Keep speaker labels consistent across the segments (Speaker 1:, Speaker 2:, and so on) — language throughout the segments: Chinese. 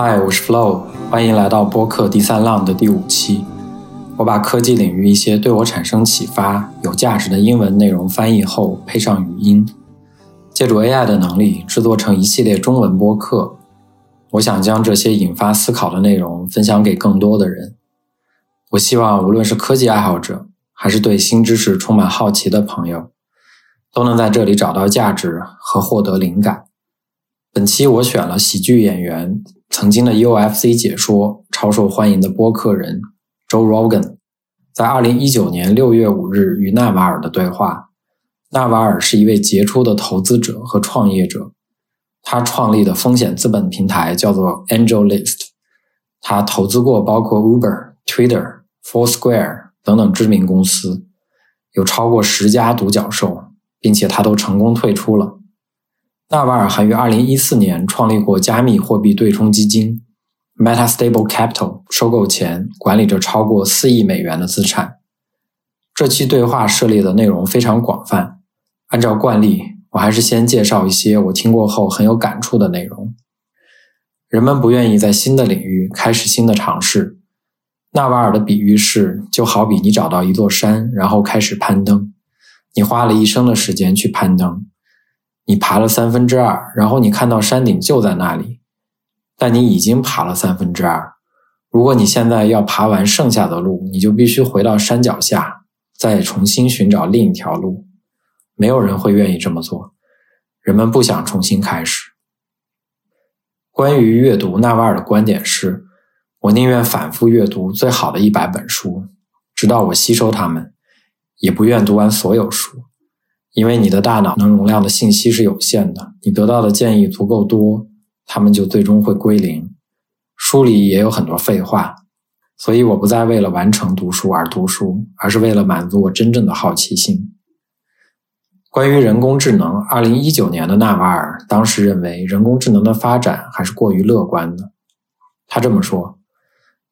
Speaker 1: 嗨，我是 Flo，欢迎来到播客第三浪的第五期。我把科技领域一些对我产生启发、有价值的英文内容翻译后，配上语音，借助 AI 的能力制作成一系列中文播客。我想将这些引发思考的内容分享给更多的人。我希望无论是科技爱好者，还是对新知识充满好奇的朋友，都能在这里找到价值和获得灵感。本期我选了喜剧演员、曾经的 UFC 解说、超受欢迎的播客人 Joe Rogan，在2019年6月5日与纳瓦尔的对话。纳瓦尔是一位杰出的投资者和创业者，他创立的风险资本平台叫做 AngelList。他投资过包括 Uber、Twitter、Foursquare 等等知名公司，有超过十家独角兽，并且他都成功退出了。纳瓦尔还于2014年创立过加密货币对冲基金 MetaStable Capital，收购前管理着超过4亿美元的资产。这期对话涉猎的内容非常广泛，按照惯例，我还是先介绍一些我听过后很有感触的内容。人们不愿意在新的领域开始新的尝试。纳瓦尔的比喻是，就好比你找到一座山，然后开始攀登，你花了一生的时间去攀登。你爬了三分之二，然后你看到山顶就在那里，但你已经爬了三分之二。如果你现在要爬完剩下的路，你就必须回到山脚下，再重新寻找另一条路。没有人会愿意这么做，人们不想重新开始。关于阅读，纳瓦尔的观点是：我宁愿反复阅读最好的一百本书，直到我吸收它们，也不愿读完所有书。因为你的大脑能容量的信息是有限的，你得到的建议足够多，他们就最终会归零。书里也有很多废话，所以我不再为了完成读书而读书，而是为了满足我真正的好奇心。关于人工智能，二零一九年的纳瓦尔当时认为人工智能的发展还是过于乐观的。他这么说。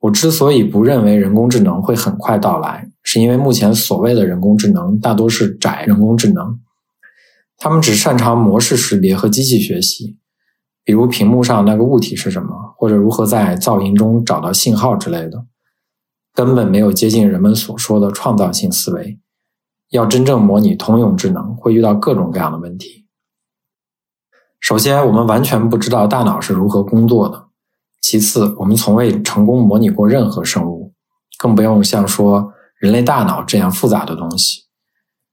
Speaker 1: 我之所以不认为人工智能会很快到来，是因为目前所谓的人工智能大多是窄人工智能，他们只擅长模式识别和机器学习，比如屏幕上那个物体是什么，或者如何在噪音中找到信号之类的，根本没有接近人们所说的创造性思维。要真正模拟通用智能，会遇到各种各样的问题。首先，我们完全不知道大脑是如何工作的。其次，我们从未成功模拟过任何生物，更不用像说人类大脑这样复杂的东西。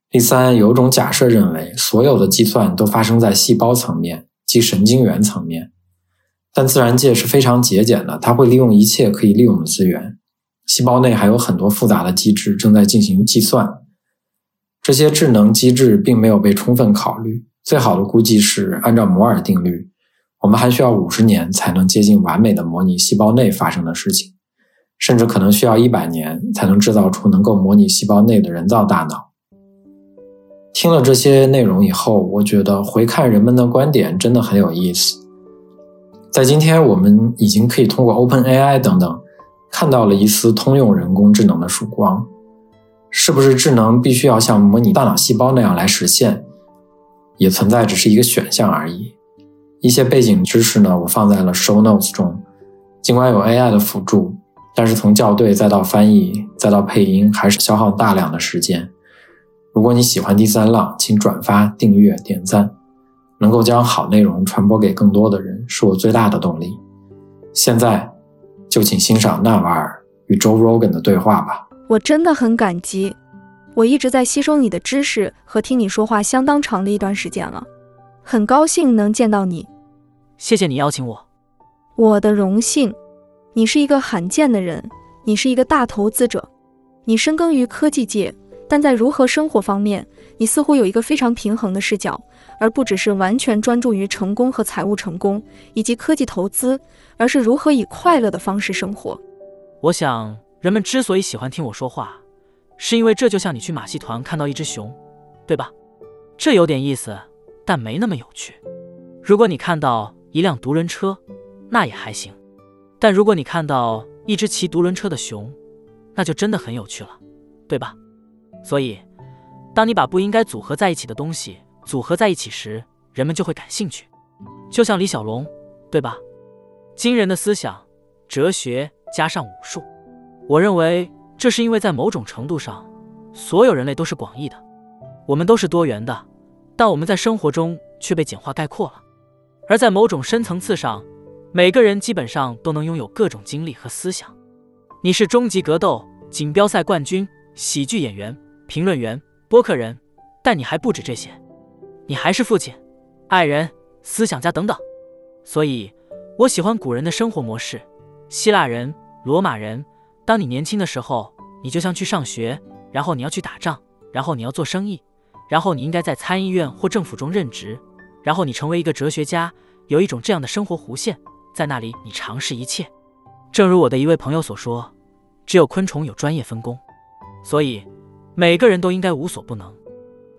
Speaker 1: 第三，有种假设认为，所有的计算都发生在细胞层面，即神经元层面。但自然界是非常节俭的，它会利用一切可以利用的资源。细胞内还有很多复杂的机制正在进行计算，这些智能机制并没有被充分考虑。最好的估计是按照摩尔定律。我们还需要五十年才能接近完美的模拟细胞内发生的事情，甚至可能需要一百年才能制造出能够模拟细胞内的人造大脑。听了这些内容以后，我觉得回看人们的观点真的很有意思。在今天，我们已经可以通过 OpenAI 等等看到了一丝通用人工智能的曙光。是不是智能必须要像模拟大脑细胞那样来实现，也存在只是一个选项而已。一些背景知识呢，我放在了 show notes 中。尽管有 AI 的辅助，但是从校对再到翻译再到配音，还是消耗大量的时间。如果你喜欢第三浪，请转发、订阅、点赞，能够将好内容传播给更多的人，是我最大的动力。现在就请欣赏纳瓦尔与 Joe Rogan 的对话吧。
Speaker 2: 我真的很感激，我一直在吸收你的知识和听你说话相当长的一段时间了，很高兴能见到你。
Speaker 3: 谢谢你邀请我，
Speaker 2: 我的荣幸。你是一个罕见的人，你是一个大投资者，你深耕于科技界，但在如何生活方面，你似乎有一个非常平衡的视角，而不只是完全专注于成功和财务成功以及科技投资，而是如何以快乐的方式生活。
Speaker 3: 我想，人们之所以喜欢听我说话，是因为这就像你去马戏团看到一只熊，对吧？这有点意思，但没那么有趣。如果你看到。一辆独轮车，那也还行，但如果你看到一只骑独轮车的熊，那就真的很有趣了，对吧？所以，当你把不应该组合在一起的东西组合在一起时，人们就会感兴趣。就像李小龙，对吧？惊人的思想、哲学加上武术。我认为这是因为在某种程度上，所有人类都是广义的，我们都是多元的，但我们在生活中却被简化概括了。而在某种深层次上，每个人基本上都能拥有各种经历和思想。你是终极格斗锦标赛冠军、喜剧演员、评论员、播客人，但你还不止这些，你还是父亲、爱人、思想家等等。所以，我喜欢古人的生活模式。希腊人、罗马人，当你年轻的时候，你就像去上学，然后你要去打仗，然后你要做生意，然后你应该在参议院或政府中任职。然后你成为一个哲学家，有一种这样的生活弧线，在那里你尝试一切。正如我的一位朋友所说，只有昆虫有专业分工，所以每个人都应该无所不能。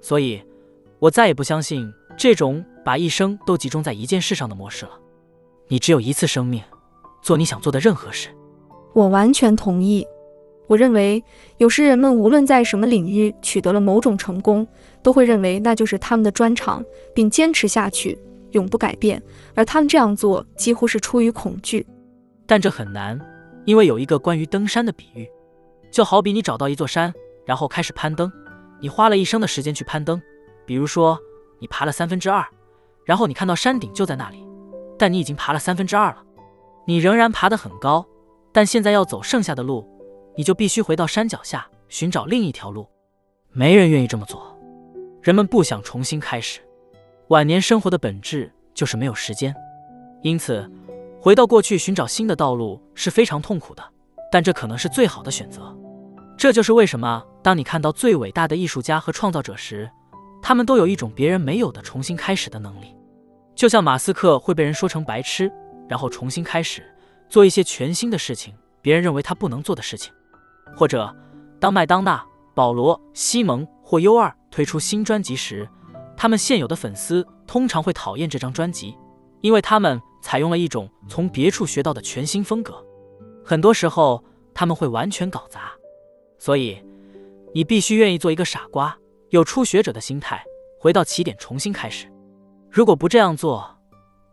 Speaker 3: 所以，我再也不相信这种把一生都集中在一件事上的模式了。你只有一次生命，做你想做的任何事。
Speaker 2: 我完全同意。我认为，有时人们无论在什么领域取得了某种成功，都会认为那就是他们的专长，并坚持下去，永不改变。而他们这样做几乎是出于恐惧。
Speaker 3: 但这很难，因为有一个关于登山的比喻，就好比你找到一座山，然后开始攀登，你花了一生的时间去攀登。比如说，你爬了三分之二，然后你看到山顶就在那里，但你已经爬了三分之二了，你仍然爬得很高，但现在要走剩下的路。你就必须回到山脚下寻找另一条路，没人愿意这么做。人们不想重新开始。晚年生活的本质就是没有时间，因此回到过去寻找新的道路是非常痛苦的。但这可能是最好的选择。这就是为什么当你看到最伟大的艺术家和创造者时，他们都有一种别人没有的重新开始的能力。就像马斯克会被人说成白痴，然后重新开始做一些全新的事情，别人认为他不能做的事情。或者，当麦当娜、保罗、西蒙或 U 二推出新专辑时，他们现有的粉丝通常会讨厌这张专辑，因为他们采用了一种从别处学到的全新风格。很多时候，他们会完全搞砸。所以，你必须愿意做一个傻瓜，有初学者的心态，回到起点重新开始。如果不这样做，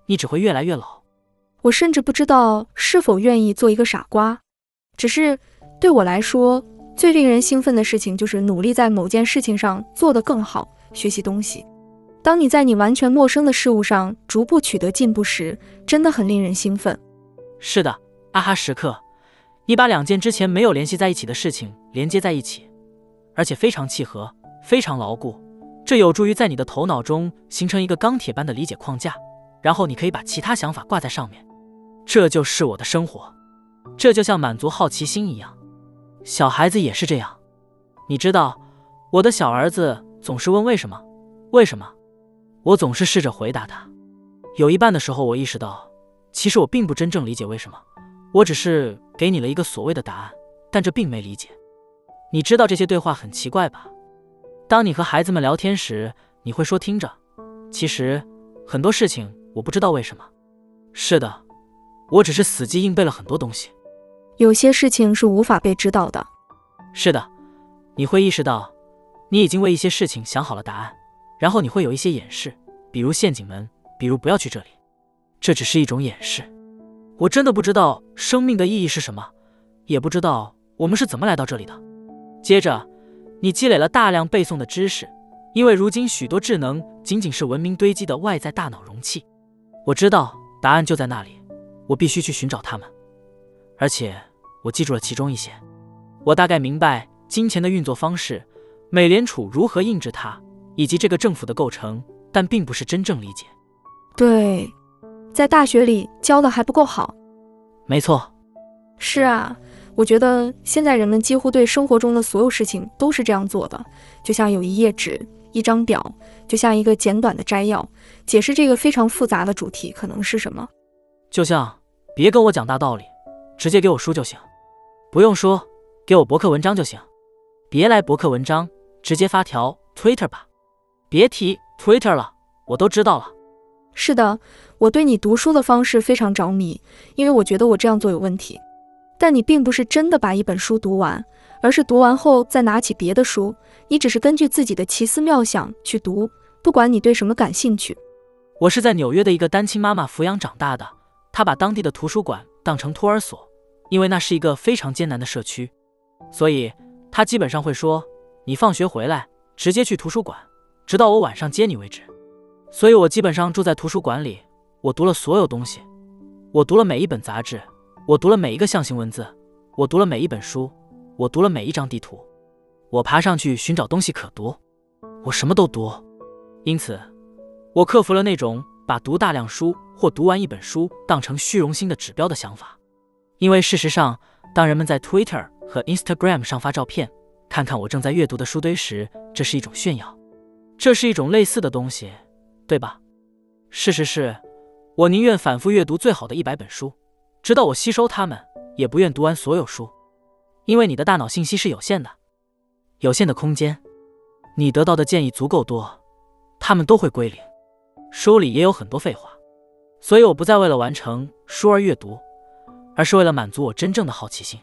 Speaker 3: 你只会越来越老。
Speaker 2: 我甚至不知道是否愿意做一个傻瓜，只是。对我来说，最令人兴奋的事情就是努力在某件事情上做得更好，学习东西。当你在你完全陌生的事物上逐步取得进步时，真的很令人兴奋。
Speaker 3: 是的，阿哈时刻，你把两件之前没有联系在一起的事情连接在一起，而且非常契合，非常牢固。这有助于在你的头脑中形成一个钢铁般的理解框架，然后你可以把其他想法挂在上面。这就是我的生活，这就像满足好奇心一样。小孩子也是这样，你知道，我的小儿子总是问为什么，为什么？我总是试着回答他。有一半的时候，我意识到，其实我并不真正理解为什么，我只是给你了一个所谓的答案，但这并没理解。你知道这些对话很奇怪吧？当你和孩子们聊天时，你会说：“听着，其实很多事情我不知道为什么。”是的，我只是死记硬背了很多东西。
Speaker 2: 有些事情是无法被知道的。
Speaker 3: 是的，你会意识到，你已经为一些事情想好了答案，然后你会有一些掩饰，比如陷阱门，比如不要去这里。这只是一种掩饰。我真的不知道生命的意义是什么，也不知道我们是怎么来到这里的。接着，你积累了大量背诵的知识，因为如今许多智能仅仅是文明堆积的外在大脑容器。我知道答案就在那里，我必须去寻找它们，而且。我记住了其中一些，我大概明白金钱的运作方式，美联储如何印制它，以及这个政府的构成，但并不是真正理解。
Speaker 2: 对，在大学里教的还不够好。
Speaker 3: 没错。
Speaker 2: 是啊，我觉得现在人们几乎对生活中的所有事情都是这样做的，就像有一页纸、一张表，就像一个简短的摘要，解释这个非常复杂的主题可能是什么。
Speaker 3: 就像，别跟我讲大道理，直接给我书就行。不用说，给我博客文章就行。别来博客文章，直接发条 Twitter 吧。别提 Twitter 了，我都知道了。
Speaker 2: 是的，我对你读书的方式非常着迷，因为我觉得我这样做有问题。但你并不是真的把一本书读完，而是读完后再拿起别的书。你只是根据自己的奇思妙想去读，不管你对什么感兴趣。
Speaker 3: 我是在纽约的一个单亲妈妈抚养长大的，她把当地的图书馆当成托儿所，因为那是一个非常艰难的社区，所以她基本上会说：“你放学回来直接去图书馆，直到我晚上接你为止。”所以，我基本上住在图书馆里。我读了所有东西，我读了每一本杂志，我读了每一个象形文字，我读了每一本书，我读了每一张地图。我爬上去寻找东西可读，我什么都读。因此，我克服了那种把读大量书或读完一本书当成虚荣心的指标的想法。因为事实上，当人们在 Twitter 和 Instagram 上发照片，看看我正在阅读的书堆时，这是一种炫耀，这是一种类似的东西。对吧？事实是，我宁愿反复阅读最好的一百本书，直到我吸收它们，也不愿读完所有书。因为你的大脑信息是有限的，有限的空间，你得到的建议足够多，它们都会归零。书里也有很多废话，所以我不再为了完成书而阅读，而是为了满足我真正的好奇心。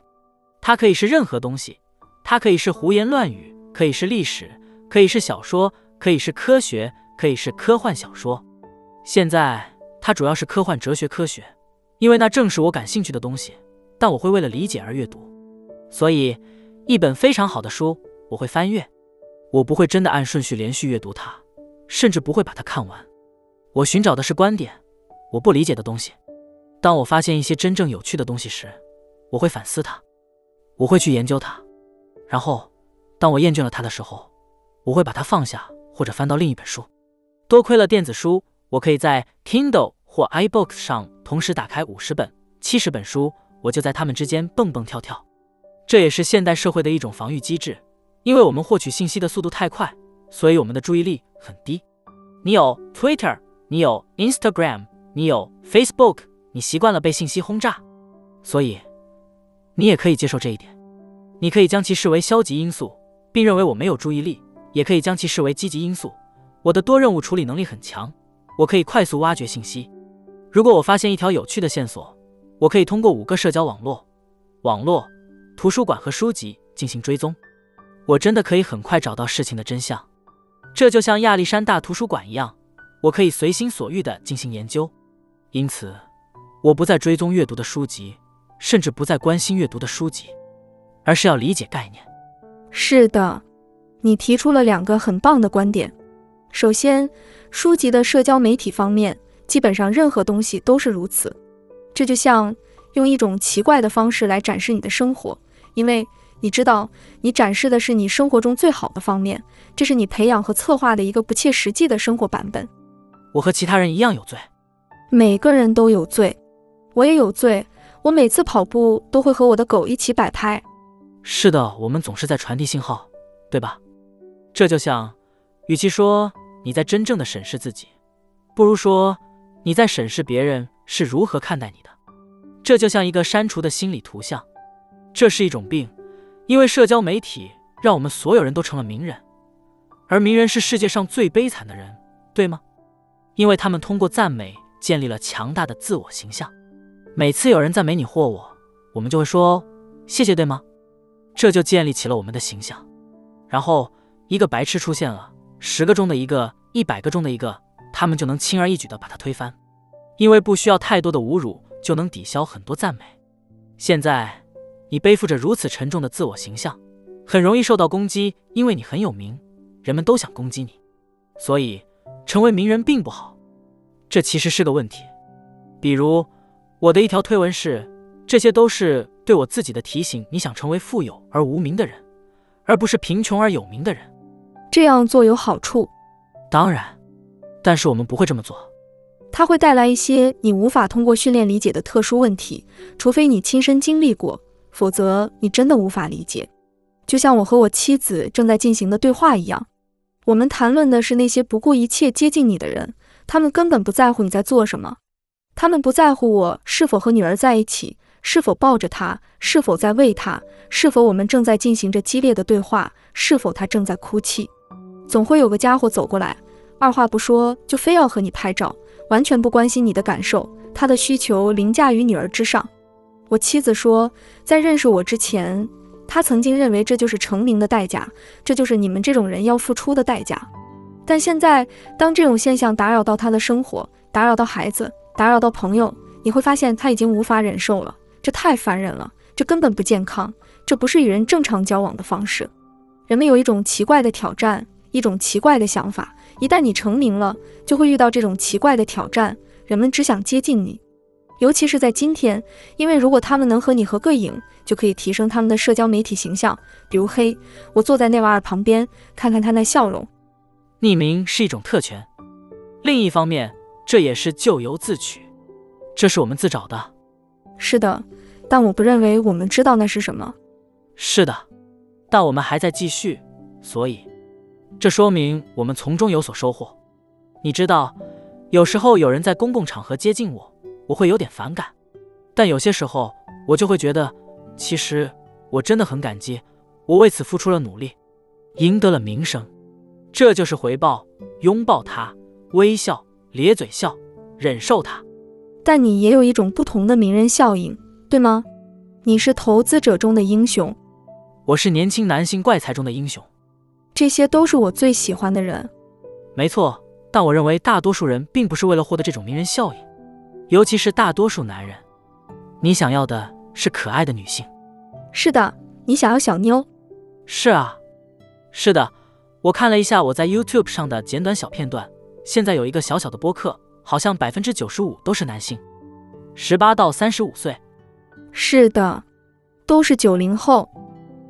Speaker 3: 它可以是任何东西，它可以是胡言乱语，可以是历史，可以是小说，可以是科学。可以是科幻小说，现在它主要是科幻哲学科学，因为那正是我感兴趣的东西。但我会为了理解而阅读，所以一本非常好的书我会翻阅，我不会真的按顺序连续阅读它，甚至不会把它看完。我寻找的是观点，我不理解的东西。当我发现一些真正有趣的东西时，我会反思它，我会去研究它，然后当我厌倦了它的时候，我会把它放下或者翻到另一本书。多亏了电子书，我可以在 Kindle 或 iBooks 上同时打开五十本、七十本书，我就在它们之间蹦蹦跳跳。这也是现代社会的一种防御机制，因为我们获取信息的速度太快，所以我们的注意力很低。你有 Twitter，你有 Instagram，你有 Facebook，你习惯了被信息轰炸，所以你也可以接受这一点。你可以将其视为消极因素，并认为我没有注意力，也可以将其视为积极因素。我的多任务处理能力很强，我可以快速挖掘信息。如果我发现一条有趣的线索，我可以通过五个社交网络、网络、图书馆和书籍进行追踪。我真的可以很快找到事情的真相。这就像亚历山大图书馆一样，我可以随心所欲地进行研究。因此，我不再追踪阅读的书籍，甚至不再关心阅读的书籍，而是要理解概念。
Speaker 2: 是的，你提出了两个很棒的观点。首先，书籍的社交媒体方面，基本上任何东西都是如此。这就像用一种奇怪的方式来展示你的生活，因为你知道你展示的是你生活中最好的方面，这是你培养和策划的一个不切实际的生活版本。
Speaker 3: 我和其他人一样有罪，
Speaker 2: 每个人都有罪，我也有罪。我每次跑步都会和我的狗一起摆拍。
Speaker 3: 是的，我们总是在传递信号，对吧？这就像。与其说你在真正的审视自己，不如说你在审视别人是如何看待你的。这就像一个删除的心理图像，这是一种病，因为社交媒体让我们所有人都成了名人，而名人是世界上最悲惨的人，对吗？因为他们通过赞美建立了强大的自我形象。每次有人赞美你或我，我们就会说谢谢，对吗？这就建立起了我们的形象。然后一个白痴出现了。十个中的一个，一百个中的一个，他们就能轻而易举地把他推翻，因为不需要太多的侮辱就能抵消很多赞美。现在，你背负着如此沉重的自我形象，很容易受到攻击，因为你很有名，人们都想攻击你，所以成为名人并不好。这其实是个问题。比如，我的一条推文是：这些都是对我自己的提醒，你想成为富有而无名的人，而不是贫穷而有名的人。
Speaker 2: 这样做有好处，
Speaker 3: 当然，但是我们不会这么做。
Speaker 2: 它会带来一些你无法通过训练理解的特殊问题，除非你亲身经历过，否则你真的无法理解。就像我和我妻子正在进行的对话一样，我们谈论的是那些不顾一切接近你的人，他们根本不在乎你在做什么，他们不在乎我是否和女儿在一起，是否抱着她，是否在喂她，是否我们正在进行着激烈的对话，是否她正在哭泣。总会有个家伙走过来，二话不说就非要和你拍照，完全不关心你的感受。他的需求凌驾于女儿之上。我妻子说，在认识我之前，他曾经认为这就是成名的代价，这就是你们这种人要付出的代价。但现在，当这种现象打扰到他的生活，打扰到孩子，打扰到朋友，你会发现他已经无法忍受了，这太烦人了，这根本不健康，这不是与人正常交往的方式。人们有一种奇怪的挑战，一种奇怪的想法，一旦你成名了，就会遇到这种奇怪的挑战，人们只想接近你。尤其是在今天，因为如果他们能和你合个影，就可以提升他们的社交媒体形象。比如，嘿，我坐在内瓦尔旁边，看看他那笑容。
Speaker 3: 匿名是一种特权，另一方面，这也是咎由自取，这是我们自找的。
Speaker 2: 是的，但我不认为我们知道那是什么。
Speaker 3: 是的，但我们还在继续，所以这说明我们从中有所收获。你知道，有时候有人在公共场合接近我。我会有点反感，但有些时候我就会觉得，其实我真的很感激，我为此付出了努力，赢得了名声，这就是回报。拥抱他，微笑，咧嘴笑，忍受他。
Speaker 2: 但你也有一种不同的名人效应，对吗？你是投资者中的英雄，
Speaker 3: 我是年轻男性怪才中的英雄，
Speaker 2: 这些都是我最喜欢的人。
Speaker 3: 没错，但我认为大多数人并不是为了获得这种名人效应。尤其是大多数男人，你想要的是可爱的女性。
Speaker 2: 是的，你想要小妞。
Speaker 3: 是啊，是的。我看了一下我在 YouTube 上的简短小片段，现在有一个小小的播客，好像百分之九十五都是男性，十八到三十五岁。
Speaker 2: 是的，都是九零后。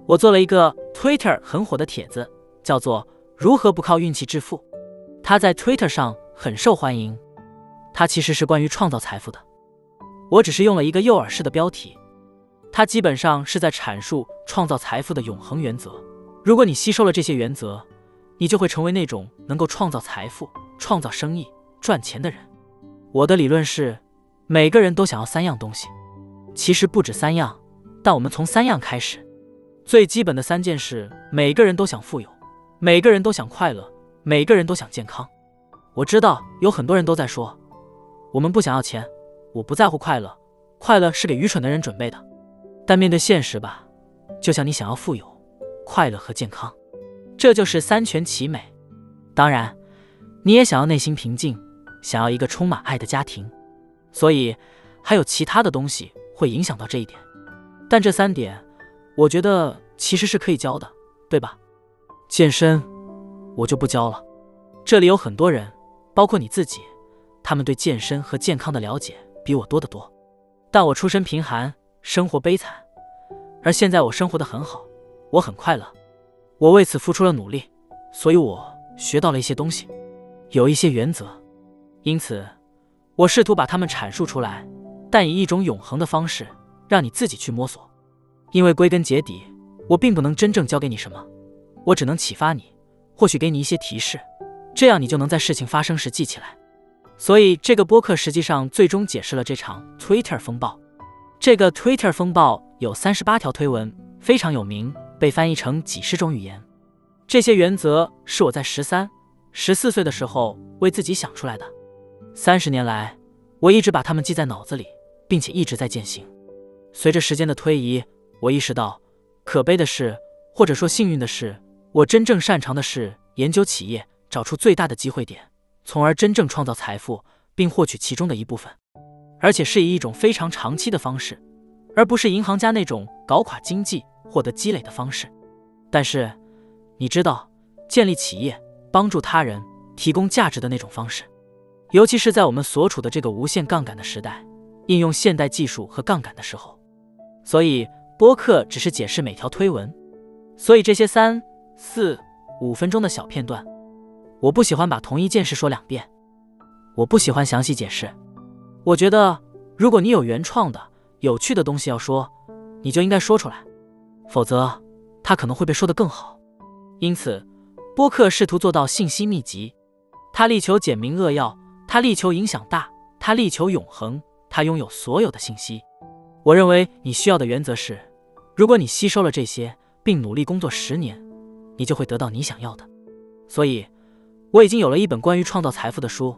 Speaker 3: 我做了一个 Twitter 很火的帖子，叫做“如何不靠运气致富”，它在 Twitter 上很受欢迎。它其实是关于创造财富的，我只是用了一个诱饵式的标题。它基本上是在阐述创造财富的永恒原则。如果你吸收了这些原则，你就会成为那种能够创造财富、创造生意、赚钱的人。我的理论是，每个人都想要三样东西，其实不止三样，但我们从三样开始。最基本的三件事：每个人都想富有，每个人都想快乐，每个人都想健康。我知道有很多人都在说。我们不想要钱，我不在乎快乐，快乐是给愚蠢的人准备的。但面对现实吧，就像你想要富有、快乐和健康，这就是三全其美。当然，你也想要内心平静，想要一个充满爱的家庭，所以还有其他的东西会影响到这一点。但这三点，我觉得其实是可以教的，对吧？健身，我就不教了。这里有很多人，包括你自己。他们对健身和健康的了解比我多得多，但我出身贫寒，生活悲惨，而现在我生活的很好，我很快乐，我为此付出了努力，所以我学到了一些东西，有一些原则，因此我试图把它们阐述出来，但以一种永恒的方式，让你自己去摸索，因为归根结底，我并不能真正教给你什么，我只能启发你，或许给你一些提示，这样你就能在事情发生时记起来。所以，这个播客实际上最终解释了这场 Twitter 风暴。这个 Twitter 风暴有三十八条推文，非常有名，被翻译成几十种语言。这些原则是我在十三、十四岁的时候为自己想出来的。三十年来，我一直把它们记在脑子里，并且一直在践行。随着时间的推移，我意识到，可悲的是，或者说幸运的是，我真正擅长的是研究企业，找出最大的机会点。从而真正创造财富，并获取其中的一部分，而且是以一种非常长期的方式，而不是银行家那种搞垮经济、获得积累的方式。但是，你知道，建立企业、帮助他人、提供价值的那种方式，尤其是在我们所处的这个无限杠杆的时代，应用现代技术和杠杆的时候。所以，播客只是解释每条推文。所以，这些三四五分钟的小片段。我不喜欢把同一件事说两遍，我不喜欢详细解释。我觉得，如果你有原创的、有趣的东西要说，你就应该说出来，否则它可能会被说得更好。因此，播客试图做到信息密集，他力求简明扼要，他力求影响大，他力求永恒，他拥有所有的信息。我认为你需要的原则是：如果你吸收了这些，并努力工作十年，你就会得到你想要的。所以。我已经有了一本关于创造财富的书，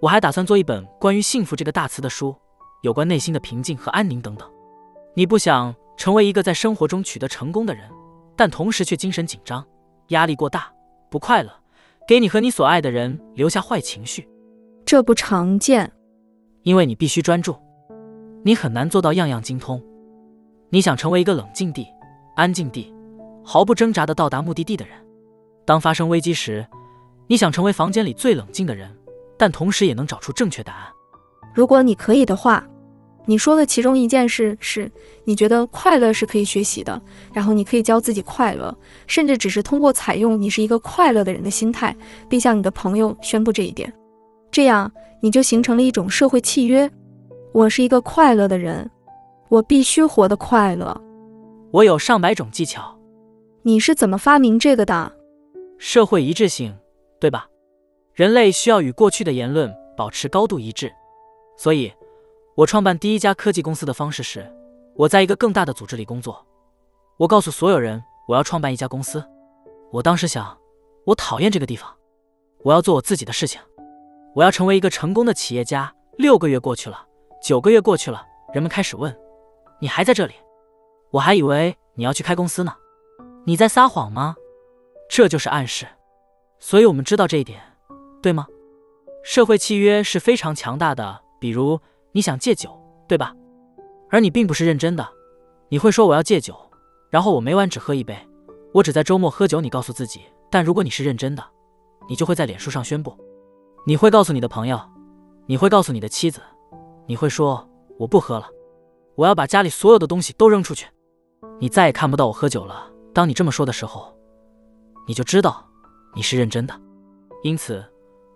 Speaker 3: 我还打算做一本关于幸福这个大词的书，有关内心的平静和安宁等等。你不想成为一个在生活中取得成功的人，但同时却精神紧张、压力过大、不快乐，给你和你所爱的人留下坏情绪。
Speaker 2: 这不常见，
Speaker 3: 因为你必须专注。你很难做到样样精通。你想成为一个冷静地、安静地、毫不挣扎地到达目的地的人。当发生危机时，你想成为房间里最冷静的人，但同时也能找出正确答案。
Speaker 2: 如果你可以的话，你说的其中一件事是你觉得快乐是可以学习的，然后你可以教自己快乐，甚至只是通过采用你是一个快乐的人的心态，并向你的朋友宣布这一点，这样你就形成了一种社会契约。我是一个快乐的人，我必须活得快乐。
Speaker 3: 我有上百种技巧。
Speaker 2: 你是怎么发明这个的？
Speaker 3: 社会一致性，对吧？人类需要与过去的言论保持高度一致，所以。我创办第一家科技公司的方式是，我在一个更大的组织里工作。我告诉所有人，我要创办一家公司。我当时想，我讨厌这个地方，我要做我自己的事情，我要成为一个成功的企业家。六个月过去了，九个月过去了，人们开始问：“你还在这里？”我还以为你要去开公司呢。你在撒谎吗？这就是暗示。所以我们知道这一点，对吗？社会契约是非常强大的，比如。你想戒酒，对吧？而你并不是认真的。你会说我要戒酒，然后我每晚只喝一杯，我只在周末喝酒。你告诉自己，但如果你是认真的，你就会在脸书上宣布。你会告诉你的朋友，你会告诉你的妻子，你会说我不喝了，我要把家里所有的东西都扔出去。你再也看不到我喝酒了。当你这么说的时候，你就知道你是认真的。因此，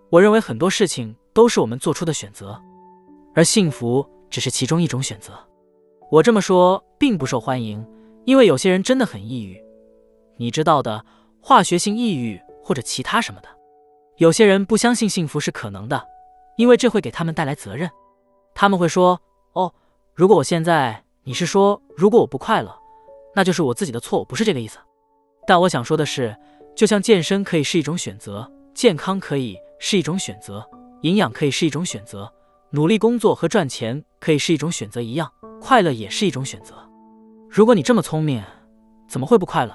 Speaker 3: 我认为很多事情都是我们做出的选择。而幸福只是其中一种选择。我这么说并不受欢迎，因为有些人真的很抑郁，你知道的，化学性抑郁或者其他什么的。有些人不相信幸福是可能的，因为这会给他们带来责任。他们会说：“哦，如果我现在……你是说，如果我不快乐，那就是我自己的错误，不是这个意思。”但我想说的是，就像健身可以是一种选择，健康可以是一种选择，营养可以是一种选择。努力工作和赚钱可以是一种选择一样，快乐也是一种选择。如果你这么聪明，怎么会不快乐？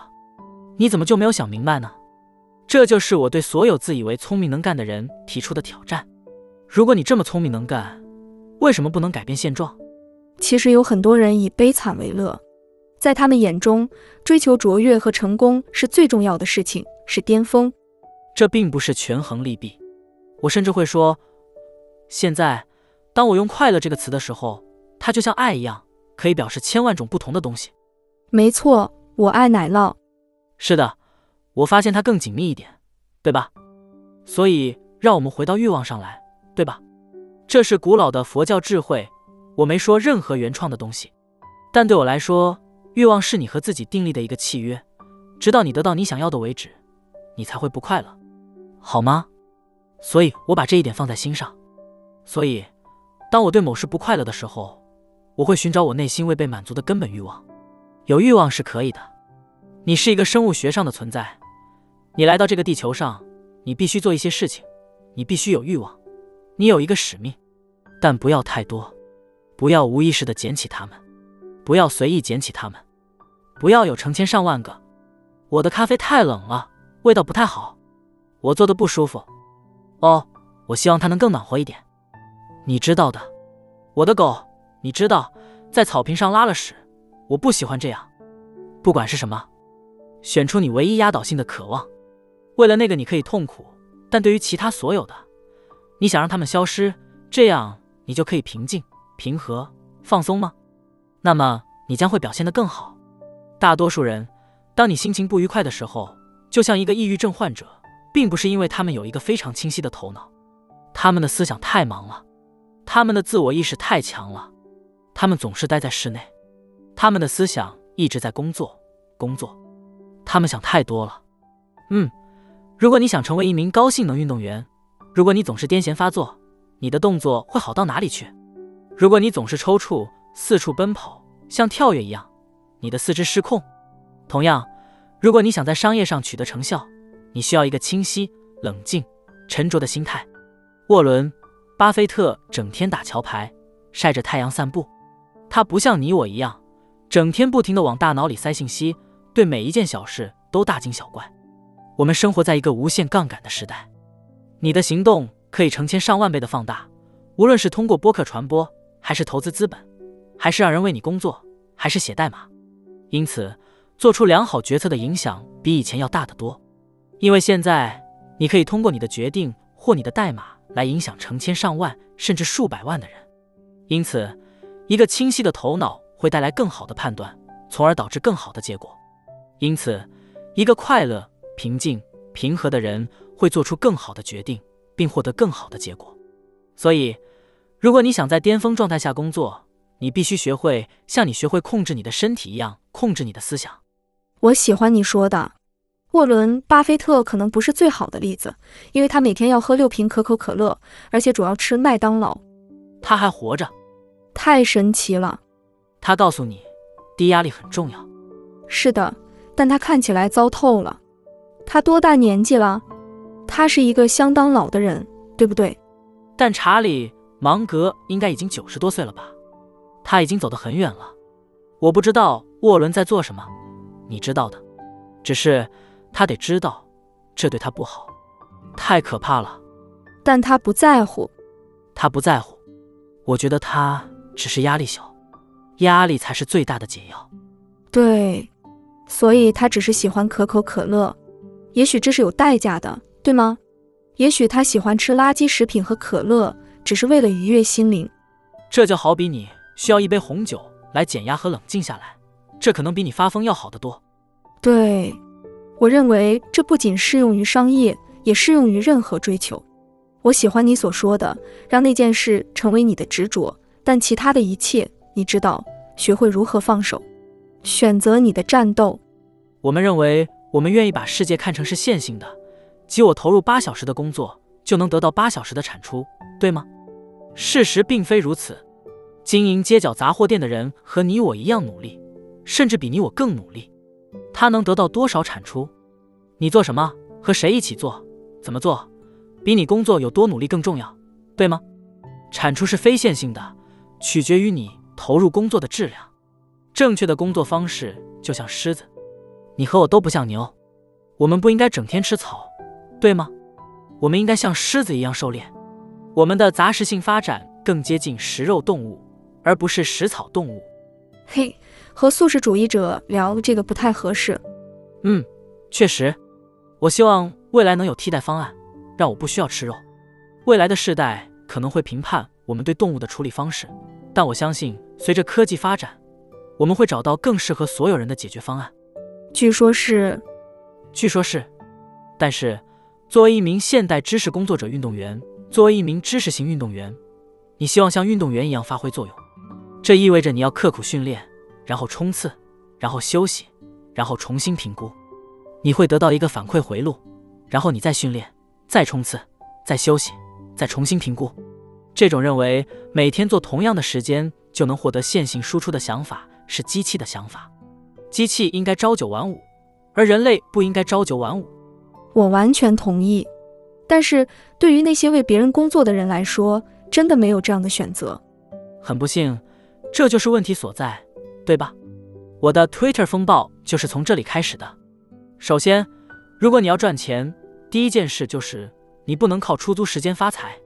Speaker 3: 你怎么就没有想明白呢？这就是我对所有自以为聪明能干的人提出的挑战。如果你这么聪明能干，为什么不能改变现状？
Speaker 2: 其实有很多人以悲惨为乐，在他们眼中，追求卓越和成功是最重要的事情，是巅峰。
Speaker 3: 这并不是权衡利弊。我甚至会说，现在。当我用“快乐”这个词的时候，它就像爱一样，可以表示千万种不同的东西。
Speaker 2: 没错，我爱奶酪。
Speaker 3: 是的，我发现它更紧密一点，对吧？所以，让我们回到欲望上来，对吧？这是古老的佛教智慧。我没说任何原创的东西，但对我来说，欲望是你和自己订立的一个契约，直到你得到你想要的为止，你才会不快乐，好吗？所以我把这一点放在心上。所以。当我对某事不快乐的时候，我会寻找我内心未被满足的根本欲望。有欲望是可以的。你是一个生物学上的存在，你来到这个地球上，你必须做一些事情，你必须有欲望，你有一个使命，但不要太多，不要无意识的捡起它们，不要随意捡起它们，不要有成千上万个。我的咖啡太冷了，味道不太好，我做的不舒服。哦，我希望它能更暖和一点。你知道的，我的狗，你知道，在草坪上拉了屎，我不喜欢这样。不管是什么，选出你唯一压倒性的渴望。为了那个，你可以痛苦，但对于其他所有的，你想让他们消失，这样你就可以平静、平和、放松吗？那么你将会表现得更好。大多数人，当你心情不愉快的时候，就像一个抑郁症患者，并不是因为他们有一个非常清晰的头脑，他们的思想太忙了。他们的自我意识太强了，他们总是待在室内，他们的思想一直在工作，工作，他们想太多了。嗯，如果你想成为一名高性能运动员，如果你总是癫痫发作，你的动作会好到哪里去？如果你总是抽搐，四处奔跑，像跳跃一样，你的四肢失控。同样，如果你想在商业上取得成效，你需要一个清晰、冷静、沉着的心态。沃伦。巴菲特整天打桥牌，晒着太阳散步。他不像你我一样，整天不停地往大脑里塞信息，对每一件小事都大惊小怪。我们生活在一个无限杠杆的时代，你的行动可以成千上万倍的放大，无论是通过播客传播，还是投资资本，还是让人为你工作，还是写代码。因此，做出良好决策的影响比以前要大得多。因为现在你可以通过你的决定或你的代码来影响成千上万甚至数百万的人。因此，一个清晰的头脑会带来更好的判断，从而导致更好的结果。因此，一个快乐、平静、平和的人会做出更好的决定，并获得更好的结果。所以，如果你想在巅峰状态下工作，你必须学会像你学会控制你的身体一样控制你的思想。
Speaker 2: 我喜欢你说的。沃伦·巴菲特可能不是最好的例子，因为他每天要喝六瓶可口可乐，而且主要吃麦当劳。
Speaker 3: 他还活着，
Speaker 2: 太神奇了。
Speaker 3: 他告诉你，低压力很重要。
Speaker 2: 是的，但他看起来糟透了。他多大年纪了？他是一个相当老的人，对不对？
Speaker 3: 但查理·芒格应该已经九十多岁了吧？他已经走得很远了。我不知道沃伦在做什么，你知道的。只是。他得知道，这对他不好，太可怕了。
Speaker 2: 但他不在乎，
Speaker 3: 他不在乎。我觉得他只是压力小，压力才是最大的解药。
Speaker 2: 对，所以他只是喜欢可口可乐。也许这是有代价的，对吗？也许他喜欢吃垃圾食品和可乐，只是为了愉悦心灵。
Speaker 3: 这就好比你需要一杯红酒来减压和冷静下来，这可能比你发疯要好得多。
Speaker 2: 对。我认为这不仅适用于商业，也适用于任何追求。我喜欢你所说的，让那件事成为你的执着，但其他的一切，你知道，学会如何放手，选择你的战斗。
Speaker 3: 我们认为，我们愿意把世界看成是线性的，即我投入八小时的工作，就能得到八小时的产出，对吗？事实并非如此。经营街角杂货店的人和你我一样努力，甚至比你我更努力。他能得到多少产出？你做什么？和谁一起做？怎么做？比你工作有多努力更重要，对吗？产出是非线性的，取决于你投入工作的质量。正确的工作方式就像狮子，你和我都不像牛，我们不应该整天吃草，对吗？我们应该像狮子一样狩猎。我们的杂食性发展更接近食肉动物，而不是食草动物。
Speaker 2: 嘿。和素食主义者聊这个不太合适。
Speaker 3: 嗯，确实。我希望未来能有替代方案，让我不需要吃肉。未来的世代可能会评判我们对动物的处理方式，但我相信随着科技发展，我们会找到更适合所有人的解决方案。
Speaker 2: 据说是，
Speaker 3: 据说是。但是，作为一名现代知识工作者、运动员，作为一名知识型运动员，你希望像运动员一样发挥作用，这意味着你要刻苦训练。然后冲刺，然后休息，然后重新评估，你会得到一个反馈回路，然后你再训练，再冲刺，再休息，再重新评估。这种认为每天做同样的时间就能获得线性输出的想法是机器的想法。机器应该朝九晚五，而人类不应该朝九晚五。
Speaker 2: 我完全同意。但是对于那些为别人工作的人来说，真的没有这样的选择。
Speaker 3: 很不幸，这就是问题所在。对吧？我的 Twitter 风暴就是从这里开始的。首先，如果你要赚钱，第一件事就是你不能靠出租时间发财。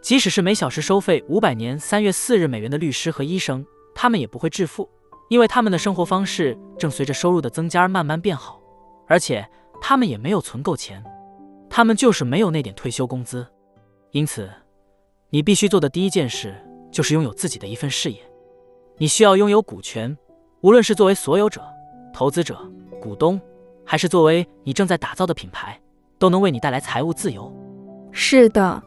Speaker 3: 即使是每小时收费五百年三月四日美元的律师和医生，他们也不会致富，因为他们的生活方式正随着收入的增加而慢慢变好，而且他们也没有存够钱，他们就是没有那点退休工资。因此，你必须做的第一件事就是拥有自己的一份事业。你需要拥有股权，无论是作为所有者、投资者、股东，还是作为你正在打造的品牌，都能为你带来财务自由。
Speaker 2: 是的，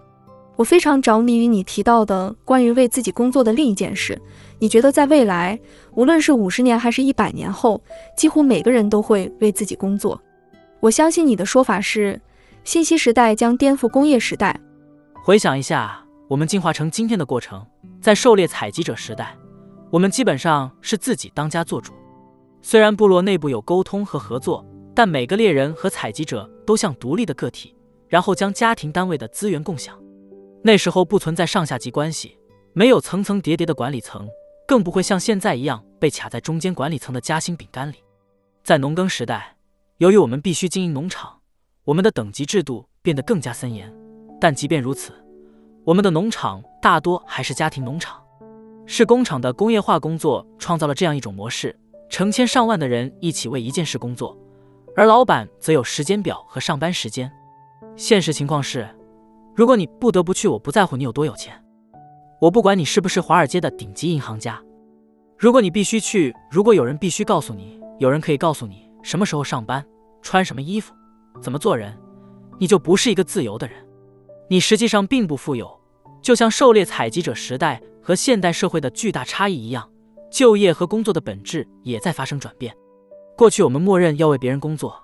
Speaker 2: 我非常着迷于你提到的关于为自己工作的另一件事。你觉得在未来，无论是五十年还是一百年后，几乎每个人都会为自己工作？我相信你的说法是，信息时代将颠覆工业时代。
Speaker 3: 回想一下，我们进化成今天的过程，在狩猎采集者时代。我们基本上是自己当家做主，虽然部落内部有沟通和合作，但每个猎人和采集者都像独立的个体，然后将家庭单位的资源共享。那时候不存在上下级关系，没有层层叠叠的管理层，更不会像现在一样被卡在中间管理层的夹心饼干里。在农耕时代，由于我们必须经营农场，我们的等级制度变得更加森严。但即便如此，我们的农场大多还是家庭农场。是工厂的工业化工作创造了这样一种模式，成千上万的人一起为一件事工作，而老板则有时间表和上班时间。现实情况是，如果你不得不去，我不在乎你有多有钱，我不管你是不是华尔街的顶级银行家。如果你必须去，如果有人必须告诉你，有人可以告诉你什么时候上班、穿什么衣服、怎么做人，你就不是一个自由的人。你实际上并不富有，就像狩猎采集者时代和现代社会的巨大差异一样，就业和工作的本质也在发生转变。过去我们默认要为别人工作，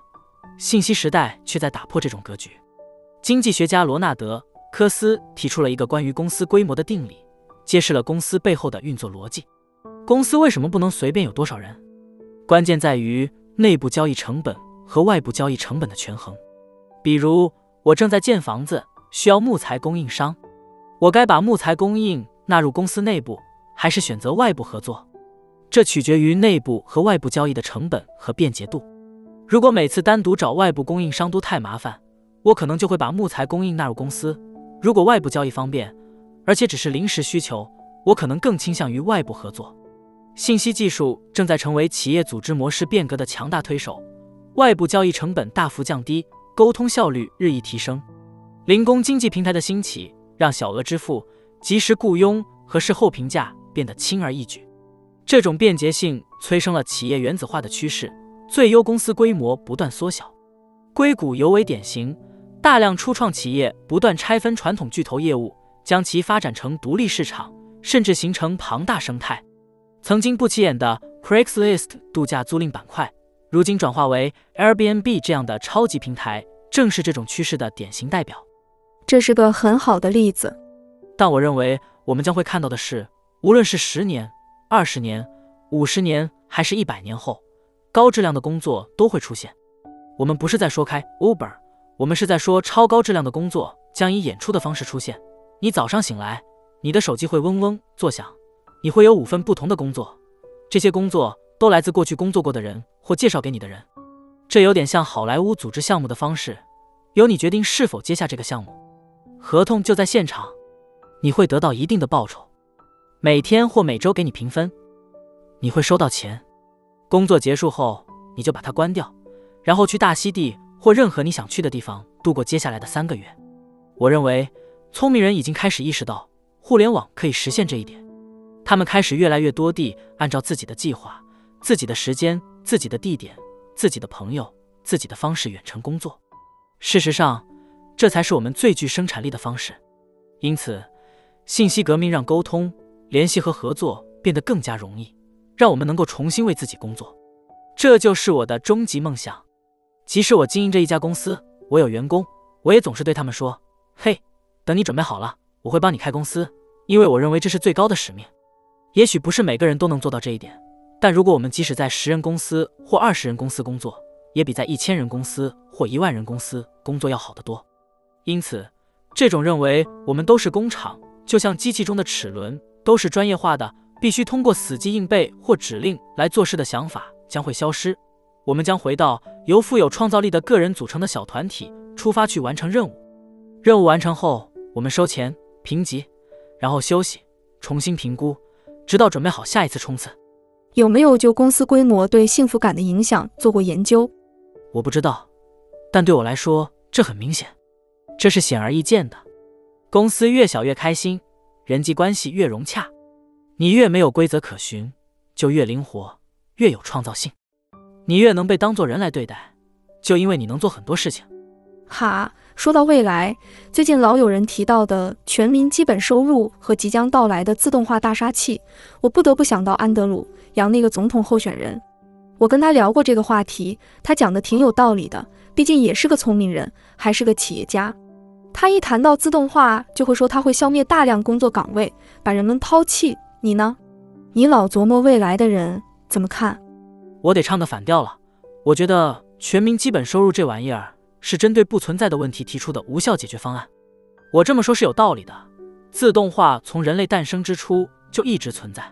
Speaker 3: 信息时代却在打破这种格局。经济学家罗纳德·科斯提出了一个关于公司规模的定理，揭示了公司背后的运作逻辑。公司为什么不能随便有多少人？关键在于内部交易成本和外部交易成本的权衡。比如，我正在建房子，需要木材供应商，我该把木材供应纳入公司内部，还是选择外部合作？这取决于内部和外部交易的成本和便捷度。如果每次单独找外部供应商都太麻烦，我可能就会把木材供应纳入公司。如果外部交易方便，而且只是临时需求，我可能更倾向于外部合作。信息技术正在成为企业组织模式变革的强大推手，外部交易成本大幅降低，沟通效率日益提升。零工经济平台的兴起，让小额支付、及时雇佣和事后评价变得轻而易举。这种便捷性催生了企业原子化的趋势，最优公司规模不断缩小。硅谷尤为典型。大量初创企业不断拆分传统巨头业务，将其发展成独立市场，甚至形成庞大生态。曾经不起眼的 Craigslist 度假租赁板块，如今转化为 Airbnb 这样的超级平台，正是这种趋势的典型代表。
Speaker 2: 这是个很好的例子。
Speaker 3: 但我认为，我们将会看到的是，无论是十年、二十年、五十年，还是一百年后，高质量的工作都会出现。我们不是在说开 Uber。我们是在说，超高质量的工作将以演出的方式出现。你早上醒来，你的手机会嗡嗡作响，你会有五份不同的工作，这些工作都来自过去工作过的人或介绍给你的人。这有点像好莱坞组织项目的方式，由你决定是否接下这个项目，合同就在现场，你会得到一定的报酬，每天或每周给你评分，你会收到钱。工作结束后，你就把它关掉，然后去大溪地。或任何你想去的地方度过接下来的三个月。我认为，聪明人已经开始意识到，互联网可以实现这一点。他们开始越来越多地按照自己的计划、自己的时间、自己的地点、自己的朋友、自己的方式远程工作。事实上，这才是我们最具生产力的方式。因此，信息革命让沟通、联系和合作变得更加容易，让我们能够重新为自己工作。这就是我的终极梦想。即使我经营着一家公司，我有员工，我也总是对他们说：“嘿，等你准备好了，我会帮你开公司，因为我认为这是最高的使命。”也许不是每个人都能做到这一点，但如果我们即使在十人公司或二十人公司工作，也比在一千人公司或一万人公司工作要好得多。因此，这种认为我们都是工厂，就像机器中的齿轮都是专业化的，必须通过死记硬背或指令来做事的想法将会消失。我们将回到由富有创造力的个人组成的小团体出发去完成任务。任务完成后，我们收钱、评级，然后休息，重新评估，直到准备好下一次冲刺。
Speaker 2: 有没有就公司规模对幸福感的影响做过研究？
Speaker 3: 我不知道，但对我来说，这很明显，这是显而易见的。公司越小越开心，人际关系越融洽。你越没有规则可循，就越灵活，越有创造性。你越能被当作人来对待，就因为你能做很多事情。
Speaker 2: 哈，说到未来，最近老有人提到的全民基本收入和即将到来的自动化大杀器，我不得不想到安德鲁杨那个总统候选人。我跟他聊过这个话题，他讲的挺有道理的，毕竟也是个聪明人，还是个企业家。他一谈到自动化，就会说他会消灭大量工作岗位，把人们抛弃。你呢？你老琢磨未来的人怎么看？
Speaker 3: 我得唱个反调了，我觉得全民基本收入这玩意儿是针对不存在的问题提出的无效解决方案。我这么说是有道理的。自动化从人类诞生之初就一直存在，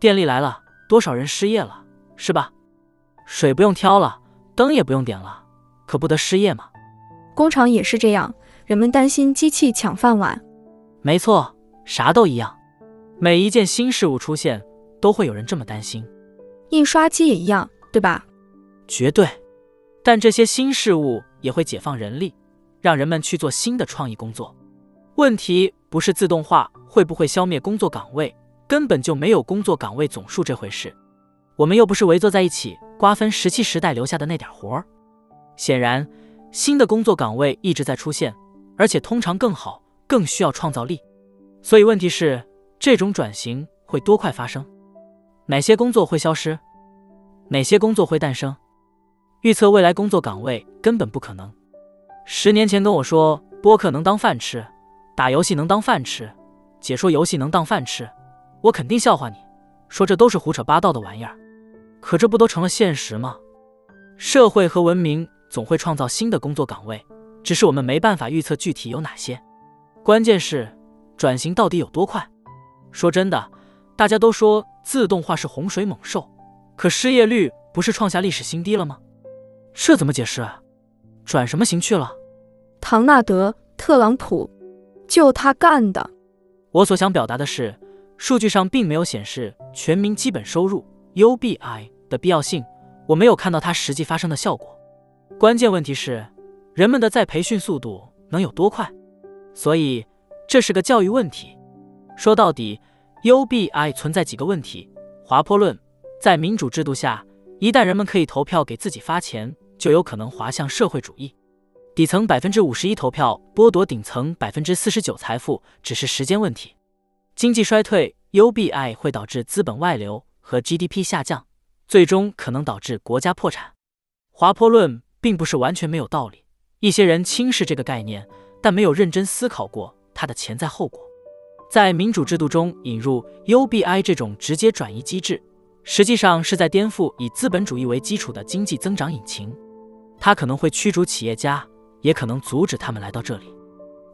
Speaker 3: 电力来了，多少人失业了，是吧？水不用挑了，灯也不用点了，可不得失业吗？
Speaker 2: 工厂也是这样，人们担心机器抢饭碗。
Speaker 3: 没错，啥都一样。每一件新事物出现，都会有人这么担心。
Speaker 2: 印刷机也一样，对吧？
Speaker 3: 绝对。但这些新事物也会解放人力，让人们去做新的创意工作。问题不是自动化会不会消灭工作岗位，根本就没有工作岗位总数这回事。我们又不是围坐在一起瓜分石器时代留下的那点活儿。显然，新的工作岗位一直在出现，而且通常更好，更需要创造力。所以问题是，这种转型会多快发生？哪些工作会消失？哪些工作会诞生？预测未来工作岗位根本不可能。十年前跟我说播客能当饭吃，打游戏能当饭吃，解说游戏能当饭吃，我肯定笑话你，说这都是胡扯八道的玩意儿。可这不都成了现实吗？社会和文明总会创造新的工作岗位，只是我们没办法预测具体有哪些。关键是转型到底有多快？说真的，大家都说自动化是洪水猛兽，可失业率不是创下历史新低了吗？这怎么解释？转什么型去了？
Speaker 2: 唐纳德·特朗普，就他干的。
Speaker 3: 我所想表达的是，数据上并没有显示全民基本收入。UBI 的必要性，我没有看到它实际发生的效果。关键问题是，人们的再培训速度能有多快？所以这是个教育问题。说到底，UBI 存在几个问题。滑坡论，在民主制度下，一旦人们可以投票给自己发钱，就有可能滑向社会主义。底层百分之五十一投票剥夺顶层百分之四十九财富，只是时间问题。经济衰退，UBI 会导致资本外流。和 GDP 下降，最终可能导致国家破产。滑坡论并不是完全没有道理，一些人轻视这个概念，但没有认真思考过它的潜在后果。在民主制度中引入 UBI 这种直接转移机制，实际上是在颠覆以资本主义为基础的经济增长引擎。它可能会驱逐企业家，也可能阻止他们来到这里。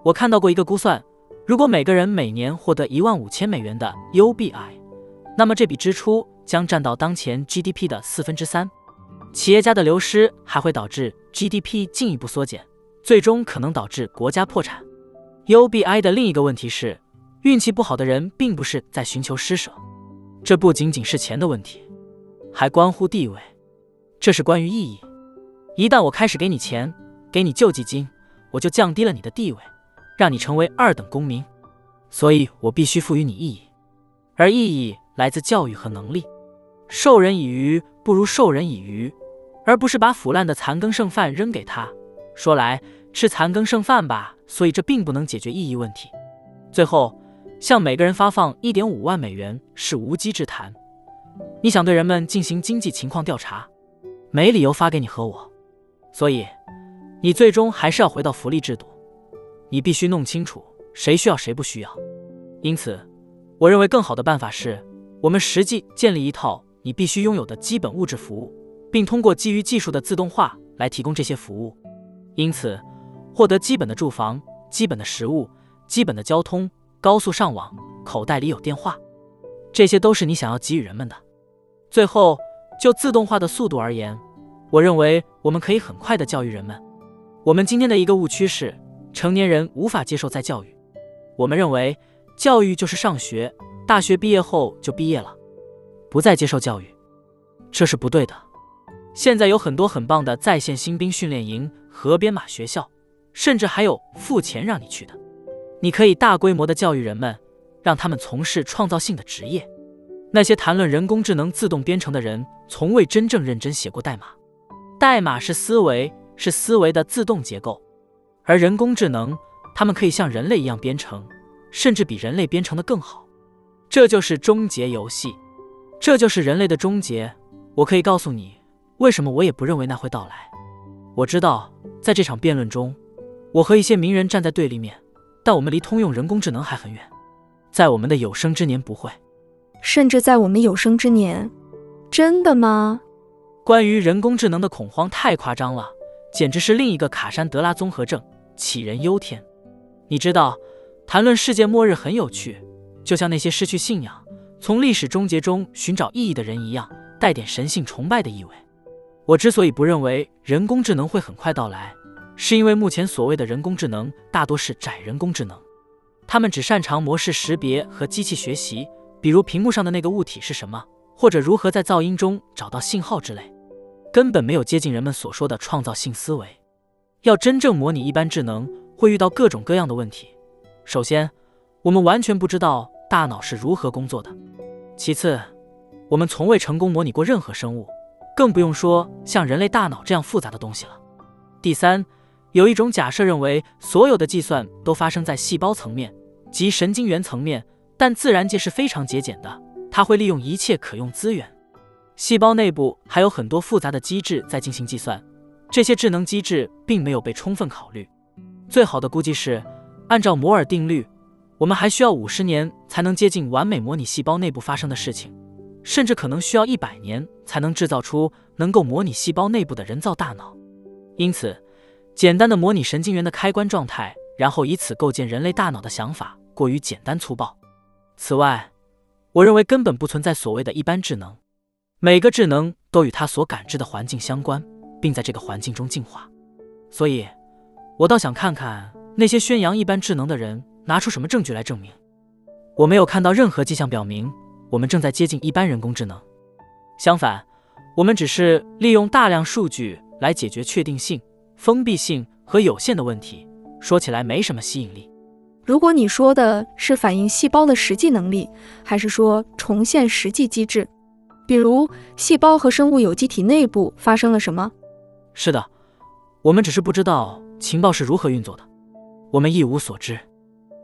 Speaker 3: 我看到过一个估算，如果每个人每年获得一万五千美元的 UBI。那么这笔支出将占到当前 GDP 的四分之三，企业家的流失还会导致 GDP 进一步缩减，最终可能导致国家破产。UBI 的另一个问题是，运气不好的人并不是在寻求施舍，这不仅仅是钱的问题，还关乎地位，这是关于意义。一旦我开始给你钱，给你救济金，我就降低了你的地位，让你成为二等公民，所以我必须赋予你意义，而意义。来自教育和能力，授人以鱼不如授人以渔，而不是把腐烂的残羹剩饭扔给他。说来吃残羹剩饭吧，所以这并不能解决意义问题。最后，向每个人发放一点五万美元是无稽之谈。你想对人们进行经济情况调查，没理由发给你和我。所以，你最终还是要回到福利制度。你必须弄清楚谁需要谁不需要。因此，我认为更好的办法是。我们实际建立一套你必须拥有的基本物质服务，并通过基于技术的自动化来提供这些服务。因此，获得基本的住房、基本的食物、基本的交通、高速上网、口袋里有电话，这些都是你想要给予人们的。最后，就自动化的速度而言，我认为我们可以很快的教育人们。我们今天的一个误区是，成年人无法接受再教育。我们认为，教育就是上学。大学毕业后就毕业了，不再接受教育，这是不对的。现在有很多很棒的在线新兵训练营和编码学校，甚至还有付钱让你去的。你可以大规模的教育人们，让他们从事创造性的职业。那些谈论人工智能自动编程的人，从未真正认真写过代码。代码是思维，是思维的自动结构，而人工智能，他们可以像人类一样编程，甚至比人类编程的更好。这就是终结游戏，这就是人类的终结。我可以告诉你，为什么我也不认为那会到来。我知道，在这场辩论中，我和一些名人站在对立面，但我们离通用人工智能还很远。在我们的有生之年不会，
Speaker 2: 甚至在我们有生之年，真的吗？
Speaker 3: 关于人工智能的恐慌太夸张了，简直是另一个卡珊德拉综合症，杞人忧天。你知道，谈论世界末日很有趣。就像那些失去信仰、从历史终结中寻找意义的人一样，带点神性崇拜的意味。我之所以不认为人工智能会很快到来，是因为目前所谓的人工智能大多是窄人工智能。他们只擅长模式识别和机器学习，比如屏幕上的那个物体是什么，或者如何在噪音中找到信号之类，根本没有接近人们所说的创造性思维。要真正模拟一般智能，会遇到各种各样的问题。首先，我们完全不知道大脑是如何工作的；其次，我们从未成功模拟过任何生物，更不用说像人类大脑这样复杂的东西了。第三，有一种假设认为，所有的计算都发生在细胞层面及神经元层面，但自然界是非常节俭的，它会利用一切可用资源。细胞内部还有很多复杂的机制在进行计算。这些智能机制并没有被充分考虑。最好的估计是，按照摩尔定律，我们还需要五十年才能接近完美模拟细胞内部发生的事情，甚至可能需要一百年才能制造出能够模拟细胞内部的人造大脑。因此，简单的模拟神经元的开关状态，然后以此构建人类大脑的想法过于简单粗暴。此外，我认为根本不存在所谓的一般智能，每个智能都与它所感知的环境相关。并在这个环境中进化，所以，我倒想看看那些宣扬一般智能的人拿出什么证据来证明。我没有看到任何迹象表明我们正在接近一般人工智能。相反，我们只是利用大量数据来解决确定性、封闭性和有限的问题。说起来没什么吸引力。
Speaker 2: 如果你说的是反映细胞的实际能力，还是说重现实际机制，比如细胞和生物有机体内部发生了什么？
Speaker 3: 是的，我们只是不知道情报是如何运作的，我们一无所知。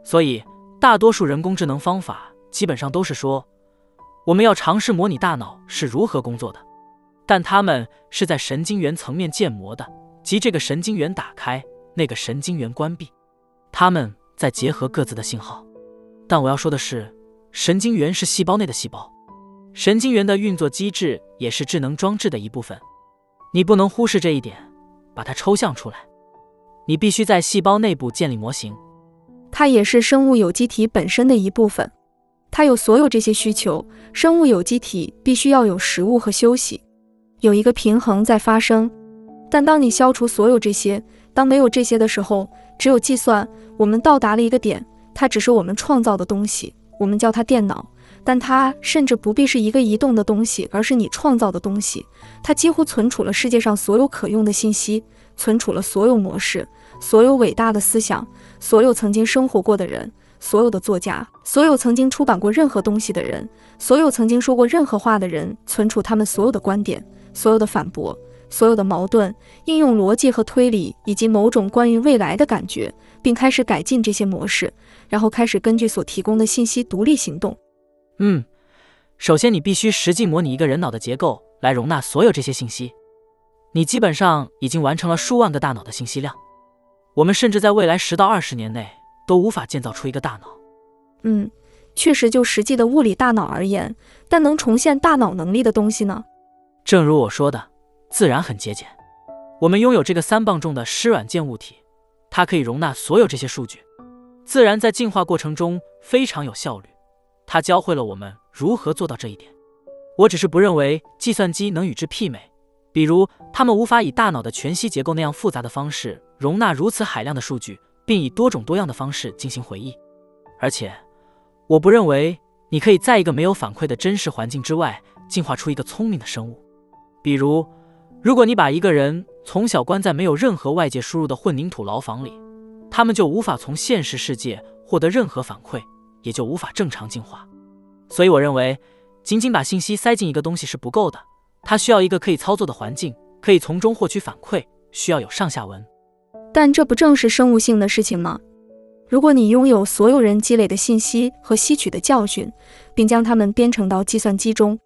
Speaker 3: 所以，大多数人工智能方法基本上都是说，我们要尝试模拟大脑是如何工作的，但它们是在神经元层面建模的，即这个神经元打开，那个神经元关闭，它们在结合各自的信号。但我要说的是，神经元是细胞内的细胞，神经元的运作机制也是智能装置的一部分。你不能忽视这一点，把它抽象出来。你必须在细胞内部建立模型，
Speaker 2: 它也是生物有机体本身的一部分。它有所有这些需求。生物有机体必须要有食物和休息，有一个平衡在发生。但当你消除所有这些，当没有这些的时候，只有计算。我们到达了一个点，它只是我们创造的东西，我们叫它电脑。但它甚至不必是一个移动的东西，而是你创造的东西。它几乎存储了世界上所有可用的信息，存储了所有模式、所有伟大的思想、所有曾经生活过的人、所有的作家、所有曾经出版过任何东西的人、所有曾经说过任何话的人，存储他们所有的观点、所有的反驳、所有的矛盾、应用逻辑和推理，以及某种关于未来的感觉，并开始改进这些模式，然后开始根据所提供的信息独立行动。
Speaker 3: 嗯，首先你必须实际模拟一个人脑的结构来容纳所有这些信息。你基本上已经完成了数万个大脑的信息量。我们甚至在未来十到二十年内都无法建造出一个大脑。
Speaker 2: 嗯，确实，就实际的物理大脑而言，但能重现大脑能力的东西呢？
Speaker 3: 正如我说的，自然很节俭。我们拥有这个三磅重的湿软件物体，它可以容纳所有这些数据。自然在进化过程中非常有效率。它教会了我们如何做到这一点。我只是不认为计算机能与之媲美。比如，它们无法以大脑的全息结构那样复杂的方式容纳如此海量的数据，并以多种多样的方式进行回忆。而且，我不认为你可以在一个没有反馈的真实环境之外进化出一个聪明的生物。比如，如果你把一个人从小关在没有任何外界输入的混凝土牢房里，他们就无法从现实世界获得任何反馈。也就无法正常进化，所以我认为，仅仅把信息塞进一个东西是不够的，它需要一个可以操作的环境，可以从中获取反馈，需要有上下文。
Speaker 2: 但这不正是生物性的事情吗？如果你拥有所有人积累的信息和吸取的教训，并将它们编程到计算机中，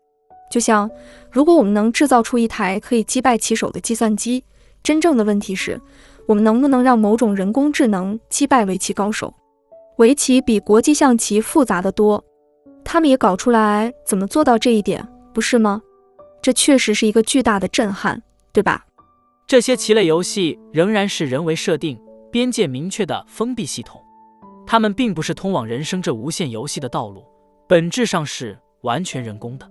Speaker 2: 就像如果我们能制造出一台可以击败棋手的计算机，真正的问题是，我们能不能让某种人工智能击败围棋高手？围棋比国际象棋复杂的多，他们也搞出来怎么做到这一点，不是吗？这确实是一个巨大的震撼，对吧？
Speaker 3: 这些棋类游戏仍然是人为设定、边界明确的封闭系统，它们并不是通往人生这无限游戏的道路，本质上是完全人工的。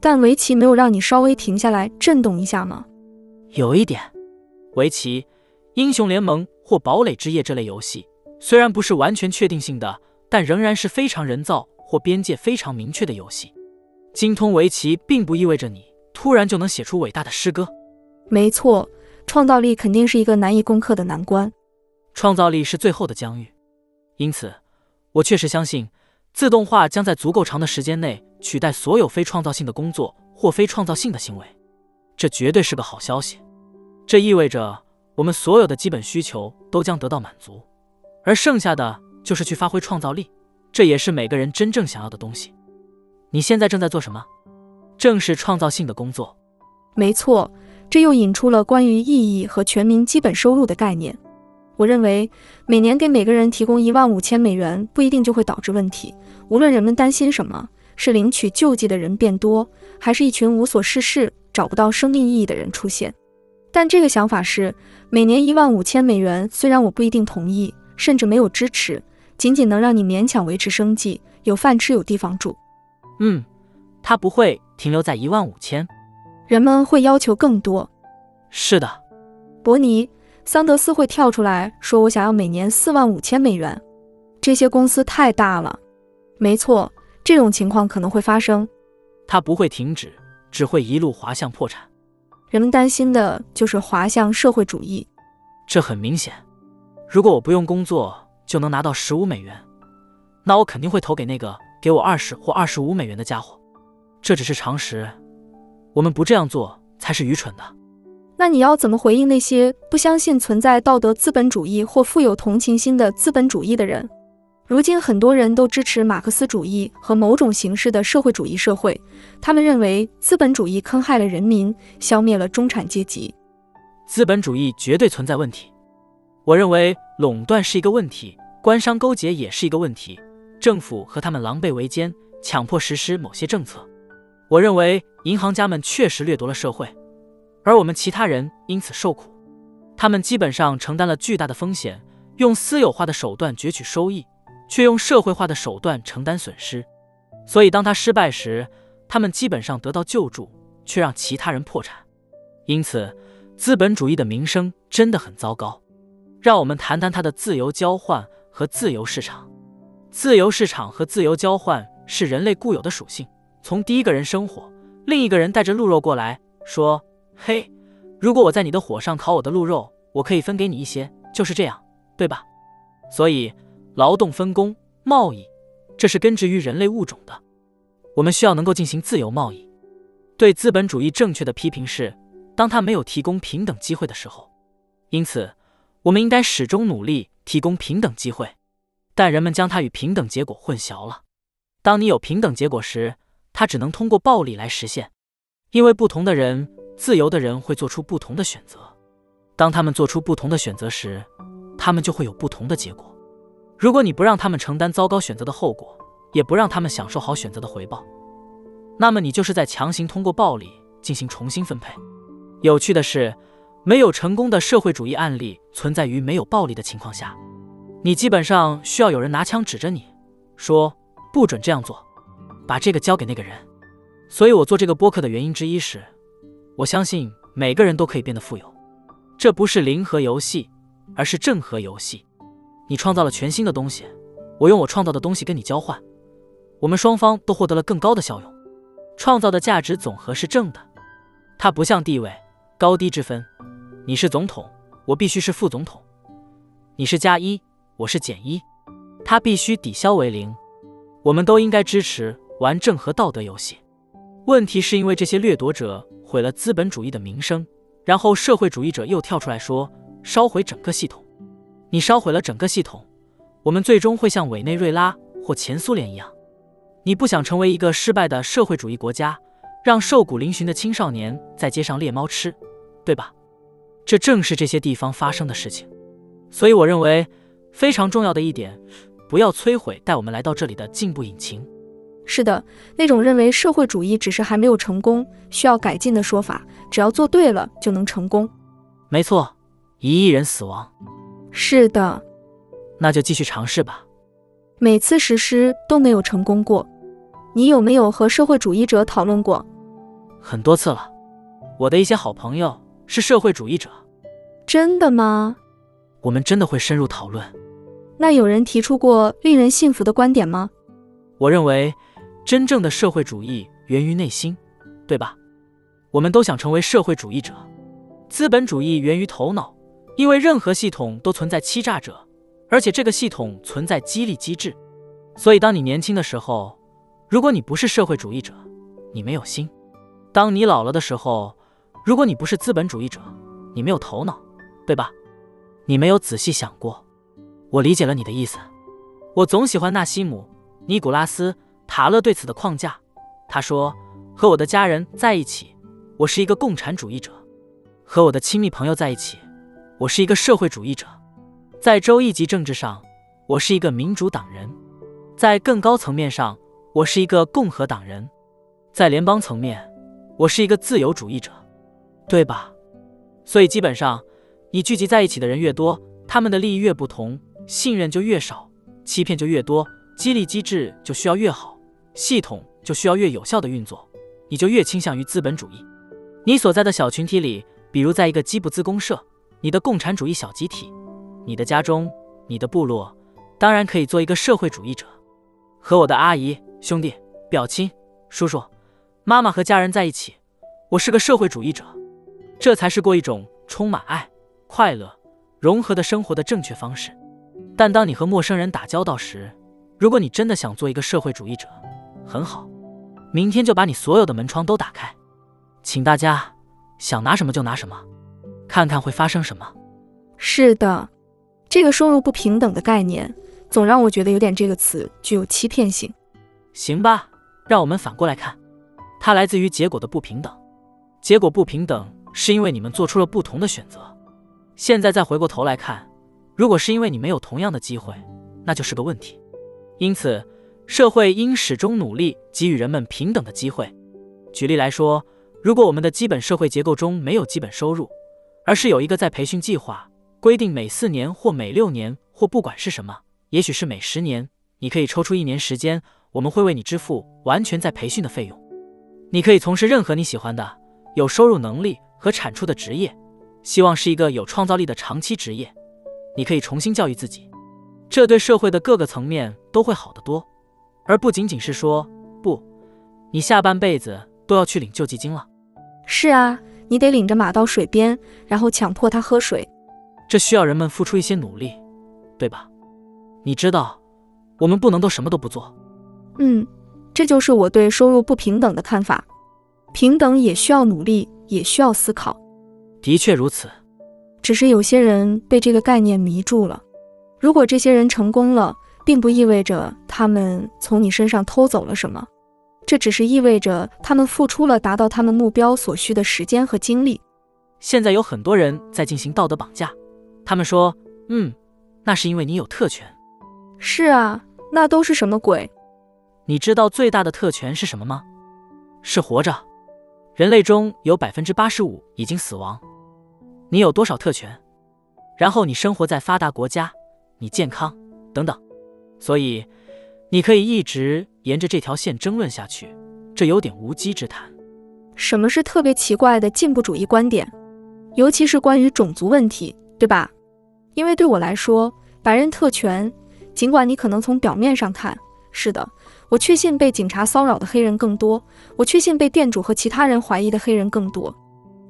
Speaker 2: 但围棋没有让你稍微停下来震动一下吗？
Speaker 3: 有一点，围棋、英雄联盟或堡垒之夜这类游戏。虽然不是完全确定性的，但仍然是非常人造或边界非常明确的游戏。精通围棋并不意味着你突然就能写出伟大的诗歌。
Speaker 2: 没错，创造力肯定是一个难以攻克的难关。
Speaker 3: 创造力是最后的疆域，因此，我确实相信，自动化将在足够长的时间内取代所有非创造性的工作或非创造性的行为。这绝对是个好消息。这意味着我们所有的基本需求都将得到满足，而剩下的就是去发挥创造力。这也是每个人真正想要的东西。你现在正在做什么？正是创造性的工作。
Speaker 2: 没错，这又引出了关于意义和全民基本收入的概念。我认为，每年给每个人提供一万五千美元不一定就会导致问题。无论人们担心什么，是领取救济的人变多，还是一群无所事事、找不到生命意义的人出现。但这个想法是，每年一万五千美元，虽然我不一定同意，甚至没有支持，仅仅能让你勉强维持生计，有饭吃，有地方住。
Speaker 3: 嗯，它不会停留在一万五千，
Speaker 2: 人们会要求更多。
Speaker 3: 是的，
Speaker 2: 伯尼。桑德斯会跳出来说：“我想要每年四万五千美元。”这些公司太大了。没错，这种情况可能会发生。
Speaker 3: 它不会停止，只会一路滑向破产。
Speaker 2: 人们担心的就是滑向社会主义。
Speaker 3: 这很明显。如果我不用工作就能拿到十五美元，那我肯定会投给那个给我二十或二十五美元的家伙。这只是常识。我们不这样做才是愚蠢的。
Speaker 2: 那你要怎么回应那些不相信存在道德资本主义或富有同情心的资本主义的人？如今很多人都支持马克思主义和某种形式的社会主义社会，他们认为资本主义坑害了人民，消灭了中产阶级。
Speaker 3: 资本主义绝对存在问题。我认为垄断是一个问题，官商勾结也是一个问题，政府和他们狼狈为奸，强迫实施某些政策。我认为银行家们确实掠夺了社会。而我们其他人因此受苦，他们基本上承担了巨大的风险，用私有化的手段攫取收益，却用社会化的手段承担损失。所以，当他失败时，他们基本上得到救助，却让其他人破产。因此，资本主义的名声真的很糟糕。让我们谈谈它的自由交换和自由市场。自由市场和自由交换是人类固有的属性。从第一个人生火，另一个人带着鹿肉过来说。嘿，如果我在你的火上烤我的鹿肉，我可以分给你一些，就是这样，对吧？所以，劳动分工、贸易，这是根植于人类物种的。我们需要能够进行自由贸易。对资本主义正确的批评是，当他没有提供平等机会的时候。因此，我们应该始终努力提供平等机会。但人们将它与平等结果混淆了。当你有平等结果时，他只能通过暴力来实现，因为不同的人。自由的人会做出不同的选择，当他们做出不同的选择时，他们就会有不同的结果。如果你不让他们承担糟糕选择的后果，也不让他们享受好选择的回报，那么你就是在强行通过暴力进行重新分配。有趣的是，没有成功的社会主义案例存在于没有暴力的情况下。你基本上需要有人拿枪指着你，说不准这样做，把这个交给那个人。所以我做这个播客的原因之一是。我相信每个人都可以变得富有，这不是零和游戏，而是正和游戏。你创造了全新的东西，我用我创造的东西跟你交换，我们双方都获得了更高的效用。创造的价值总和是正的，它不像地位高低之分。你是总统，我必须是副总统；你是加一，我是减一，它必须抵消为零。我们都应该支持玩正和道德游戏。问题是因为这些掠夺者。毁了资本主义的名声，然后社会主义者又跳出来说烧毁整个系统。你烧毁了整个系统，我们最终会像委内瑞拉或前苏联一样。你不想成为一个失败的社会主义国家，让瘦骨嶙峋的青少年在街上猎猫吃，对吧？这正是这些地方发生的事情。所以我认为非常重要的一点，不要摧毁带我们来到这里的进步引擎。
Speaker 2: 是的，那种认为社会主义只是还没有成功，需要改进的说法，只要做对了就能成功。
Speaker 3: 没错，一亿人死亡。
Speaker 2: 是的，
Speaker 3: 那就继续尝试吧。
Speaker 2: 每次实施都没有成功过。你有没有和社会主义者讨论过？
Speaker 3: 很多次了。我的一些好朋友是社会主义者。
Speaker 2: 真的吗？
Speaker 3: 我们真的会深入讨论。
Speaker 2: 那有人提出过令人信服的观点吗？
Speaker 3: 我认为，真正的社会主义源于内心，对吧？我们都想成为社会主义者。资本主义源于头脑，因为任何系统都存在欺诈者，而且这个系统存在激励机制。所以，当你年轻的时候，如果你不是社会主义者，你没有心；当你老了的时候，如果你不是资本主义者，你没有头脑，对吧？你没有仔细想过。我理解了你的意思。我总喜欢纳西姆·尼古拉斯·塔勒对此的框架。他说：“和我的家人在一起，我是一个共产主义者；和我的亲密朋友在一起，我是一个社会主义者。在州一级政治上，我是一个民主党人；在更高层面上，我是一个共和党人；在联邦层面，我是一个自由主义者，对吧？所以基本上，你聚集在一起的人越多，他们的利益越不同。”信任就越少，欺骗就越多，激励机制就需要越好，系统就需要越有效的运作，你就越倾向于资本主义。你所在的小群体里，比如在一个基布兹公社，你的共产主义小集体，你的家中，你的部落，当然可以做一个社会主义者。和我的阿姨、兄弟、表亲、叔叔、妈妈和家人在一起，我是个社会主义者。这才是过一种充满爱、快乐、融合的生活的正确方式。但当你和陌生人打交道时，如果你真的想做一个社会主义者，很好，明天就把你所有的门窗都打开，请大家想拿什么就拿什么，看看会发生什么。
Speaker 2: 是的，这个收入不平等的概念，总让我觉得有点这个词具有欺骗性。
Speaker 3: 行吧，让我们反过来看，它来自于结果的不平等。结果不平等是因为你们做出了不同的选择。现在再回过头来看。如果是因为你没有同样的机会，那就是个问题。因此，社会应始终努力给予人们平等的机会。举例来说，如果我们的基本社会结构中没有基本收入，而是有一个在培训计划，规定每四年或每六年或不管是什么，也许是每十年，你可以抽出一年时间，我们会为你支付完全在培训的费用。你可以从事任何你喜欢的、有收入能力和产出的职业，希望是一个有创造力的长期职业。你可以重新教育自己，这对社会的各个层面都会好得多，而不仅仅是说不，你下半辈子都要去领救济金了。
Speaker 2: 是啊，你得领着马到水边，然后强迫他喝水。
Speaker 3: 这需要人们付出一些努力，对吧？你知道，我们不能都什么都不做。
Speaker 2: 嗯，这就是我对收入不平等的看法。平等也需要努力，也需要思考。
Speaker 3: 的确如此。
Speaker 2: 只是有些人被这个概念迷住了。如果这些人成功了，并不意味着他们从你身上偷走了什么，这只是意味着他们付出了达到他们目标所需的时间和精力。
Speaker 3: 现在有很多人在进行道德绑架，他们说：“嗯，那是因为你有特权。”
Speaker 2: 是啊，那都是什么鬼？
Speaker 3: 你知道最大的特权是什么吗？是活着。人类中有百分之八十五已经死亡。你有多少特权？然后你生活在发达国家，你健康等等，所以你可以一直沿着这条线争论下去，这有点无稽之谈。
Speaker 2: 什么是特别奇怪的进步主义观点？尤其是关于种族问题，对吧？因为对我来说，白人特权，尽管你可能从表面上看，是的，我确信被警察骚扰的黑人更多，我确信被店主和其他人怀疑的黑人更多。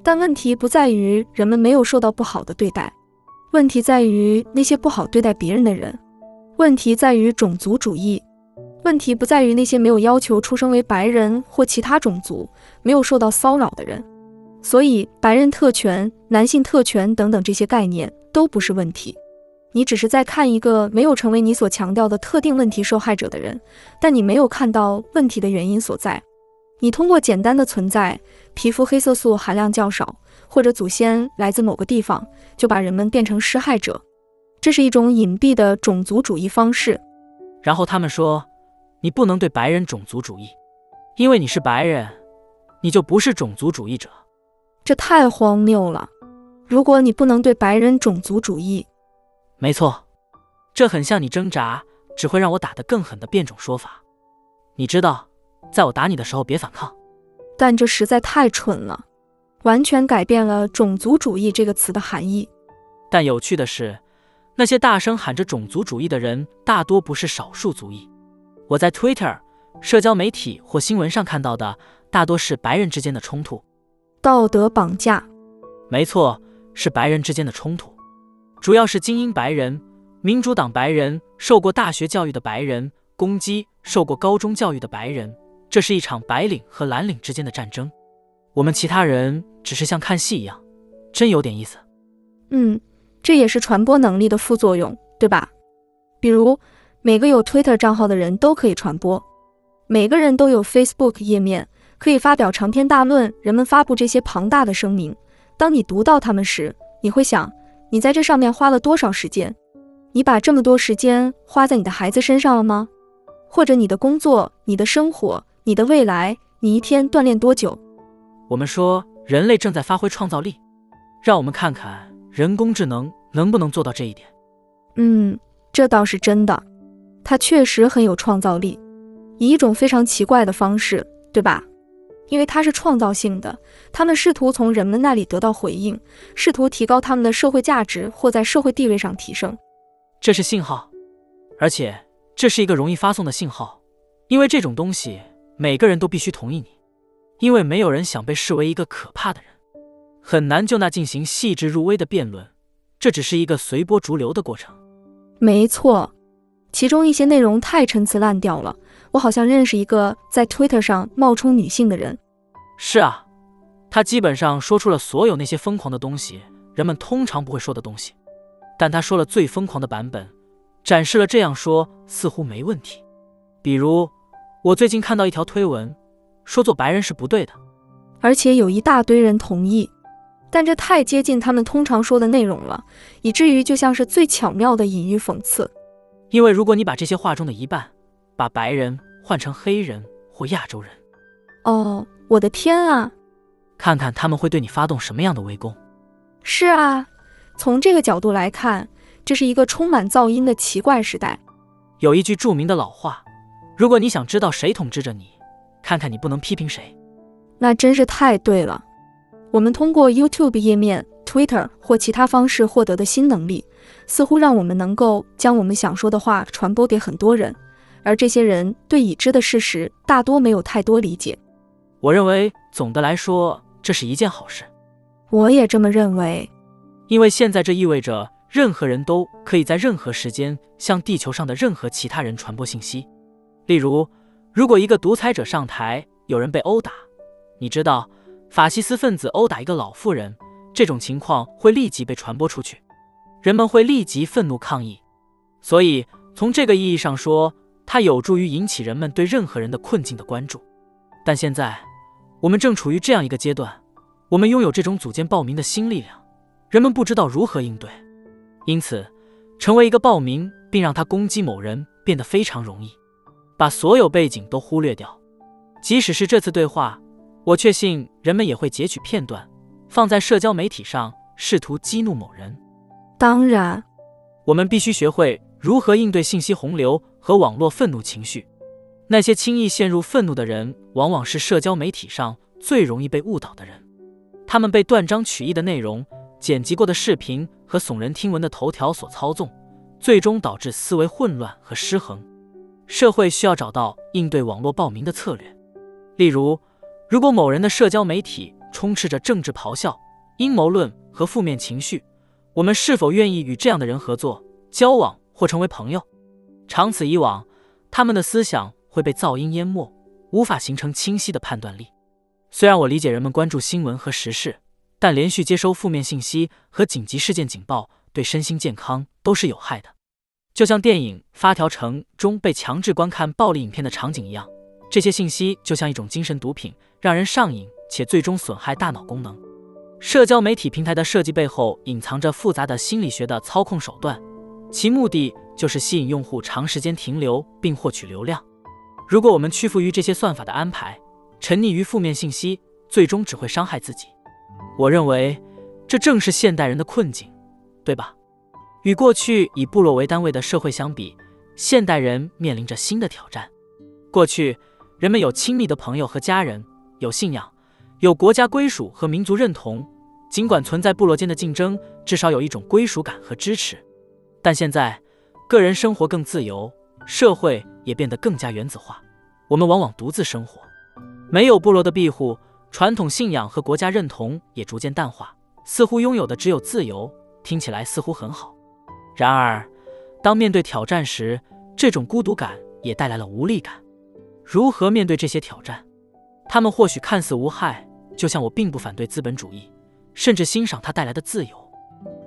Speaker 2: 但问题不在于人们没有受到不好的对待，问题在于那些不好对待别人的人，问题在于种族主义，问题不在于那些没有要求出生为白人或其他种族、没有受到骚扰的人。所以，白人特权、男性特权等等这些概念都不是问题。你只是在看一个没有成为你所强调的特定问题受害者的人，但你没有看到问题的原因所在。你通过简单的存在。皮肤黑色素含量较少，或者祖先来自某个地方，就把人们变成施害者。这是一种隐蔽的种族主义方式。
Speaker 3: 然后他们说，你不能对白人种族主义，因为你是白人，你就不是种族主义者。
Speaker 2: 这太荒谬了！如果你不能对白人种族主义，
Speaker 3: 没错，这很像你挣扎只会让我打得更狠的变种说法。你知道，在我打你的时候别反抗。
Speaker 2: 但这实在太蠢了，完全改变了种族主义这个词的含义。
Speaker 3: 但有趣的是，那些大声喊着种族主义的人，大多不是少数族裔。我在 Twitter、社交媒体或新闻上看到的，大多是白人之间的冲突。
Speaker 2: 道德绑架，
Speaker 3: 没错，是白人之间的冲突，主要是精英白人、民主党白人、受过大学教育的白人攻击受过高中教育的白人。这是一场白领和蓝领之间的战争。我们其他人只是像看戏一样，真有点意思。
Speaker 2: 嗯，这也是传播能力的副作用，对吧？比如，每个有 Twitter 账号的人都可以传播，每个人都有 Facebook 页面，可以发表长篇大论。人们发布这些庞大的声明，当你读到他们时，你会想，你在这上面花了多少时间？你把这么多时间花在你的孩子身上了吗？或者你的工作、你的生活、你的未来？你一天锻炼多久？
Speaker 3: 我们说人类正在发挥创造力，让我们看看人工智能能不能做到这一点。
Speaker 2: 嗯，这倒是真的，它确实很有创造力，以一种非常奇怪的方式，对吧？因为它是创造性的，他们试图从人们那里得到回应，试图提高他们的社会价值或在社会地位上提升。
Speaker 3: 这是信号，而且这是一个容易发送的信号，因为这种东西每个人都必须同意你，因为没有人想被视为一个可怕的人，很难就那进行细致入微的辩论，这只是一个随波逐流的过程。
Speaker 2: 没错，其中一些内容太陈词滥调了。我好像认识一个在 Twitter 上冒充女性的人。
Speaker 3: 是啊，他基本上说出了所有那些疯狂的东西，人们通常不会说的东西。但他说了最疯狂的版本，展示了这样说似乎没问题。比如，我最近看到一条推文，说做白人是不对的，
Speaker 2: 而且有一大堆人同意。但这太接近他们通常说的内容了，以至于就像是最巧妙的隐喻讽刺。
Speaker 3: 因为如果你把这些话中的一半，把白人换成黑人或亚洲人，
Speaker 2: 哦，我的天啊！
Speaker 3: 看看他们会对你发动什么样的围攻。
Speaker 2: 是啊，从这个角度来看，这是一个充满噪音的奇怪时代。
Speaker 3: 有一句著名的老话：如果你想知道谁统治着你，看看你不能批评谁。
Speaker 2: 那真是太对了。我们通过 YouTube 页面、Twitter 或其他方式获得的新能力，似乎让我们能够将我们想说的话传播给很多人。而这些人对已知的事实大多没有太多理解。
Speaker 3: 我认为总的来说，这是一件好事。
Speaker 2: 我也这么认为，
Speaker 3: 因为现在这意味着任何人都可以在任何时间向地球上的任何其他人传播信息。例如，如果一个独裁者上台，有人被殴打，你知道，法西斯分子殴打一个老妇人，这种情况会立即被传播出去，人们会立即愤怒抗议。所以，从这个意义上说，它有助于引起人们对任何人的困境的关注，但现在我们正处于这样一个阶段，我们拥有这种组建暴民的新力量，人们不知道如何应对，因此成为一个暴民并让他攻击某人变得非常容易，把所有背景都忽略掉。即使是这次对话，我确信人们也会截取片段放在社交媒体上，试图激怒某人。
Speaker 2: 当然，
Speaker 3: 我们必须学会如何应对信息洪流。和网络愤怒情绪，那些轻易陷入愤怒的人，往往是社交媒体上最容易被误导的人。他们被断章取义的内容、剪辑过的视频和耸人听闻的头条所操纵，最终导致思维混乱和失衡。社会需要找到应对网络暴民的策略。例如，如果某人的社交媒体充斥着政治咆哮、阴谋论和负面情绪，我们是否愿意与这样的人合作、交往或成为朋友？长此以往，他们的思想会被噪音淹没，无法形成清晰的判断力。虽然我理解人们关注新闻和时事，但连续接收负面信息和紧急事件警报对身心健康都是有害的。就像电影《发条城》中被强制观看暴力影片的场景一样，这些信息就像一种精神毒品，让人上瘾，且最终损害大脑功能。社交媒体平台的设计背后隐藏着复杂的心理学的操控手段，其目的。就是吸引用户长时间停留并获取流量。如果我们屈服于这些算法的安排，沉溺于负面信息，最终只会伤害自己。我认为这正是现代人的困境，对吧？与过去以部落为单位的社会相比，现代人面临着新的挑战。过去，人们有亲密的朋友和家人，有信仰，有国家归属和民族认同。尽管存在部落间的竞争，至少有一种归属感和支持。但现在，个人生活更自由，社会也变得更加原子化。我们往往独自生活，没有部落的庇护，传统信仰和国家认同也逐渐淡化，似乎拥有的只有自由。听起来似乎很好，然而，当面对挑战时，这种孤独感也带来了无力感。如何面对这些挑战？他们或许看似无害，就像我并不反对资本主义，甚至欣赏它带来的自由。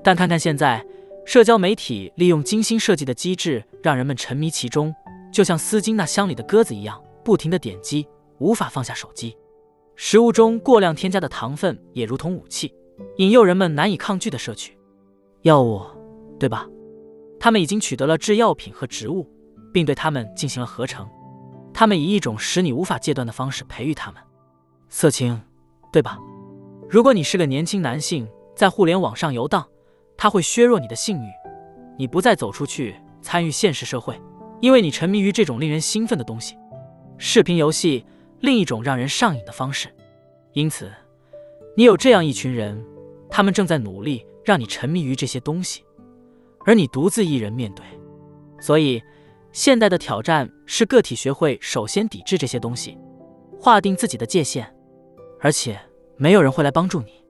Speaker 3: 但看看现在，社交媒体利用精心设计的机制，让人们沉迷其中，就像丝巾那箱里的鸽子一样，不停的点击，无法放下手机。食物中过量添加的糖分也如同武器，引诱人们难以抗拒的摄取。药物，对吧？他们已经取得了制药品和植物，并对它们进行了合成。他们以一种使你无法戒断的方式培育他们。色情，对吧？如果你是个年轻男性，在互联网上游荡，它会削弱你的性欲，你不再走出去参与现实社会，因为你沉迷于这种令人兴奋的东西。视频游戏，另一种让人上瘾的方式。因此，你有这样一群人，他们正在努力。让你沉迷于这些东西，而你独自一人面对。所以，现代的挑战是个体学会首先抵制这些东西，划定自己的界限，而且没有人会来帮助你。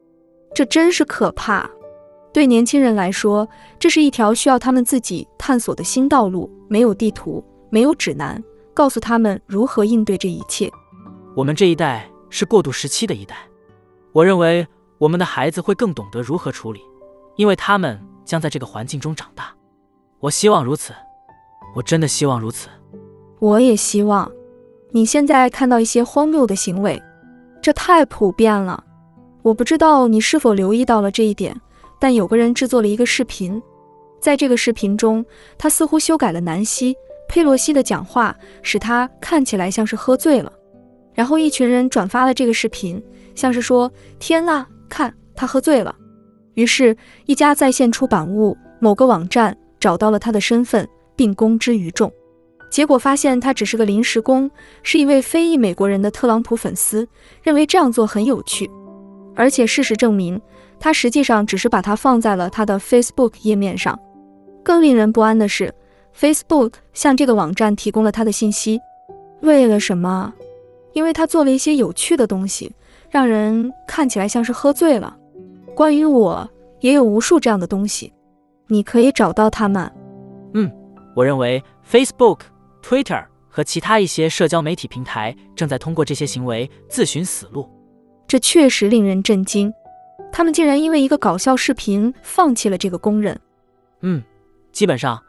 Speaker 2: 这真是可怕。对年轻人来说，这是一条需要他们自己探索的新道路。没有地图，没有指南，告诉他们如何应对这一切。
Speaker 3: 我们这一代是过渡时期的一代。我认为我们的孩子会更懂得如何处理。因为他们将在这个环境中长大，我希望如此，我真的希望如此。
Speaker 2: 我也希望。你现在看到一些荒谬的行为，这太普遍了。我不知道你是否留意到了这一点，但有个人制作了一个视频，在这个视频中，他似乎修改了南希·佩洛西的讲话，使他看起来像是喝醉了。然后一群人转发了这个视频，像是说：“天呐，看他喝醉了。”于是，一家在线出版物某个网站找到了他的身份，并公之于众。结果发现他只是个临时工，是一位非裔美国人的特朗普粉丝，认为这样做很有趣。而且事实证明，他实际上只是把它放在了他的 Facebook 页面上。更令人不安的是，Facebook 向这个网站提供了他的信息，为了什么？因为他做了一些有趣的东西，让人看起来像是喝醉了。关于我也有无数这样的东西，你可以找到他们。
Speaker 3: 嗯，我认为 Facebook、Twitter 和其他一些社交媒体平台正在通过这些行为自寻死路。
Speaker 2: 这确实令人震惊，他们竟然因为一个搞笑视频放弃了这个工人。
Speaker 3: 嗯，基本上，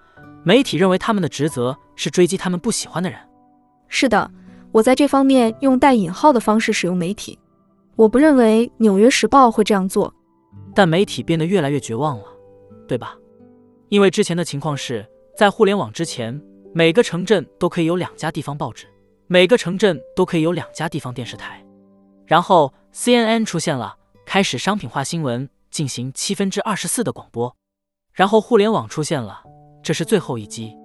Speaker 3: 媒体认为他们的职责是追击他们不喜欢的人。
Speaker 2: 是的，我在这方面用带引号的方式使用媒体。我不认为《纽约时报》会这样做。
Speaker 3: 但媒体变得越来越绝望了，对吧？因为之前的情况是在互联网之前，每个城镇都可以有两家地方报纸，每个城镇都可以有两家地方电视台。然后 CNN 出现了，开始商品化新闻，进行七分之二十四的广播。然后互联网出现了，这是最后一击。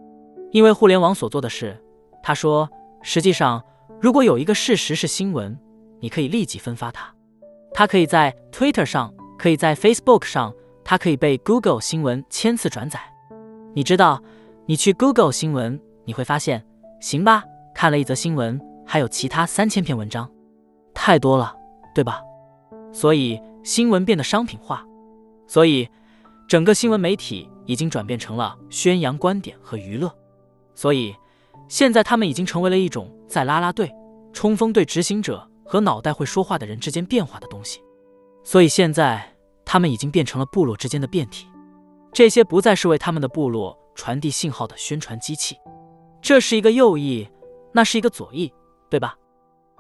Speaker 3: 因为互联网所做的事，他说，实际上，如果有一个事实是新闻，你可以立即分发它，它可以在 Twitter 上。可以在 Facebook 上，它可以被 Google 新闻千次转载。你知道，你去 Google 新闻，你会发现，行吧，看了一则新闻，还有其他三千篇文章，太多了，对吧？所以新闻变得商品化，所以整个新闻媒体已经转变成了宣扬观点和娱乐。所以现在他们已经成为了一种在拉拉队、冲锋队执行者和脑袋会说话的人之间变化的东西。所以现在，他们已经变成了部落之间的变体，这些不再是为他们的部落传递信号的宣传机器。这是一个右翼，那是一个左翼，对吧？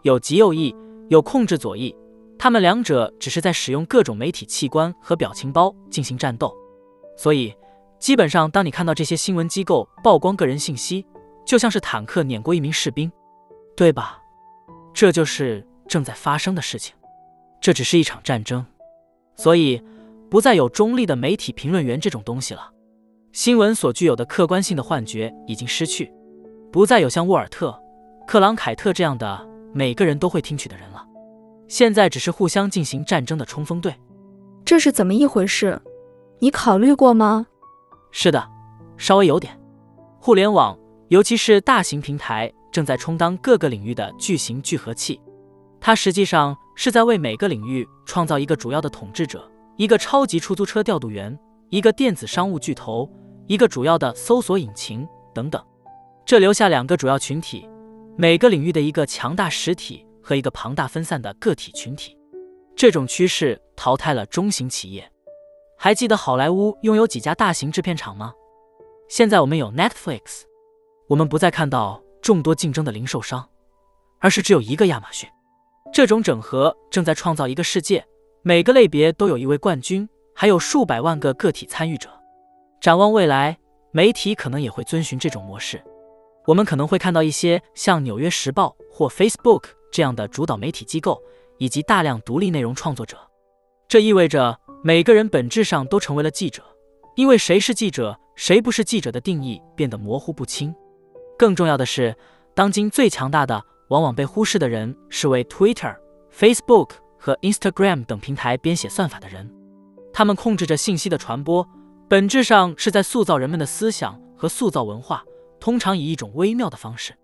Speaker 3: 有极右翼，有控制左翼，他们两者只是在使用各种媒体器官和表情包进行战斗。所以，基本上，当你看到这些新闻机构曝光个人信息，就像是坦克碾过一名士兵，对吧？这就是正在发生的事情。这只是一场战争，所以不再有中立的媒体评论员这种东西了。新闻所具有的客观性的幻觉已经失去，不再有像沃尔特、克朗凯特这样的每个人都会听取的人了。现在只是互相进行战争的冲锋队。
Speaker 2: 这是怎么一回事？你考虑过吗？
Speaker 3: 是的，稍微有点。互联网，尤其是大型平台，正在充当各个领域的巨型聚合器。它实际上是在为每个领域创造一个主要的统治者，一个超级出租车调度员，一个电子商务巨头，一个主要的搜索引擎等等。这留下两个主要群体，每个领域的一个强大实体和一个庞大分散的个体群体。这种趋势淘汰了中型企业。还记得好莱坞拥有几家大型制片厂吗？现在我们有 Netflix，我们不再看到众多竞争的零售商，而是只有一个亚马逊。这种整合正在创造一个世界，每个类别都有一位冠军，还有数百万个个体参与者。展望未来，媒体可能也会遵循这种模式。我们可能会看到一些像《纽约时报》或 Facebook 这样的主导媒体机构，以及大量独立内容创作者。这意味着每个人本质上都成为了记者，因为谁是记者，谁不是记者的定义变得模糊不清。更重要的是，当今最强大的、往往被忽视的人是为 Twitter、Facebook 和 Instagram 等平台编写算法的人。他们控制着信息的传播，本质上是在塑造人们的思想和塑造文化。通常以一种微妙的方式，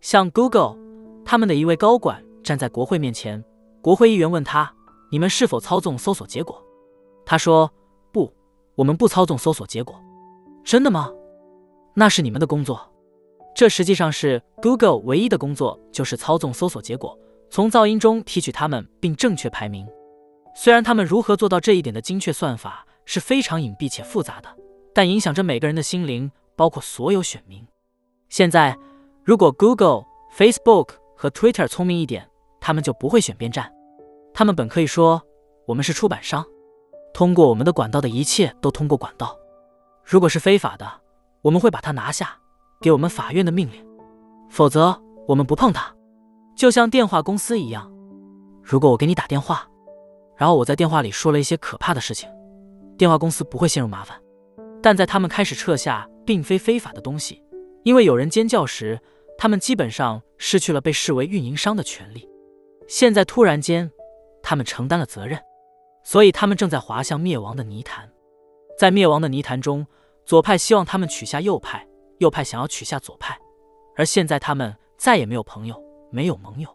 Speaker 3: 像 Google，他们的一位高管站在国会面前，国会议员问他：“你们是否操纵搜索结果？”他说：“不，我们不操纵搜索结果。”真的吗？那是你们的工作。这实际上是 Google 唯一的工作，就是操纵搜索结果，从噪音中提取它们并正确排名。虽然他们如何做到这一点的精确算法是非常隐蔽且复杂的，但影响着每个人的心灵。包括所有选民。现在，如果 Google、Facebook 和 Twitter 聪明一点，他们就不会选边站。他们本可以说：“我们是出版商，通过我们的管道的一切都通过管道。如果是非法的，我们会把它拿下，给我们法院的命令；否则，我们不碰它。就像电话公司一样，如果我给你打电话，然后我在电话里说了一些可怕的事情，电话公司不会陷入麻烦。但在他们开始撤下。并非非法的东西，因为有人尖叫时，他们基本上失去了被视为运营商的权利。现在突然间，他们承担了责任，所以他们正在滑向灭亡的泥潭。在灭亡的泥潭中，左派希望他们取下右派，右派想要取下左派，而现在他们再也没有朋友，没有盟友。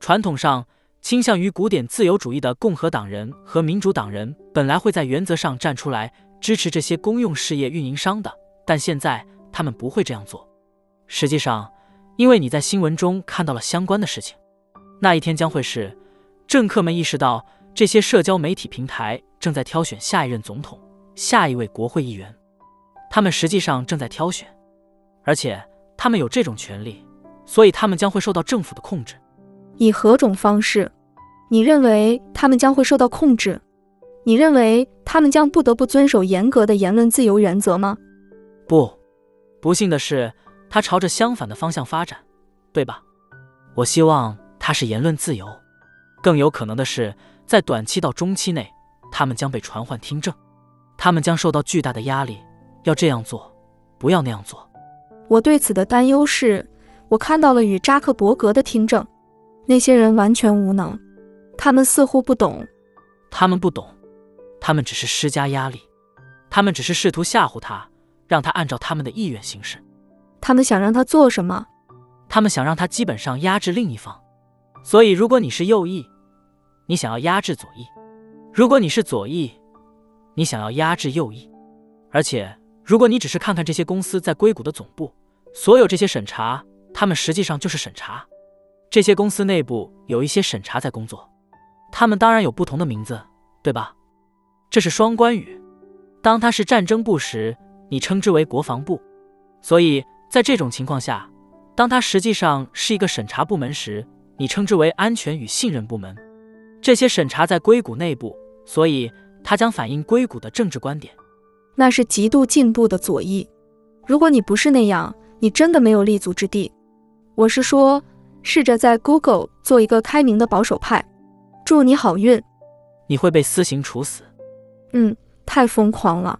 Speaker 3: 传统上倾向于古典自由主义的共和党人和民主党人本来会在原则上站出来支持这些公用事业运营商的。但现在他们不会这样做。实际上，因为你在新闻中看到了相关的事情，那一天将会是政客们意识到这些社交媒体平台正在挑选下一任总统、下一位国会议员。他们实际上正在挑选，而且他们有这种权利，所以他们将会受到政府的控制。
Speaker 2: 以何种方式？你认为他们将会受到控制？你认为他们将不得不遵守严格的言论自由原则吗？
Speaker 3: 不，不幸的是，它朝着相反的方向发展，对吧？我希望它是言论自由。更有可能的是，在短期到中期内，他们将被传唤听证，他们将受到巨大的压力，要这样做，不要那样做。
Speaker 2: 我对此的担忧是，我看到了与扎克伯格的听证，那些人完全无能，他们似乎不懂，
Speaker 3: 他们不懂，他们只是施加压力，他们只是试图吓唬他。让他按照他们的意愿行事。
Speaker 2: 他们想让他做什么？
Speaker 3: 他们想让他基本上压制另一方。所以，如果你是右翼，你想要压制左翼；如果你是左翼，你想要压制右翼。而且，如果你只是看看这些公司在硅谷的总部，所有这些审查，他们实际上就是审查。这些公司内部有一些审查在工作，他们当然有不同的名字，对吧？这是双关语。当他是战争部时。你称之为国防部，所以在这种情况下，当它实际上是一个审查部门时，你称之为安全与信任部门。这些审查在硅谷内部，所以它将反映硅谷的政治观点。
Speaker 2: 那是极度进步的左翼。如果你不是那样，你真的没有立足之地。我是说，试着在 Google 做一个开明的保守派。祝你好运。
Speaker 3: 你会被私刑处死。
Speaker 2: 嗯，太疯狂了。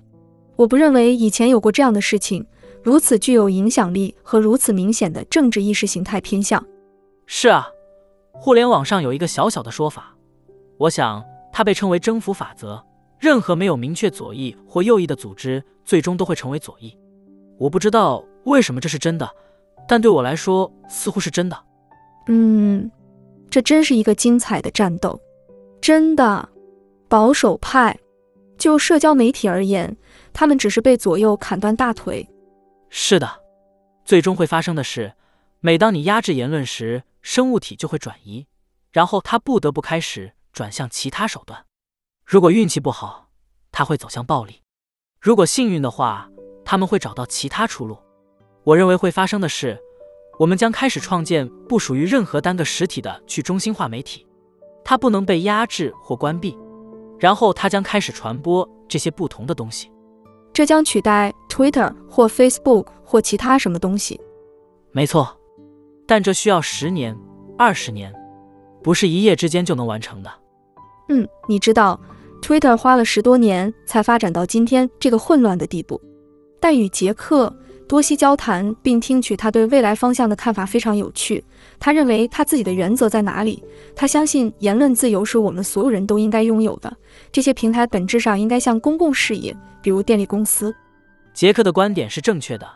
Speaker 2: 我不认为以前有过这样的事情，如此具有影响力和如此明显的政治意识形态偏向。
Speaker 3: 是啊，互联网上有一个小小的说法，我想它被称为征服法则。任何没有明确左翼或右翼的组织，最终都会成为左翼。我不知道为什么这是真的，但对我来说似乎是真的。
Speaker 2: 嗯，这真是一个精彩的战斗。真的，保守派就社交媒体而言，他们只是被左右砍断大腿。
Speaker 3: 是的，最终会发生的是，每当你压制言论时，生物体就会转移，然后它不得不开始转向其他手段。如果运气不好，它会走向暴力；如果幸运的话，他们会找到其他出路。我认为会发生的是，我们将开始创建不属于任何单个实体的去中心化媒体。它不能被压制或关闭，然后它将开始传播这些不同的东西。
Speaker 2: 这将取代 Twitter 或 Facebook 或其他什么东西。
Speaker 3: 没错，但这需要十年、二十年，不是一夜之间就能完成的。
Speaker 2: 嗯，你知道，Twitter 花了十多年才发展到今天这个混乱的地步。但与杰克。多西交谈，并听取他对未来方向的看法非常有趣。他认为他自己的原则在哪里？他相信言论自由是我们所有人都应该拥有的。这些平台本质上应该像公共事业，比如电力公司。
Speaker 3: 杰克的观点是正确的，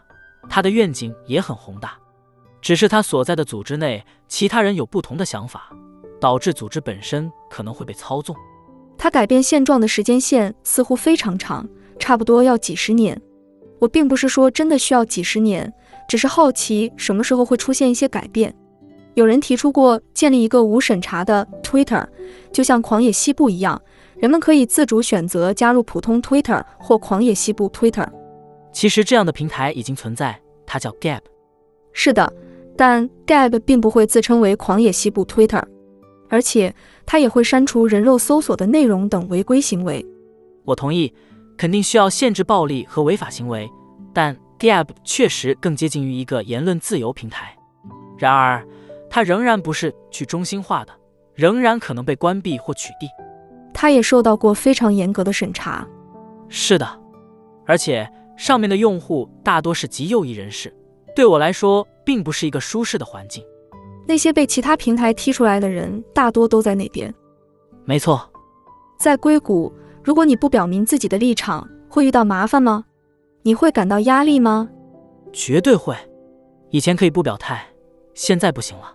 Speaker 3: 他的愿景也很宏大，只是他所在的组织内其他人有不同的想法，导致组织本身可能会被操纵。
Speaker 2: 他改变现状的时间线似乎非常长，差不多要几十年。我并不是说真的需要几十年，只是好奇什么时候会出现一些改变。有人提出过建立一个无审查的 Twitter，就像狂野西部一样，人们可以自主选择加入普通 Twitter 或狂野西部 Twitter。
Speaker 3: 其实这样的平台已经存在，它叫 Gab。
Speaker 2: 是的，但 Gab 并不会自称为狂野西部 Twitter，而且它也会删除人肉搜索的内容等违规行为。
Speaker 3: 我同意。肯定需要限制暴力和违法行为，但 Gab 确实更接近于一个言论自由平台。然而，它仍然不是去中心化的，仍然可能被关闭或取缔。
Speaker 2: 它也受到过非常严格的审查。
Speaker 3: 是的，而且上面的用户大多是极右翼人士，对我来说并不是一个舒适的环境。
Speaker 2: 那些被其他平台踢出来的人大多都在那边。
Speaker 3: 没错，
Speaker 2: 在硅谷。如果你不表明自己的立场，会遇到麻烦吗？你会感到压力吗？
Speaker 3: 绝对会。以前可以不表态，现在不行了。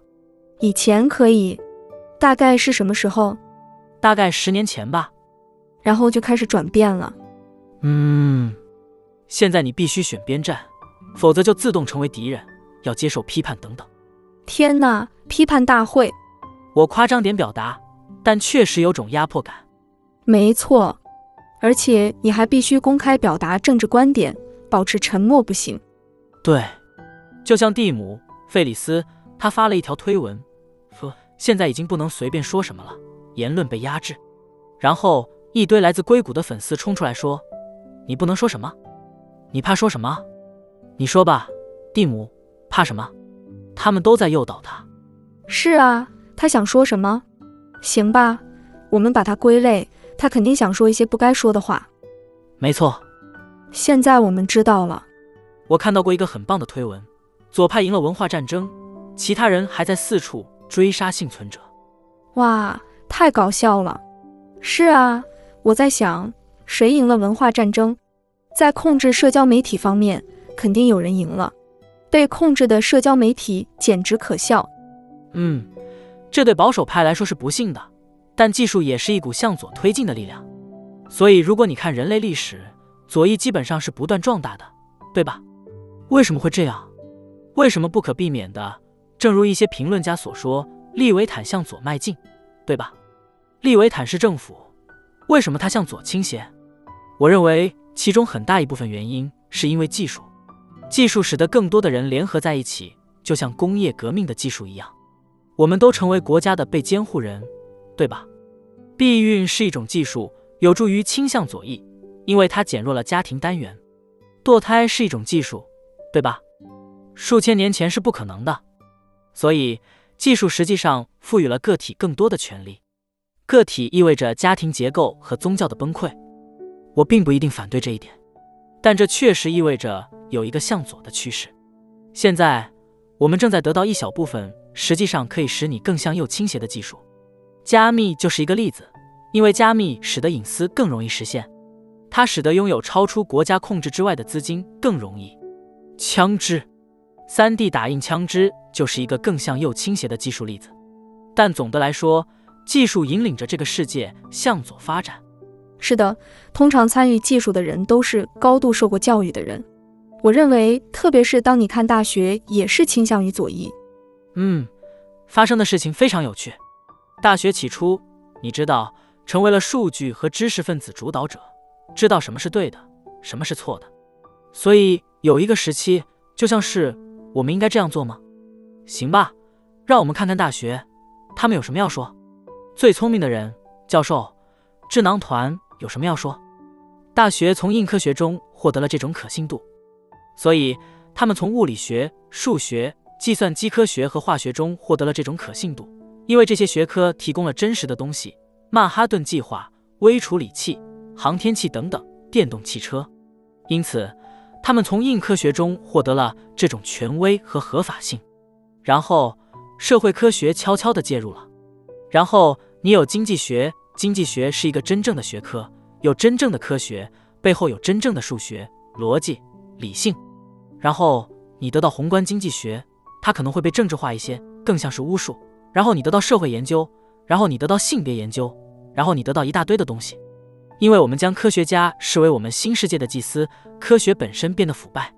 Speaker 2: 以前可以，大概是什么时候？
Speaker 3: 大概十年前吧。
Speaker 2: 然后就开始转变了。
Speaker 3: 嗯，现在你必须选边站，否则就自动成为敌人，要接受批判等等。
Speaker 2: 天哪，批判大会！
Speaker 3: 我夸张点表达，但确实有种压迫感。
Speaker 2: 没错。而且你还必须公开表达政治观点，保持沉默不行。
Speaker 3: 对，就像蒂姆·费里斯，他发了一条推文，说现在已经不能随便说什么了，言论被压制。然后一堆来自硅谷的粉丝冲出来说：“你不能说什么？你怕说什么？你说吧，蒂姆，怕什么？”他们都在诱导他。
Speaker 2: 是啊，他想说什么？行吧，我们把它归类。他肯定想说一些不该说的话。
Speaker 3: 没错，
Speaker 2: 现在我们知道了。
Speaker 3: 我看到过一个很棒的推文：左派赢了文化战争，其他人还在四处追杀幸存者。
Speaker 2: 哇，太搞笑了！是啊，我在想，谁赢了文化战争？在控制社交媒体方面，肯定有人赢了。被控制的社交媒体简直可笑。
Speaker 3: 嗯，这对保守派来说是不幸的。但技术也是一股向左推进的力量，所以如果你看人类历史，左翼基本上是不断壮大的，对吧？为什么会这样？为什么不可避免的？正如一些评论家所说，利维坦向左迈进，对吧？利维坦是政府，为什么它向左倾斜？我认为其中很大一部分原因是因为技术，技术使得更多的人联合在一起，就像工业革命的技术一样，我们都成为国家的被监护人。对吧？避孕是一种技术，有助于倾向左翼，因为它减弱了家庭单元。堕胎是一种技术，对吧？数千年前是不可能的，所以技术实际上赋予了个体更多的权利。个体意味着家庭结构和宗教的崩溃。我并不一定反对这一点，但这确实意味着有一个向左的趋势。现在我们正在得到一小部分实际上可以使你更向右倾斜的技术。加密就是一个例子，因为加密使得隐私更容易实现，它使得拥有超出国家控制之外的资金更容易。枪支，3D 打印枪支就是一个更向右倾斜的技术例子。但总的来说，技术引领着这个世界向左发展。
Speaker 2: 是的，通常参与技术的人都是高度受过教育的人。我认为，特别是当你看大学，也是倾向于左翼。
Speaker 3: 嗯，发生的事情非常有趣。大学起初，你知道，成为了数据和知识分子主导者，知道什么是对的，什么是错的。所以有一个时期，就像是我们应该这样做吗？行吧，让我们看看大学，他们有什么要说。最聪明的人，教授，智囊团有什么要说？大学从硬科学中获得了这种可信度。所以，他们从物理学、数学、计算机科学和化学中获得了这种可信度，因为这些学科提供了真实的东西：曼哈顿计划、微处理器、航天器等等，电动汽车。因此，他们从硬科学中获得了这种权威和合法性。然后，社会科学悄悄地介入了。然后，你有经济学，经济学是一个真正的学科，有真正的科学，背后有真正的数学、逻辑。理性，然后你得到宏观经济学，它可能会被政治化一些，更像是巫术。然后你得到社会研究，然后你得到性别研究，然后你得到一大堆的东西。因为我们将科学家视为我们新世界的祭司，科学本身变得腐败。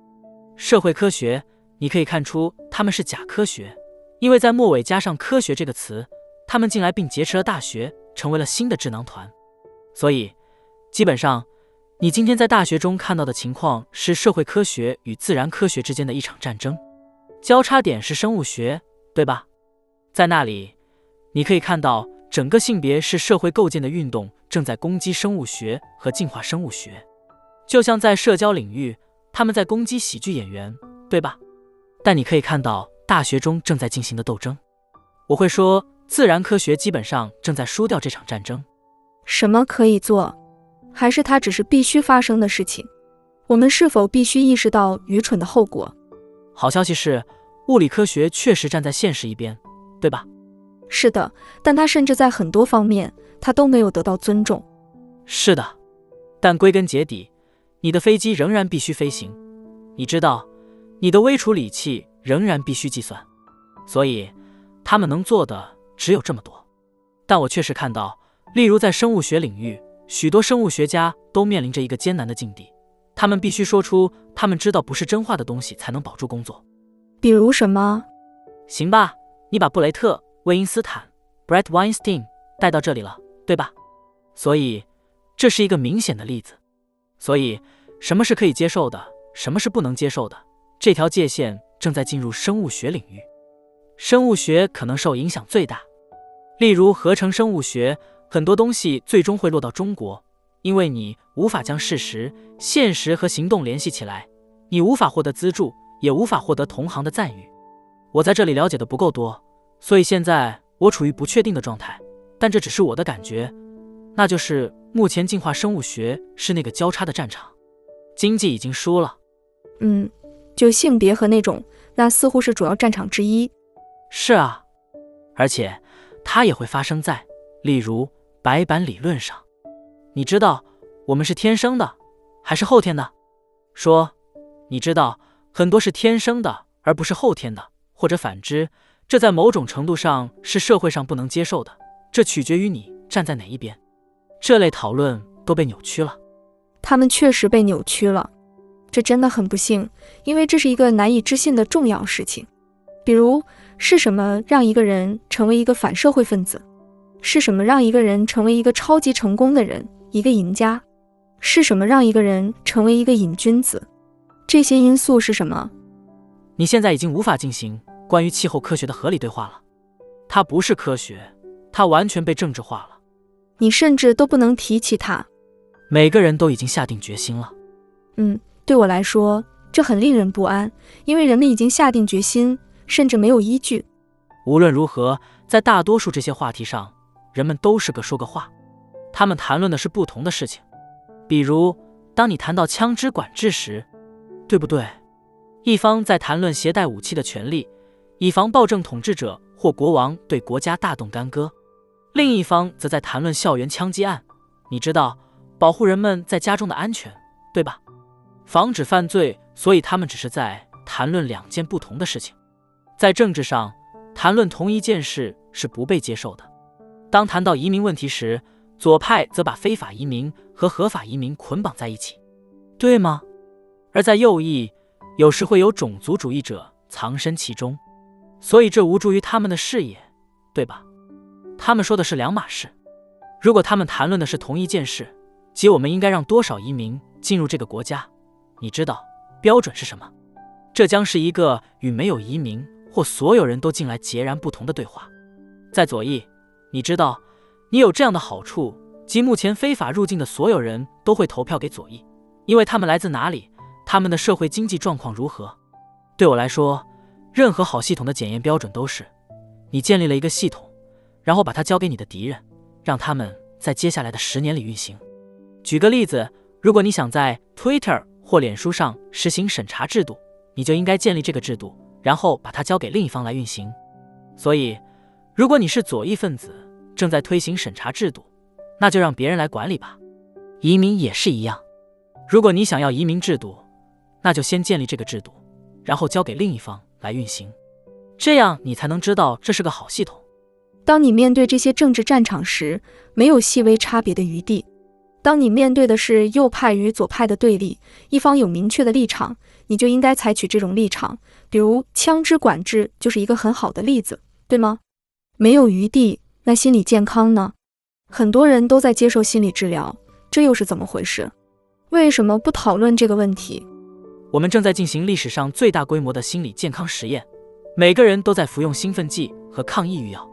Speaker 3: 社会科学，你可以看出他们是假科学，因为在末尾加上科学这个词，他们进来并劫持了大学，成为了新的智囊团。所以，基本上。你今天在大学中看到的情况是社会科学与自然科学之间的一场战争，交叉点是生物学，对吧？在那里，你可以看到整个性别是社会构建的运动正在攻击生物学和进化生物学，就像在社交领域，他们在攻击喜剧演员，对吧？但你可以看到大学中正在进行的斗争。我会说，自然科学基本上正在输掉这场战争。
Speaker 2: 什么可以做？还是它只是必须发生的事情？我们是否必须意识到愚蠢的后果？
Speaker 3: 好消息是，物理科学确实站在现实一边，对吧？
Speaker 2: 是的，但他甚至在很多方面，他都没有得到尊重。
Speaker 3: 是的，但归根结底，你的飞机仍然必须飞行。你知道，你的微处理器仍然必须计算。所以，他们能做的只有这么多。但我确实看到，例如在生物学领域。许多生物学家都面临着一个艰难的境地，他们必须说出他们知道不是真话的东西才能保住工作。
Speaker 2: 比如什么？
Speaker 3: 行吧，你把布雷特·魏因斯坦 （Brett Weinstein） 带到这里了，对吧？所以这是一个明显的例子。所以，什么是可以接受的，什么是不能接受的？这条界限正在进入生物学领域，生物学可能受影响最大。例如合成生物学。很多东西最终会落到中国，因为你无法将事实、现实和行动联系起来，你无法获得资助，也无法获得同行的赞誉。我在这里了解的不够多，所以现在我处于不确定的状态。但这只是我的感觉，那就是目前进化生物学是那个交叉的战场，经济已经输了。
Speaker 2: 嗯，就性别和那种，那似乎是主要战场之一。
Speaker 3: 是啊，而且它也会发生在，例如。白板理论上，你知道我们是天生的还是后天的？说，你知道很多是天生的，而不是后天的，或者反之，这在某种程度上是社会上不能接受的。这取决于你站在哪一边。这类讨论都被扭曲了。
Speaker 2: 他们确实被扭曲了，这真的很不幸，因为这是一个难以置信的重要事情。比如，是什么让一个人成为一个反社会分子？是什么让一个人成为一个超级成功的人，一个赢家？是什么让一个人成为一个瘾君子？这些因素是什么？
Speaker 3: 你现在已经无法进行关于气候科学的合理对话了。它不是科学，它完全被政治化了。
Speaker 2: 你甚至都不能提起它。
Speaker 3: 每个人都已经下定决心了。
Speaker 2: 嗯，对我来说，这很令人不安，因为人们已经下定决心，甚至没有依据。
Speaker 3: 无论如何，在大多数这些话题上。人们都是个说个话，他们谈论的是不同的事情。比如，当你谈到枪支管制时，对不对？一方在谈论携带武器的权利，以防暴政统治者或国王对国家大动干戈；另一方则在谈论校园枪击案。你知道，保护人们在家中的安全，对吧？防止犯罪，所以他们只是在谈论两件不同的事情。在政治上，谈论同一件事是不被接受的。当谈到移民问题时，左派则把非法移民和合法移民捆绑在一起，对吗？而在右翼，有时会有种族主义者藏身其中，所以这无助于他们的事业，对吧？他们说的是两码事。如果他们谈论的是同一件事，即我们应该让多少移民进入这个国家，你知道标准是什么？这将是一个与没有移民或所有人都进来截然不同的对话。在左翼，你知道你有这样的好处，即目前非法入境的所有人都会投票给左翼，因为他们来自哪里。他们的社会经济状况如何？对我来说，任何好系统的检验标准都是：你建立了一个系统，然后把它交给你的敌人，让他们在接下来的十年里运行。举个例子，如果你想在 Twitter 或脸书上实行审查制度，你就应该建立这个制度，然后把它交给另一方来运行。所以，如果你是左翼分子，正在推行审查制度，那就让别人来管理吧。移民也是一样，如果你想要移民制度，那就先建立这个制度，然后交给另一方来运行，这样你才能知道这是个好系统。
Speaker 2: 当你面对这些政治战场时，没有细微差别的余地。当你面对的是右派与左派的对立，一方有明确的立场，你就应该采取这种立场。比如枪支管制就是一个很好的例子，对吗？没有余地，那心理健康呢？很多人都在接受心理治疗，这又是怎么回事？为什么不讨论这个问题？
Speaker 3: 我们正在进行历史上最大规模的心理健康实验，每个人都在服用兴奋剂和抗抑郁药。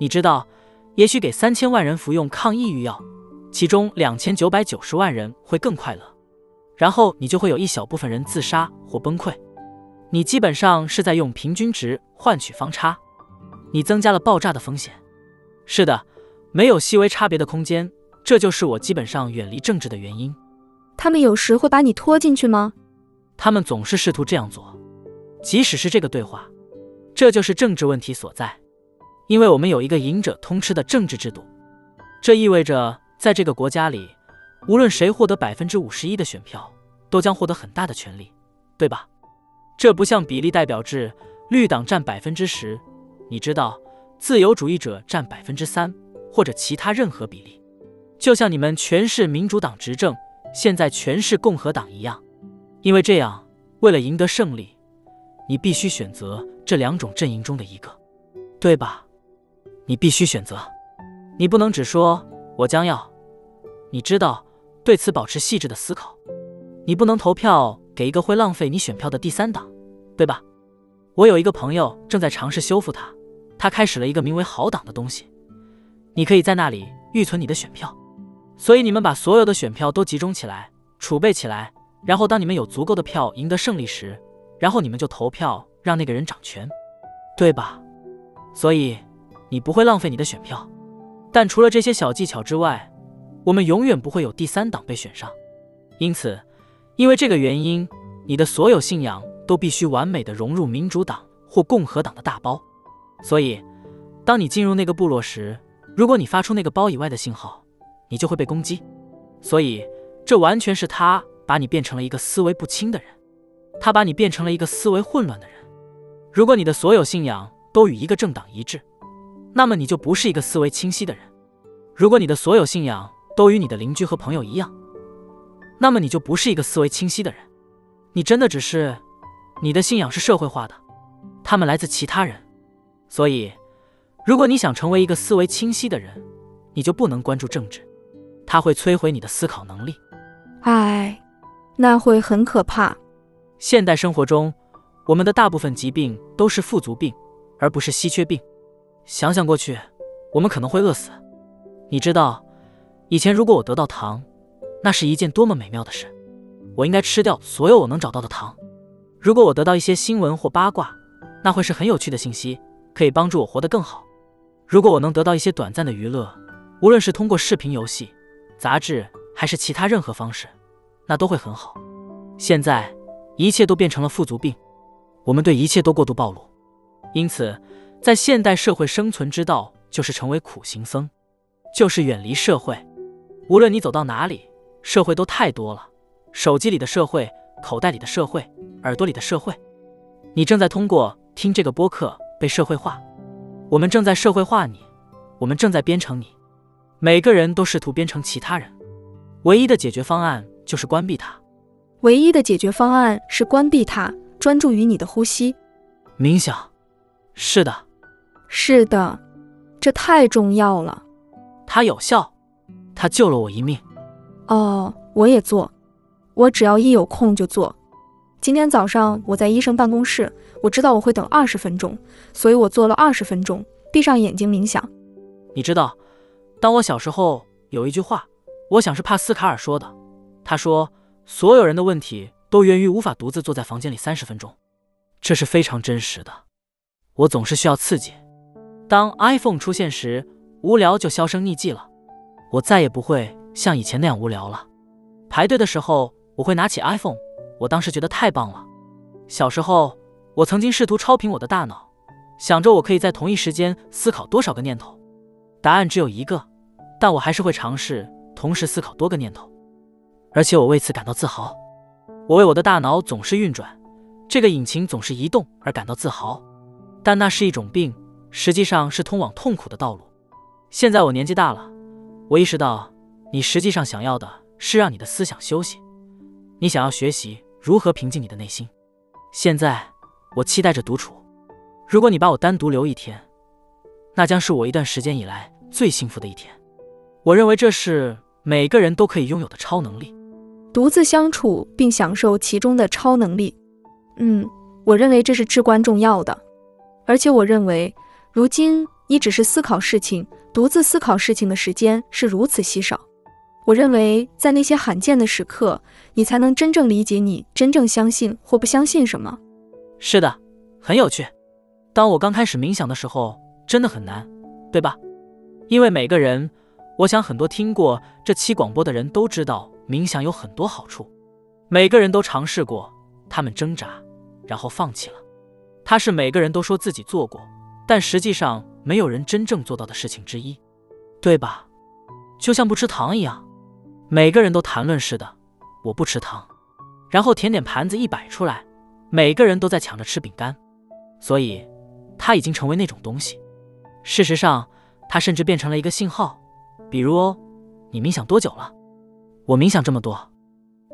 Speaker 3: 你知道，也许给三千万人服用抗抑郁药，其中两千九百九十万人会更快乐，然后你就会有一小部分人自杀或崩溃。你基本上是在用平均值换取方差，你增加了爆炸的风险。是的，没有细微差别的空间，这就是我基本上远离政治的原因。
Speaker 2: 他们有时会把你拖进去吗？
Speaker 3: 他们总是试图这样做，即使是这个对话，这就是政治问题所在。因为我们有一个赢者通吃的政治制度，这意味着在这个国家里，无论谁获得百分之五十一的选票，都将获得很大的权利，对吧？这不像比例代表制，绿党占百分之十，你知道，自由主义者占百分之三，或者其他任何比例，就像你们全是民主党执政，现在全是共和党一样。因为这样，为了赢得胜利，你必须选择这两种阵营中的一个，对吧？你必须选择，你不能只说“我将要”，你知道，对此保持细致的思考。你不能投票给一个会浪费你选票的第三党，对吧？我有一个朋友正在尝试修复它，他开始了一个名为“好党”的东西，你可以在那里预存你的选票，所以你们把所有的选票都集中起来，储备起来。然后，当你们有足够的票赢得胜利时，然后你们就投票让那个人掌权，对吧？所以你不会浪费你的选票。但除了这些小技巧之外，我们永远不会有第三党被选上。因此，因为这个原因，你的所有信仰都必须完美的融入民主党或共和党的大包。所以，当你进入那个部落时，如果你发出那个包以外的信号，你就会被攻击。所以，这完全是他。把你变成了一个思维不清的人，他把你变成了一个思维混乱的人。如果你的所有信仰都与一个政党一致，那么你就不是一个思维清晰的人。如果你的所有信仰都与你的邻居和朋友一样，那么你就不是一个思维清晰的人。你真的只是，你的信仰是社会化的，他们来自其他人。所以，如果你想成为一个思维清晰的人，你就不能关注政治，它会摧毁你的思考能力。
Speaker 2: 唉。那会很可怕。
Speaker 3: 现代生活中，我们的大部分疾病都是富足病，而不是稀缺病。想想过去，我们可能会饿死。你知道，以前如果我得到糖，那是一件多么美妙的事。我应该吃掉所有我能找到的糖。如果我得到一些新闻或八卦，那会是很有趣的信息，可以帮助我活得更好。如果我能得到一些短暂的娱乐，无论是通过视频游戏、杂志，还是其他任何方式。那都会很好。现在一切都变成了富足病，我们对一切都过度暴露。因此，在现代社会生存之道就是成为苦行僧，就是远离社会。无论你走到哪里，社会都太多了：手机里的社会，口袋里的社会，耳朵里的社会。你正在通过听这个播客被社会化，我们正在社会化你，我们正在编程你。每个人都试图编程其他人，唯一的解决方案就是关闭它。
Speaker 2: 唯一的解决方案是关闭它，专注于你的呼吸。
Speaker 3: 冥想，是的，
Speaker 2: 是的，这太重要了。
Speaker 3: 它有效，它救了我一命。
Speaker 2: 哦，我也做，我只要一有空就做。今天早上我在医生办公室，我知道我会等二十分钟，所以我做了二十分钟，闭上眼睛冥想。
Speaker 3: 你知道，当我小时候有一句话，我想是帕斯卡尔说的，他说。所有人的问题都源于无法独自坐在房间里三十分钟，这是非常真实的。我总是需要刺激。当 iPhone 出现时，无聊就销声匿迹了。我再也不会像以前那样无聊了。排队的时候，我会拿起 iPhone，我当时觉得太棒了。小时候，我曾经试图超频我的大脑，想着我可以在同一时间思考多少个念头。答案只有一个，但我还是会尝试同时思考多个念头。而且我为此感到自豪，我为我的大脑总是运转，这个引擎总是移动而感到自豪。但那是一种病，实际上是通往痛苦的道路。现在我年纪大了，我意识到，你实际上想要的是让你的思想休息，你想要学习如何平静你的内心。现在我期待着独处。如果你把我单独留一天，那将是我一段时间以来最幸福的一天。我认为这是每个人都可以拥有的超能力。
Speaker 2: 独自相处并享受其中的超能力，嗯，我认为这是至关重要的。而且我认为，如今你只是思考事情、独自思考事情的时间是如此稀少。我认为，在那些罕见的时刻，你才能真正理解你真正相信或不相信什么。
Speaker 3: 是的，很有趣。当我刚开始冥想的时候，真的很难，对吧？因为每个人，我想很多听过这期广播的人都知道。冥想有很多好处，每个人都尝试过，他们挣扎，然后放弃了。它是每个人都说自己做过，但实际上没有人真正做到的事情之一，对吧？就像不吃糖一样，每个人都谈论似的，我不吃糖。然后甜点盘子一摆出来，每个人都在抢着吃饼干，所以它已经成为那种东西。事实上，它甚至变成了一个信号，比如，你冥想多久了？我冥想这么多，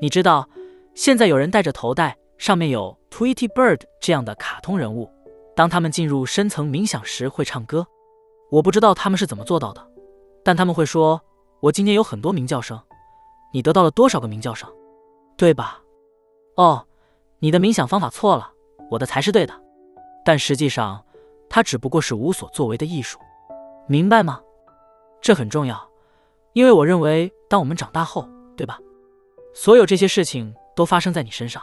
Speaker 3: 你知道，现在有人戴着头戴，上面有 Tweety Bird 这样的卡通人物。当他们进入深层冥想时会唱歌，我不知道他们是怎么做到的，但他们会说：“我今天有很多鸣叫声。”你得到了多少个鸣叫声？对吧？哦，你的冥想方法错了，我的才是对的。但实际上，它只不过是无所作为的艺术，明白吗？这很重要，因为我认为，当我们长大后。对吧？所有这些事情都发生在你身上，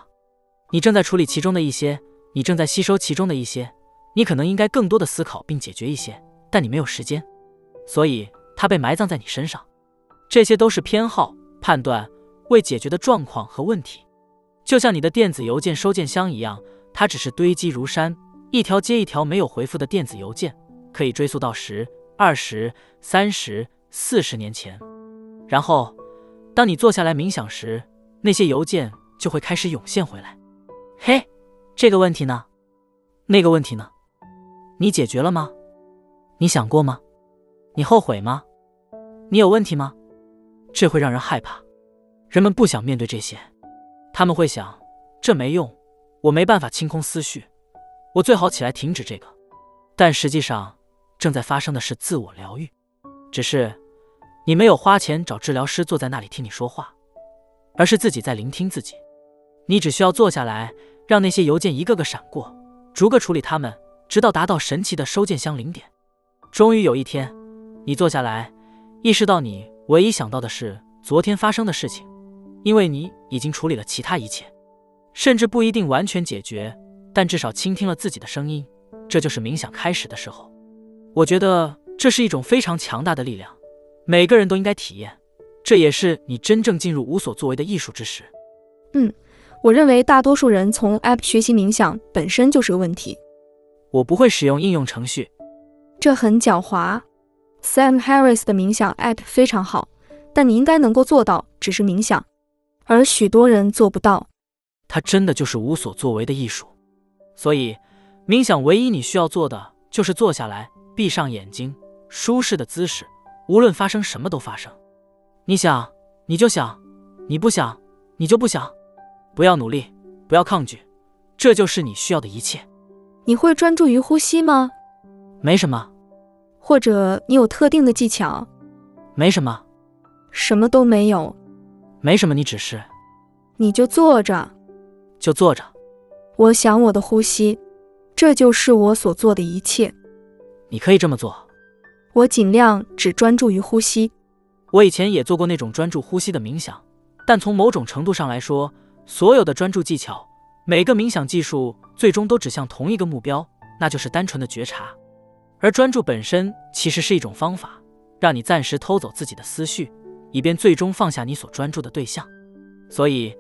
Speaker 3: 你正在处理其中的一些，你正在吸收其中的一些，你可能应该更多的思考并解决一些，但你没有时间，所以它被埋葬在你身上。这些都是偏好、判断、未解决的状况和问题，就像你的电子邮件收件箱一样，它只是堆积如山，一条接一条没有回复的电子邮件，可以追溯到十、二十、三十、四十年前，然后。当你坐下来冥想时，那些邮件就会开始涌现回来。嘿，这个问题呢？那个问题呢？你解决了吗？你想过吗？你后悔吗？你有问题吗？这会让人害怕。人们不想面对这些，他们会想：这没用，我没办法清空思绪，我最好起来停止这个。但实际上，正在发生的是自我疗愈，只是。你没有花钱找治疗师坐在那里听你说话，而是自己在聆听自己。你只需要坐下来，让那些邮件一个个闪过，逐个处理它们，直到达到神奇的收件箱零点。终于有一天，你坐下来，意识到你唯一想到的是昨天发生的事情，因为你已经处理了其他一切，甚至不一定完全解决，但至少倾听了自己的声音。这就是冥想开始的时候。我觉得这是一种非常强大的力量。每个人都应该体验，这也是你真正进入无所作为的艺术之时。
Speaker 2: 嗯，我认为大多数人从 App 学习冥想本身就是个问题。
Speaker 3: 我不会使用应用程序，
Speaker 2: 这很狡猾。Sam Harris 的冥想 App 非常好，但你应该能够做到只是冥想，而许多人做不到。
Speaker 3: 它真的就是无所作为的艺术。所以，冥想唯一你需要做的就是坐下来，闭上眼睛，舒适的姿势，无论发生什么都发生。你想，你就想；你不想，你就不想。不要努力，不要抗拒，这就是你需要的一切。
Speaker 2: 你会专注于呼吸吗？
Speaker 3: 没什么。
Speaker 2: 或者你有特定的技巧？
Speaker 3: 没什么。
Speaker 2: 什么都没有。
Speaker 3: 没什么，你只是。
Speaker 2: 你就坐着。
Speaker 3: 就坐着。
Speaker 2: 我想我的呼吸，这就是我所做的一切。
Speaker 3: 你可以这么做。
Speaker 2: 我尽量只专注于呼吸。
Speaker 3: 我以前也做过那种专注呼吸的冥想，但从某种程度上来说，所有的专注技巧，每个冥想技术，最终都指向同一个目标，那就是单纯的觉察。而专注本身其实是一种方法，让你暂时偷走自己的思绪，以便最终放下你所专注的对象。所以，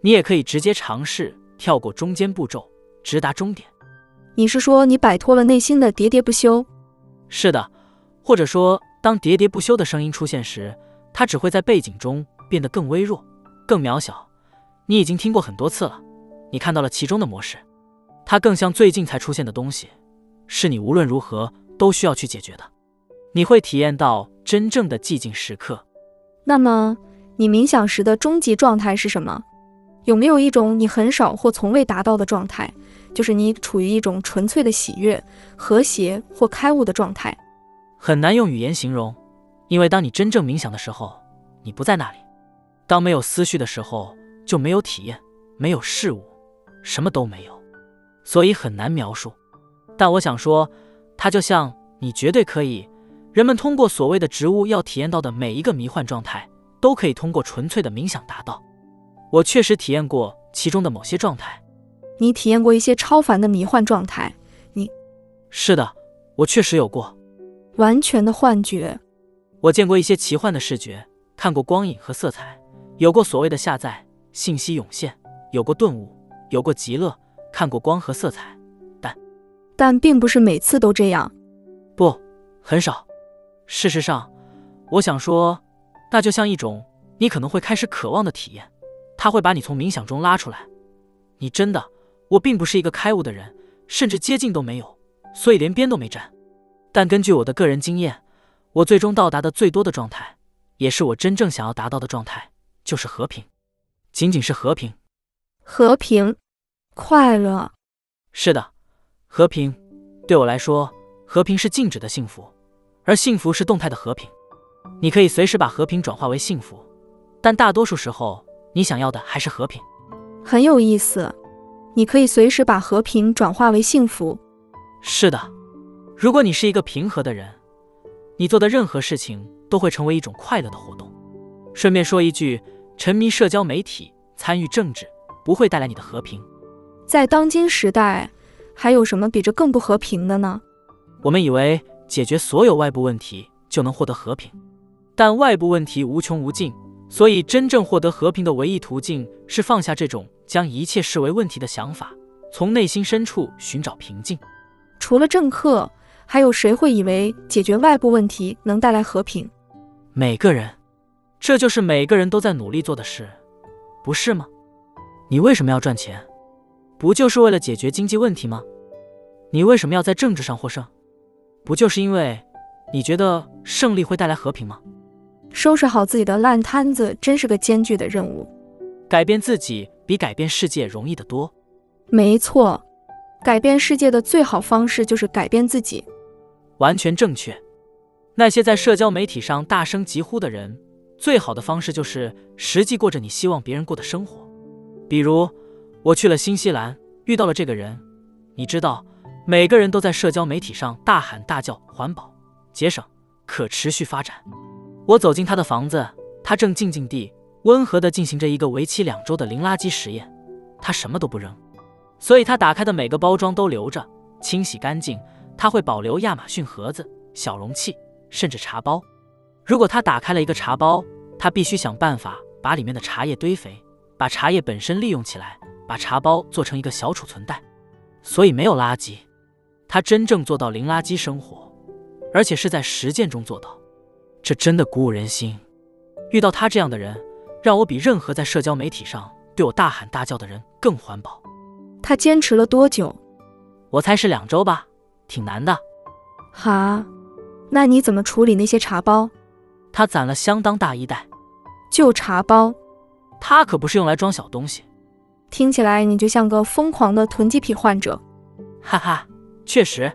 Speaker 3: 你也可以直接尝试跳过中间步骤，直达终点。
Speaker 2: 你是说你摆脱了内心的喋喋不休？
Speaker 3: 是的，或者说，当喋喋不休的声音出现时，它只会在背景中变得更微弱、更渺小。你已经听过很多次了，你看到了其中的模式，它更像最近才出现的东西。是你无论如何都需要去解决的。你会体验到真正的寂静时刻。
Speaker 2: 那么，你冥想时的终极状态是什么？有没有一种你很少或从未达到的状态，就是你处于一种纯粹的喜悦、和谐或开悟的状态？
Speaker 3: 很难用语言形容，因为当你真正冥想的时候，你不在那里。当没有思绪的时候，就没有体验，没有事物，什么都没有，所以很难描述。但我想说，它就像你绝对可以。人们通过所谓的植物要体验到的每一个迷幻状态，都可以通过纯粹的冥想达到。我确实体验过其中的某些状态。
Speaker 2: 你体验过一些超凡的迷幻状态？你
Speaker 3: 是的，我确实有过
Speaker 2: 完全的幻觉。
Speaker 3: 我见过一些奇幻的视觉，看过光影和色彩，有过所谓的下载信息涌现，有过顿悟，有过极乐，看过光和色彩。
Speaker 2: 但但并不是每次都这样，
Speaker 3: 不，很少。事实上，我想说，那就像一种你可能会开始渴望的体验，它会把你从冥想中拉出来。你真的，我并不是一个开悟的人，甚至接近都没有，所以连边都没沾。但根据我的个人经验，我最终到达的最多的状态，也是我真正想要达到的状态，就是和平，仅仅是和平，
Speaker 2: 和平，快乐。
Speaker 3: 是的。和平，对我来说，和平是静止的幸福，而幸福是动态的和平。你可以随时把和平转化为幸福，但大多数时候，你想要的还是和平。
Speaker 2: 很有意思，你可以随时把和平转化为幸福。
Speaker 3: 是的，如果你是一个平和的人，你做的任何事情都会成为一种快乐的活动。顺便说一句，沉迷社交媒体、参与政治，不会带来你的和平。
Speaker 2: 在当今时代。还有什么比这更不和平的呢？
Speaker 3: 我们以为解决所有外部问题就能获得和平，但外部问题无穷无尽，所以真正获得和平的唯一途径是放下这种将一切视为问题的想法，从内心深处寻找平静。
Speaker 2: 除了政客，还有谁会以为解决外部问题能带来和平？
Speaker 3: 每个人，这就是每个人都在努力做的事，不是吗？你为什么要赚钱？不就是为了解决经济问题吗？你为什么要在政治上获胜？不就是因为你觉得胜利会带来和平吗？
Speaker 2: 收拾好自己的烂摊子，真是个艰巨的任务。
Speaker 3: 改变自己比改变世界容易得多。
Speaker 2: 没错，改变世界的最好方式就是改变自己。
Speaker 3: 完全正确。那些在社交媒体上大声疾呼的人，最好的方式就是实际过着你希望别人过的生活，比如。我去了新西兰，遇到了这个人。你知道，每个人都在社交媒体上大喊大叫环保、节省、可持续发展。我走进他的房子，他正静静地、温和地进行着一个为期两周的零垃圾实验。他什么都不扔，所以他打开的每个包装都留着，清洗干净。他会保留亚马逊盒子、小容器，甚至茶包。如果他打开了一个茶包，他必须想办法把里面的茶叶堆肥，把茶叶本身利用起来。把茶包做成一个小储存袋，所以没有垃圾。他真正做到零垃圾生活，而且是在实践中做到，这真的鼓舞人心。遇到他这样的人，让我比任何在社交媒体上对我大喊大叫的人更环保。
Speaker 2: 他坚持了多久？
Speaker 3: 我猜是两周吧，挺难的。
Speaker 2: 哈，那你怎么处理那些茶包？
Speaker 3: 他攒了相当大一袋，
Speaker 2: 就茶包。
Speaker 3: 他可不是用来装小东西。
Speaker 2: 听起来你就像个疯狂的囤积癖患者。
Speaker 3: 哈哈，确实。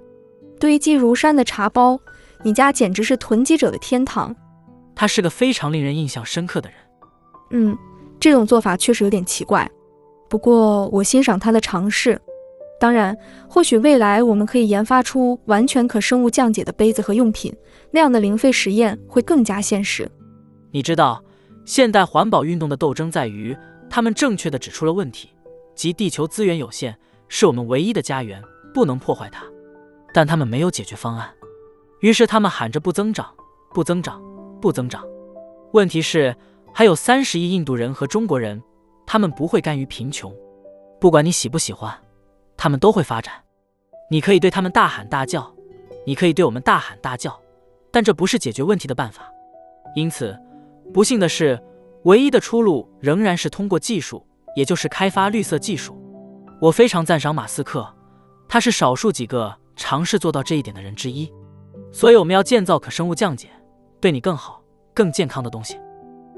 Speaker 2: 堆积如山的茶包，你家简直是囤积者的天堂。
Speaker 3: 他是个非常令人印象深刻的人。
Speaker 2: 嗯，这种做法确实有点奇怪，不过我欣赏他的尝试。当然，或许未来我们可以研发出完全可生物降解的杯子和用品，那样的零废实验会更加现实。
Speaker 3: 你知道，现代环保运动的斗争在于，他们正确的指出了问题，即地球资源有限，是我们唯一的家园，不能破坏它。但他们没有解决方案，于是他们喊着不增长，不增长，不增长。问题是，还有三十亿印度人和中国人，他们不会甘于贫穷，不管你喜不喜欢，他们都会发展。你可以对他们大喊大叫，你可以对我们大喊大叫，但这不是解决问题的办法。因此，不幸的是，唯一的出路仍然是通过技术，也就是开发绿色技术。我非常赞赏马斯克，他是少数几个。尝试做到这一点的人之一，所以我们要建造可生物降解、对你更好、更健康的东西。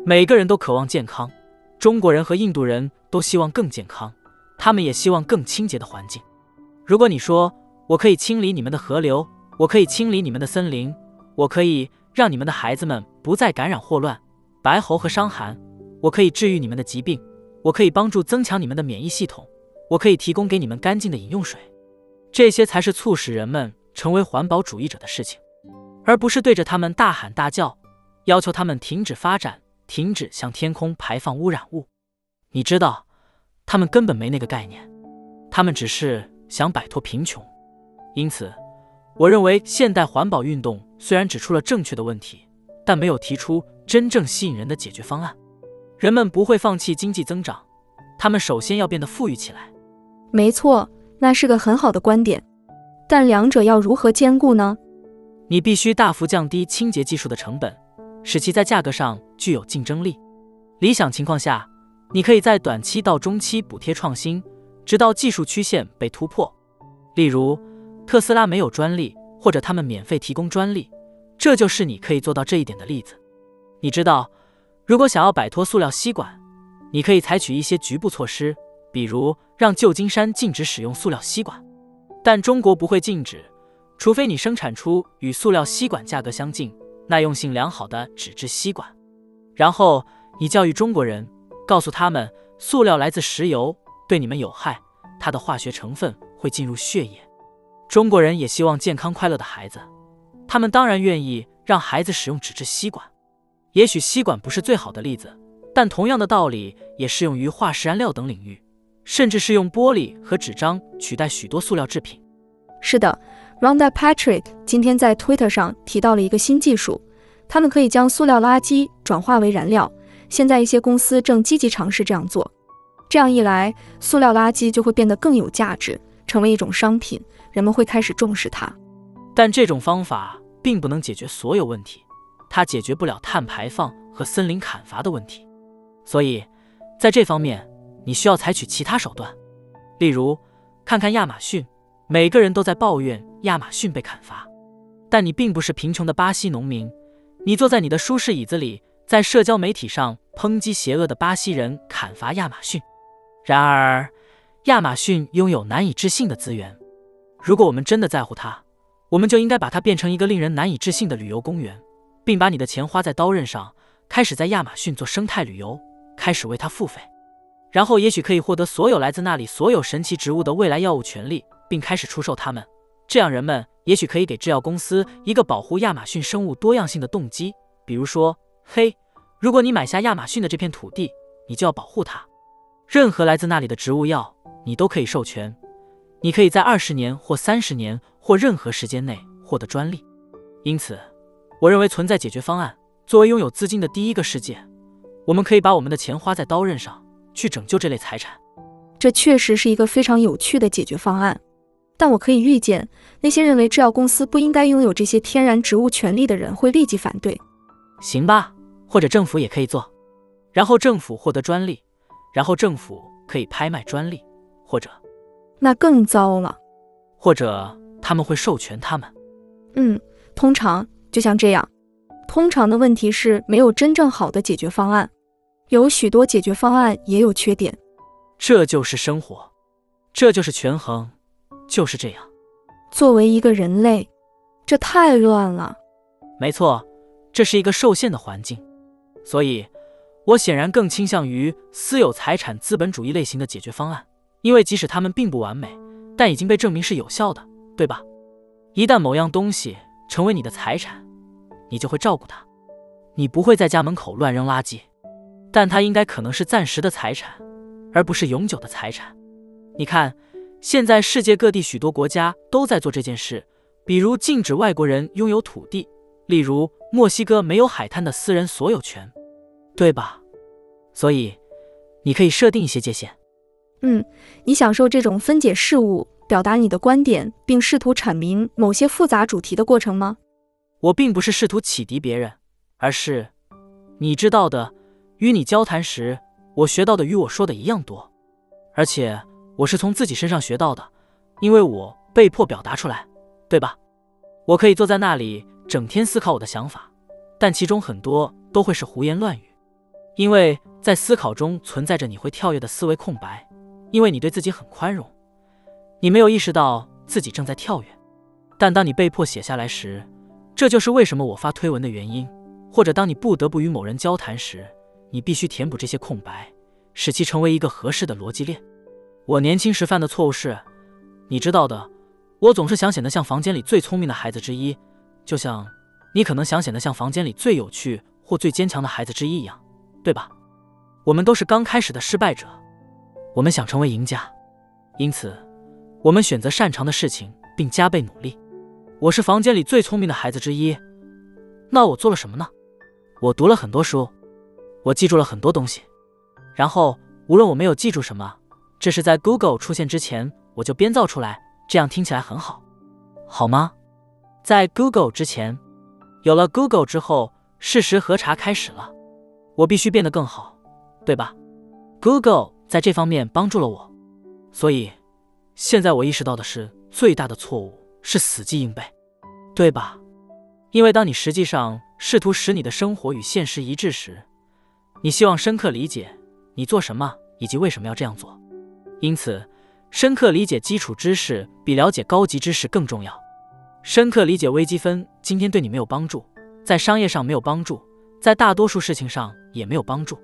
Speaker 3: 每个人都渴望健康，中国人和印度人都希望更健康，他们也希望更清洁的环境。如果你说我可以清理你们的河流，我可以清理你们的森林，我可以让你们的孩子们不再感染霍乱、白喉和伤寒，我可以治愈你们的疾病，我可以帮助增强你们的免疫系统，我可以提供给你们干净的饮用水。这些才是促使人们成为环保主义者的事情，而不是对着他们大喊大叫，要求他们停止发展，停止向天空排放污染物。你知道，他们根本没那个概念，他们只是想摆脱贫穷。因此，我认为现代环保运动虽然指出了正确的问题，但没有提出真正吸引人的解决方案。人们不会放弃经济增长，他们首先要变得富裕起来。
Speaker 2: 没错。那是个很好的观点，但两者要如何兼顾呢？
Speaker 3: 你必须大幅降低清洁技术的成本，使其在价格上具有竞争力。理想情况下，你可以在短期到中期补贴创新，直到技术曲线被突破。例如，特斯拉没有专利，或者他们免费提供专利，这就是你可以做到这一点的例子。你知道，如果想要摆脱塑料吸管，你可以采取一些局部措施。比如让旧金山禁止使用塑料吸管，但中国不会禁止，除非你生产出与塑料吸管价格相近、耐用性良好的纸质吸管。然后你教育中国人，告诉他们塑料来自石油，对你们有害，它的化学成分会进入血液。中国人也希望健康快乐的孩子，他们当然愿意让孩子使用纸质吸管。也许吸管不是最好的例子，但同样的道理也适用于化石燃料等领域。甚至是用玻璃和纸张取代许多塑料制品。
Speaker 2: 是的，Ronda Patrick 今天在 Twitter 上提到了一个新技术，他们可以将塑料垃圾转化为燃料。现在一些公司正积极尝试这样做。这样一来，塑料垃圾就会变得更有价值，成为一种商品，人们会开始重视它。
Speaker 3: 但这种方法并不能解决所有问题，它解决不了碳排放和森林砍伐的问题。所以，在这方面。你需要采取其他手段，例如，看看亚马逊，每个人都在抱怨亚马逊被砍伐，但你并不是贫穷的巴西农民，你坐在你的舒适椅子里，在社交媒体上抨击邪恶的巴西人砍伐亚马逊。然而，亚马逊拥有难以置信的资源，如果我们真的在乎它，我们就应该把它变成一个令人难以置信的旅游公园，并把你的钱花在刀刃上，开始在亚马逊做生态旅游，开始为它付费。然后也许可以获得所有来自那里所有神奇植物的未来药物权利，并开始出售它们。这样，人们也许可以给制药公司一个保护亚马逊生物多样性的动机。比如说，嘿，如果你买下亚马逊的这片土地，你就要保护它。任何来自那里的植物药，你都可以授权。你可以在二十年或三十年或任何时间内获得专利。因此，我认为存在解决方案。作为拥有资金的第一个世界，我们可以把我们的钱花在刀刃上。去拯救这类财产，
Speaker 2: 这确实是一个非常有趣的解决方案。但我可以预见，那些认为制药公司不应该拥有这些天然植物权利的人会立即反对。
Speaker 3: 行吧，或者政府也可以做，然后政府获得专利，然后政府可以拍卖专利，或者
Speaker 2: 那更糟了。
Speaker 3: 或者他们会授权他们。
Speaker 2: 嗯，通常就像这样。通常的问题是没有真正好的解决方案，有许多解决方案也有缺点。
Speaker 3: 这就是生活，这就是权衡，就是这样。
Speaker 2: 作为一个人类，这太乱了。
Speaker 3: 没错，这是一个受限的环境，所以，我显然更倾向于私有财产资本主义类型的解决方案，因为即使它们并不完美，但已经被证明是有效的，对吧？一旦某样东西成为你的财产，你就会照顾它，你不会在家门口乱扔垃圾，但它应该可能是暂时的财产，而不是永久的财产。你看，现在世界各地许多国家都在做这件事，比如禁止外国人拥有土地。例如，墨西哥没有海滩的私人所有权，对吧？所以，你可以设定一些界限。
Speaker 2: 嗯，你享受这种分解事物、表达你的观点，并试图阐明某些复杂主题的过程吗？
Speaker 3: 我并不是试图启迪别人，而是，你知道的，与你交谈时，我学到的与我说的一样多，而且我是从自己身上学到的，因为我被迫表达出来，对吧？我可以坐在那里。整天思考我的想法，但其中很多都会是胡言乱语，因为在思考中存在着你会跳跃的思维空白，因为你对自己很宽容，你没有意识到自己正在跳跃。但当你被迫写下来时，这就是为什么我发推文的原因。或者当你不得不与某人交谈时，你必须填补这些空白，使其成为一个合适的逻辑链。我年轻时犯的错误是，你知道的，我总是想显得像房间里最聪明的孩子之一。就像你可能想显得像房间里最有趣或最坚强的孩子之一一样，对吧？我们都是刚开始的失败者，我们想成为赢家，因此我们选择擅长的事情并加倍努力。我是房间里最聪明的孩子之一，那我做了什么呢？我读了很多书，我记住了很多东西，然后无论我没有记住什么，这是在 Google 出现之前我就编造出来，这样听起来很好，好吗？在 Google 之前，有了 Google 之后，事实核查开始了。我必须变得更好，对吧？Google 在这方面帮助了我，所以现在我意识到的是，最大的错误是死记硬背，对吧？因为当你实际上试图使你的生活与现实一致时，你希望深刻理解你做什么以及为什么要这样做。因此，深刻理解基础知识比了解高级知识更重要。深刻理解微积分今天对你没有帮助，在商业上没有帮助，在大多数事情上也没有帮助。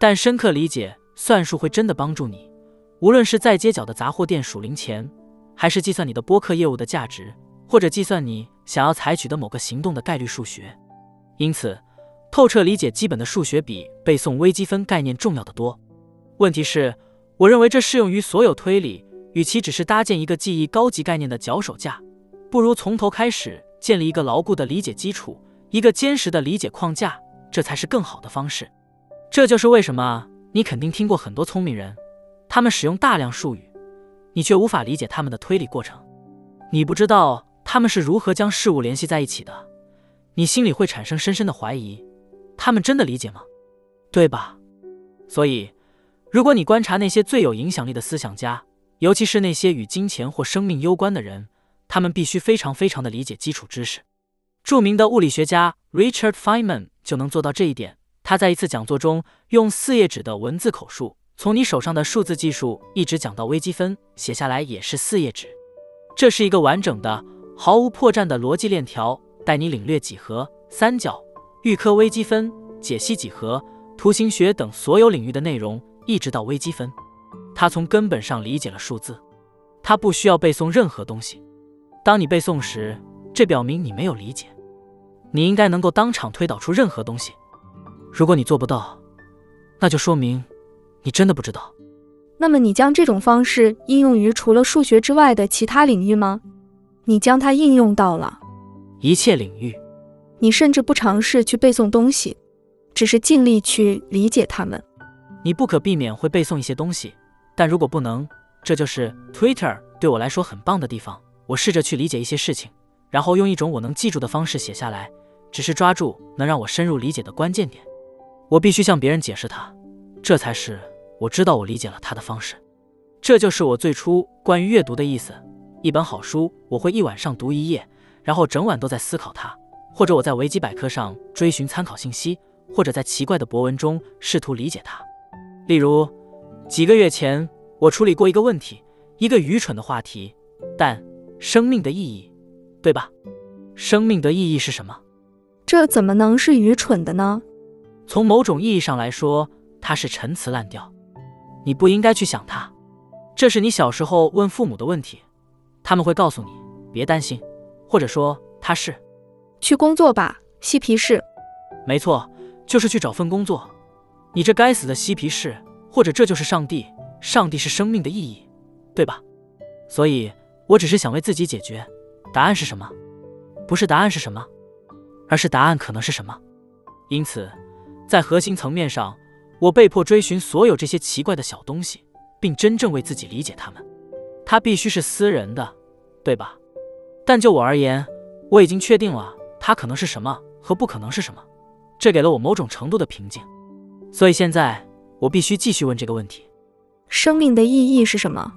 Speaker 3: 但深刻理解算术会真的帮助你，无论是在街角的杂货店数零钱，还是计算你的播客业务的价值，或者计算你想要采取的某个行动的概率数学。因此，透彻理解基本的数学比背诵微积分概念重要的多。问题是，我认为这适用于所有推理，与其只是搭建一个记忆高级概念的脚手架。不如从头开始建立一个牢固的理解基础，一个坚实的理解框架，这才是更好的方式。这就是为什么你肯定听过很多聪明人，他们使用大量术语，你却无法理解他们的推理过程。你不知道他们是如何将事物联系在一起的，你心里会产生深深的怀疑：他们真的理解吗？对吧？所以，如果你观察那些最有影响力的思想家，尤其是那些与金钱或生命攸关的人，他们必须非常非常的理解基础知识。著名的物理学家 Richard Feynman 就能做到这一点。他在一次讲座中用四页纸的文字口述，从你手上的数字技术一直讲到微积分，写下来也是四页纸。这是一个完整的、毫无破绽的逻辑链条，带你领略几何、三角、预科微积分、解析几何、图形学等所有领域的内容，一直到微积分。他从根本上理解了数字，他不需要背诵任何东西。当你背诵时，这表明你没有理解。你应该能够当场推导出任何东西。如果你做不到，那就说明你真的不知道。
Speaker 2: 那么，你将这种方式应用于除了数学之外的其他领域吗？你将它应用到了
Speaker 3: 一切领域。
Speaker 2: 你甚至不尝试去背诵东西，只是尽力去理解它们。
Speaker 3: 你不可避免会背诵一些东西，但如果不能，这就是 Twitter 对我来说很棒的地方。我试着去理解一些事情，然后用一种我能记住的方式写下来，只是抓住能让我深入理解的关键点。我必须向别人解释它，这才是我知道我理解了它的方式。这就是我最初关于阅读的意思。一本好书，我会一晚上读一页，然后整晚都在思考它；或者我在维基百科上追寻参考信息，或者在奇怪的博文中试图理解它。例如，几个月前我处理过一个问题，一个愚蠢的话题，但生命的意义，对吧？生命的意义是什么？
Speaker 2: 这怎么能是愚蠢的呢？
Speaker 3: 从某种意义上来说，它是陈词滥调。你不应该去想它。这是你小时候问父母的问题，他们会告诉你别担心，或者说他是
Speaker 2: 去工作吧，嬉皮士。
Speaker 3: 没错，就是去找份工作。你这该死的嬉皮士，或者这就是上帝。上帝是生命的意义，对吧？所以我只是想为自己解决。答案是什么？不是答案是什么，而是答案可能是什么。因此，在核心层面上，我被迫追寻所有这些奇怪的小东西，并真正为自己理解它们。它必须是私人的，对吧？但就我而言，我已经确定了它可能是什么和不可能是什么，这给了我某种程度的平静。所以现在我必须继续问这个问题：
Speaker 2: 生命的意义是什么？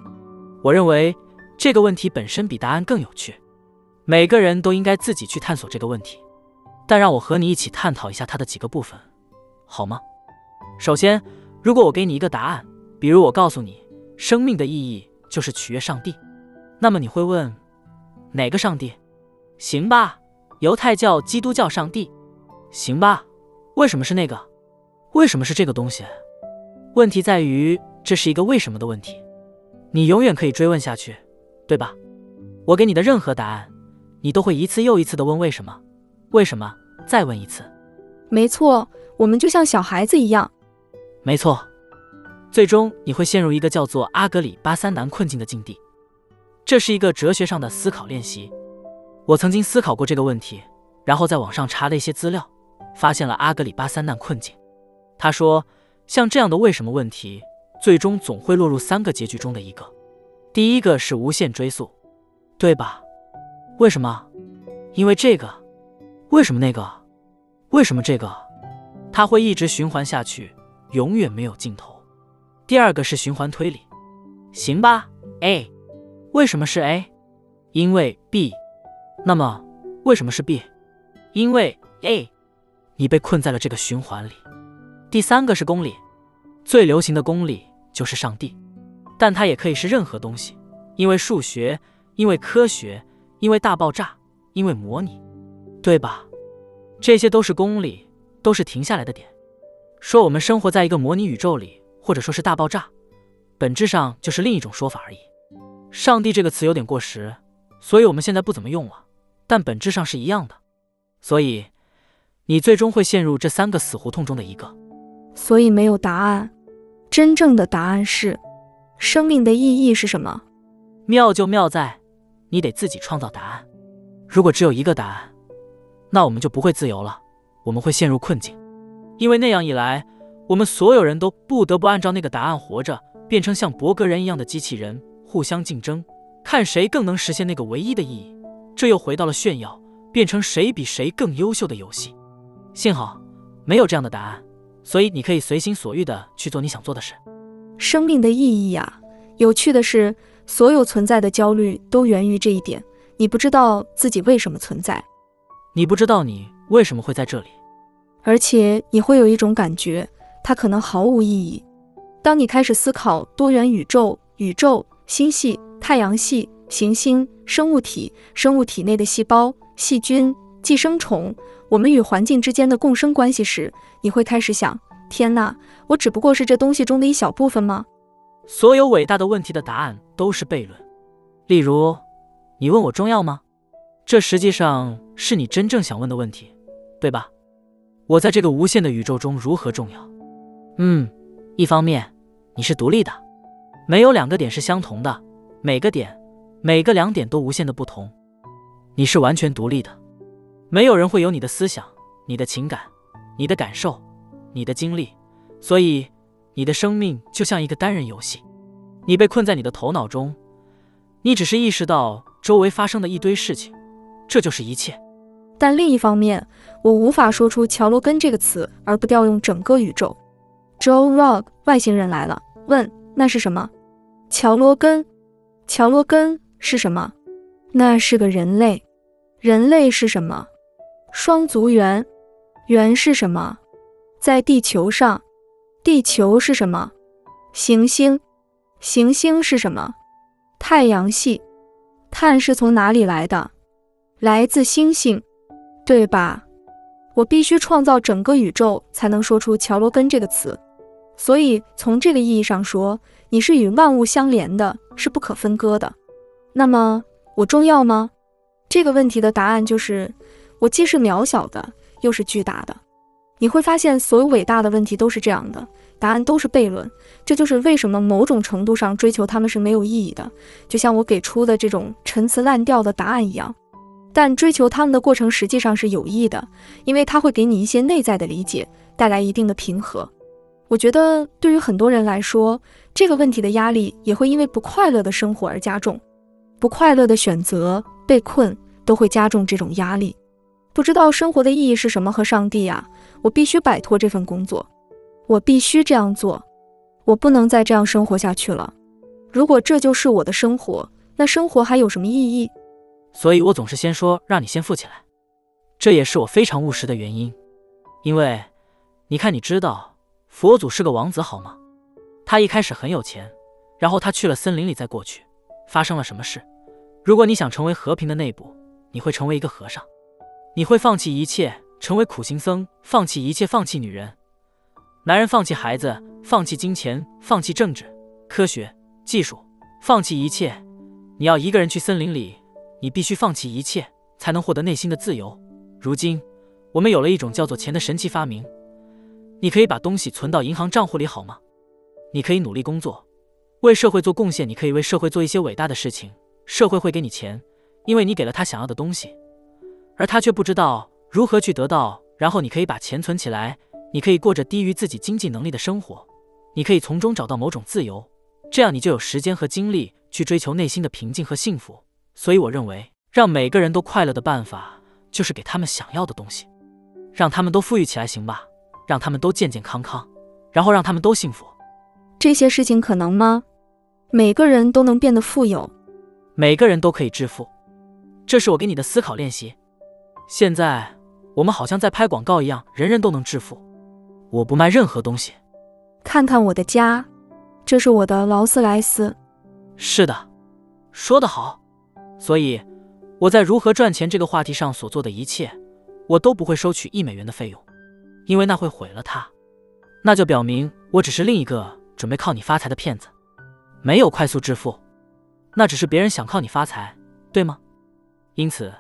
Speaker 3: 我认为这个问题本身比答案更有趣。每个人都应该自己去探索这个问题，但让我和你一起探讨一下它的几个部分，好吗？首先，如果我给你一个答案，比如我告诉你生命的意义就是取悦上帝，那么你会问哪个上帝？行吧，犹太教、基督教上帝。行吧，为什么是那个？为什么是这个东西？问题在于这是一个为什么的问题，你永远可以追问下去，对吧？我给你的任何答案。你都会一次又一次的问为什么？为什么？再问一次。
Speaker 2: 没错，我们就像小孩子一样。
Speaker 3: 没错，最终你会陷入一个叫做阿格里巴三难困境的境地。这是一个哲学上的思考练习。我曾经思考过这个问题，然后在网上查了一些资料，发现了阿格里巴三难困境。他说，像这样的为什么问题，最终总会落入三个结局中的一个。第一个是无限追溯，对吧？为什么？因为这个。为什么那个？为什么这个？它会一直循环下去，永远没有尽头。第二个是循环推理，行吧？A，为什么是 A？因为 B。那么为什么是 B？因为 A。你被困在了这个循环里。第三个是公理，最流行的公理就是上帝，但它也可以是任何东西，因为数学，因为科学。因为大爆炸，因为模拟，对吧？这些都是公理，都是停下来的点。说我们生活在一个模拟宇宙里，或者说是大爆炸，本质上就是另一种说法而已。上帝这个词有点过时，所以我们现在不怎么用了。但本质上是一样的。所以，你最终会陷入这三个死胡同中的一个。
Speaker 2: 所以没有答案。真正的答案是：生命的意义是什么？
Speaker 3: 妙就妙在。你得自己创造答案。如果只有一个答案，那我们就不会自由了，我们会陷入困境，因为那样一来，我们所有人都不得不按照那个答案活着，变成像伯格人一样的机器人，互相竞争，看谁更能实现那个唯一的意义。这又回到了炫耀，变成谁比谁更优秀的游戏。幸好没有这样的答案，所以你可以随心所欲的去做你想做的事。
Speaker 2: 生命的意义呀，有趣的是。所有存在的焦虑都源于这一点：你不知道自己为什么存在，
Speaker 3: 你不知道你为什么会在这里，
Speaker 2: 而且你会有一种感觉，它可能毫无意义。当你开始思考多元宇宙、宇宙、星系、太阳系、行星、生物体、生物体内的细胞、细菌、寄生虫，我们与环境之间的共生关系时，你会开始想：天哪，我只不过是这东西中的一小部分吗？
Speaker 3: 所有伟大的问题的答案都是悖论。例如，你问我重要吗？这实际上是你真正想问的问题，对吧？我在这个无限的宇宙中如何重要？嗯，一方面你是独立的，没有两个点是相同的，每个点、每个两点都无限的不同。你是完全独立的，没有人会有你的思想、你的情感、你的感受、你的经历，所以。你的生命就像一个单人游戏，你被困在你的头脑中，你只是意识到周围发生的一堆事情，这就是一切。
Speaker 2: 但另一方面，我无法说出乔罗根这个词而不调用整个宇宙。Joe Rog，外星人来了，问那是什么？乔罗根，乔罗根是什么？那是个人类。人类是什么？双足猿。猿是什么？在地球上。地球是什么？行星。行星是什么？太阳系。碳是从哪里来的？来自星星，对吧？我必须创造整个宇宙，才能说出乔罗根这个词。所以，从这个意义上说，你是与万物相连的，是不可分割的。那么，我重要吗？这个问题的答案就是，我既是渺小的，又是巨大的。你会发现，所有伟大的问题都是这样的，答案都是悖论。这就是为什么某种程度上追求他们是没有意义的，就像我给出的这种陈词滥调的答案一样。但追求他们的过程实际上是有益的，因为它会给你一些内在的理解，带来一定的平和。我觉得对于很多人来说，这个问题的压力也会因为不快乐的生活而加重。不快乐的选择、被困都会加重这种压力。不知道生活的意义是什么？和上帝呀，我必须摆脱这份工作，我必须这样做，我不能再这样生活下去了。如果这就是我的生活，那生活还有什么意义？
Speaker 3: 所以我总是先说让你先富起来，这也是我非常务实的原因。因为你看，你知道。佛祖是个王子，好吗？他一开始很有钱，然后他去了森林里再过去，发生了什么事？如果你想成为和平的内部，你会成为一个和尚，你会放弃一切，成为苦行僧，放弃一切，放弃女人、男人，放弃孩子，放弃金钱，放弃政治、科学、技术，放弃一切。你要一个人去森林里，你必须放弃一切，才能获得内心的自由。如今，我们有了一种叫做钱的神奇发明。你可以把东西存到银行账户里，好吗？你可以努力工作，为社会做贡献。你可以为社会做一些伟大的事情，社会会给你钱，因为你给了他想要的东西，而他却不知道如何去得到。然后你可以把钱存起来，你可以过着低于自己经济能力的生活，你可以从中找到某种自由，这样你就有时间和精力去追求内心的平静和幸福。所以我认为，让每个人都快乐的办法就是给他们想要的东西，让他们都富裕起来，行吧？让他们都健健康康，然后让他们都幸福。
Speaker 2: 这些事情可能吗？每个人都能变得富有，
Speaker 3: 每个人都可以致富。这是我给你的思考练习。现在我们好像在拍广告一样，人人都能致富。我不卖任何东西。
Speaker 2: 看看我的家，这是我的劳斯莱斯。
Speaker 3: 是的，说得好。所以我在如何赚钱这个话题上所做的一切，我都不会收取一美元的费用。因为那会毁了它，那就表明我只是另一个准备靠你发财的骗子，没有快速致富，那只是别人想靠你发财，对吗？因此，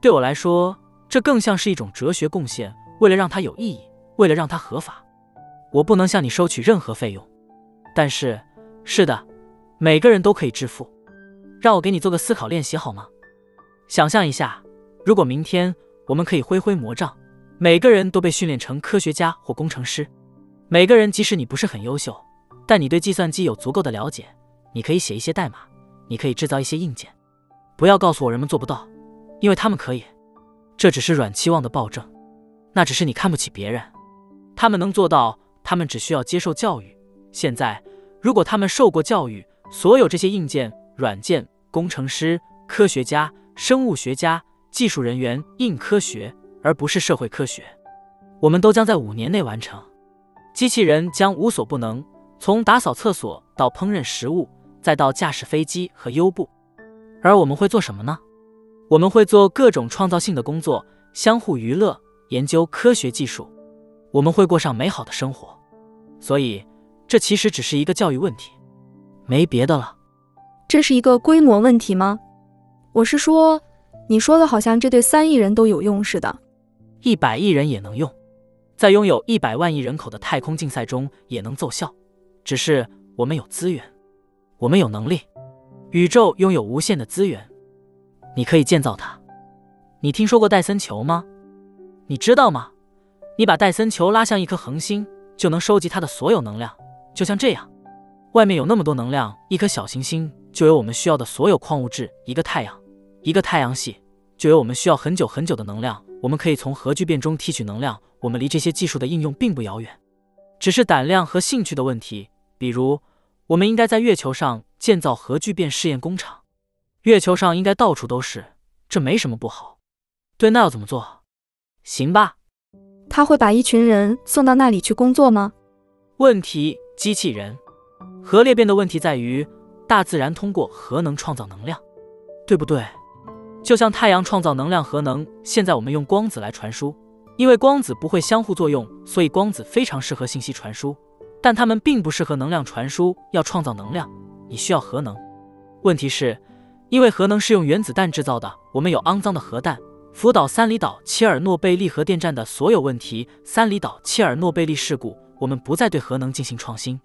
Speaker 3: 对我来说，这更像是一种哲学贡献。为了让它有意义，为了让它合法，我不能向你收取任何费用。但是，是的，每个人都可以致富。让我给你做个思考练习好吗？想象一下，如果明天我们可以挥挥魔杖。每个人都被训练成科学家或工程师。每个人，即使你不是很优秀，但你对计算机有足够的了解，你可以写一些代码，你可以制造一些硬件。不要告诉我人们做不到，因为他们可以。这只是软期望的暴政，那只是你看不起别人。他们能做到，他们只需要接受教育。现在，如果他们受过教育，所有这些硬件、软件、工程师、科学家、生物学家、技术人员、硬科学。而不是社会科学，我们都将在五年内完成。机器人将无所不能，从打扫厕所到烹饪食物，再到驾驶飞机和优步。而我们会做什么呢？我们会做各种创造性的工作，相互娱乐，研究科学技术。我们会过上美好的生活。所以，这其实只是一个教育问题，没别的了。
Speaker 2: 这是一个规模问题吗？我是说，你说的好像这对三亿人都有用似的。
Speaker 3: 一百亿人也能用，在拥有一百万亿人口的太空竞赛中也能奏效。只是我们有资源，我们有能力。宇宙拥有无限的资源，你可以建造它。你听说过戴森球吗？你知道吗？你把戴森球拉向一颗恒星，就能收集它的所有能量。就像这样，外面有那么多能量，一颗小行星就有我们需要的所有矿物质。一个太阳，一个太阳系，就有我们需要很久很久的能量。我们可以从核聚变中提取能量，我们离这些技术的应用并不遥远，只是胆量和兴趣的问题。比如，我们应该在月球上建造核聚变试验工厂。月球上应该到处都是，这没什么不好。对，那要怎么做？行吧。
Speaker 2: 他会把一群人送到那里去工作吗？
Speaker 3: 问题：机器人。核裂变的问题在于，大自然通过核能创造能量，对不对？就像太阳创造能量，核能。现在我们用光子来传输，因为光子不会相互作用，所以光子非常适合信息传输。但它们并不适合能量传输。要创造能量，你需要核能。问题是，因为核能是用原子弹制造的，我们有肮脏的核弹。福岛、三里岛、切尔诺贝利核电站的所有问题，三里岛、切尔诺贝利事故，我们不再对核能进行创新。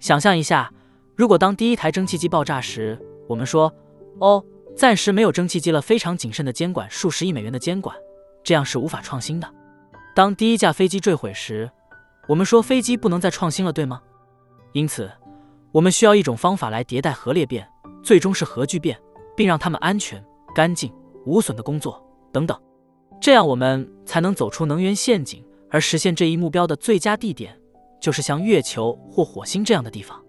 Speaker 3: 想象一下，如果当第一台蒸汽机爆炸时，我们说：“哦，暂时没有蒸汽机了，非常谨慎的监管，数十亿美元的监管，这样是无法创新的。”当第一架飞机坠毁时，我们说飞机不能再创新了，对吗？因此，我们需要一种方法来迭代核裂变，最终是核聚变，并让他们安全、干净、无损的工作。等等，这样我们才能走出能源陷阱，而实现这一目标的最佳地点就是像月球或火星这样的地方。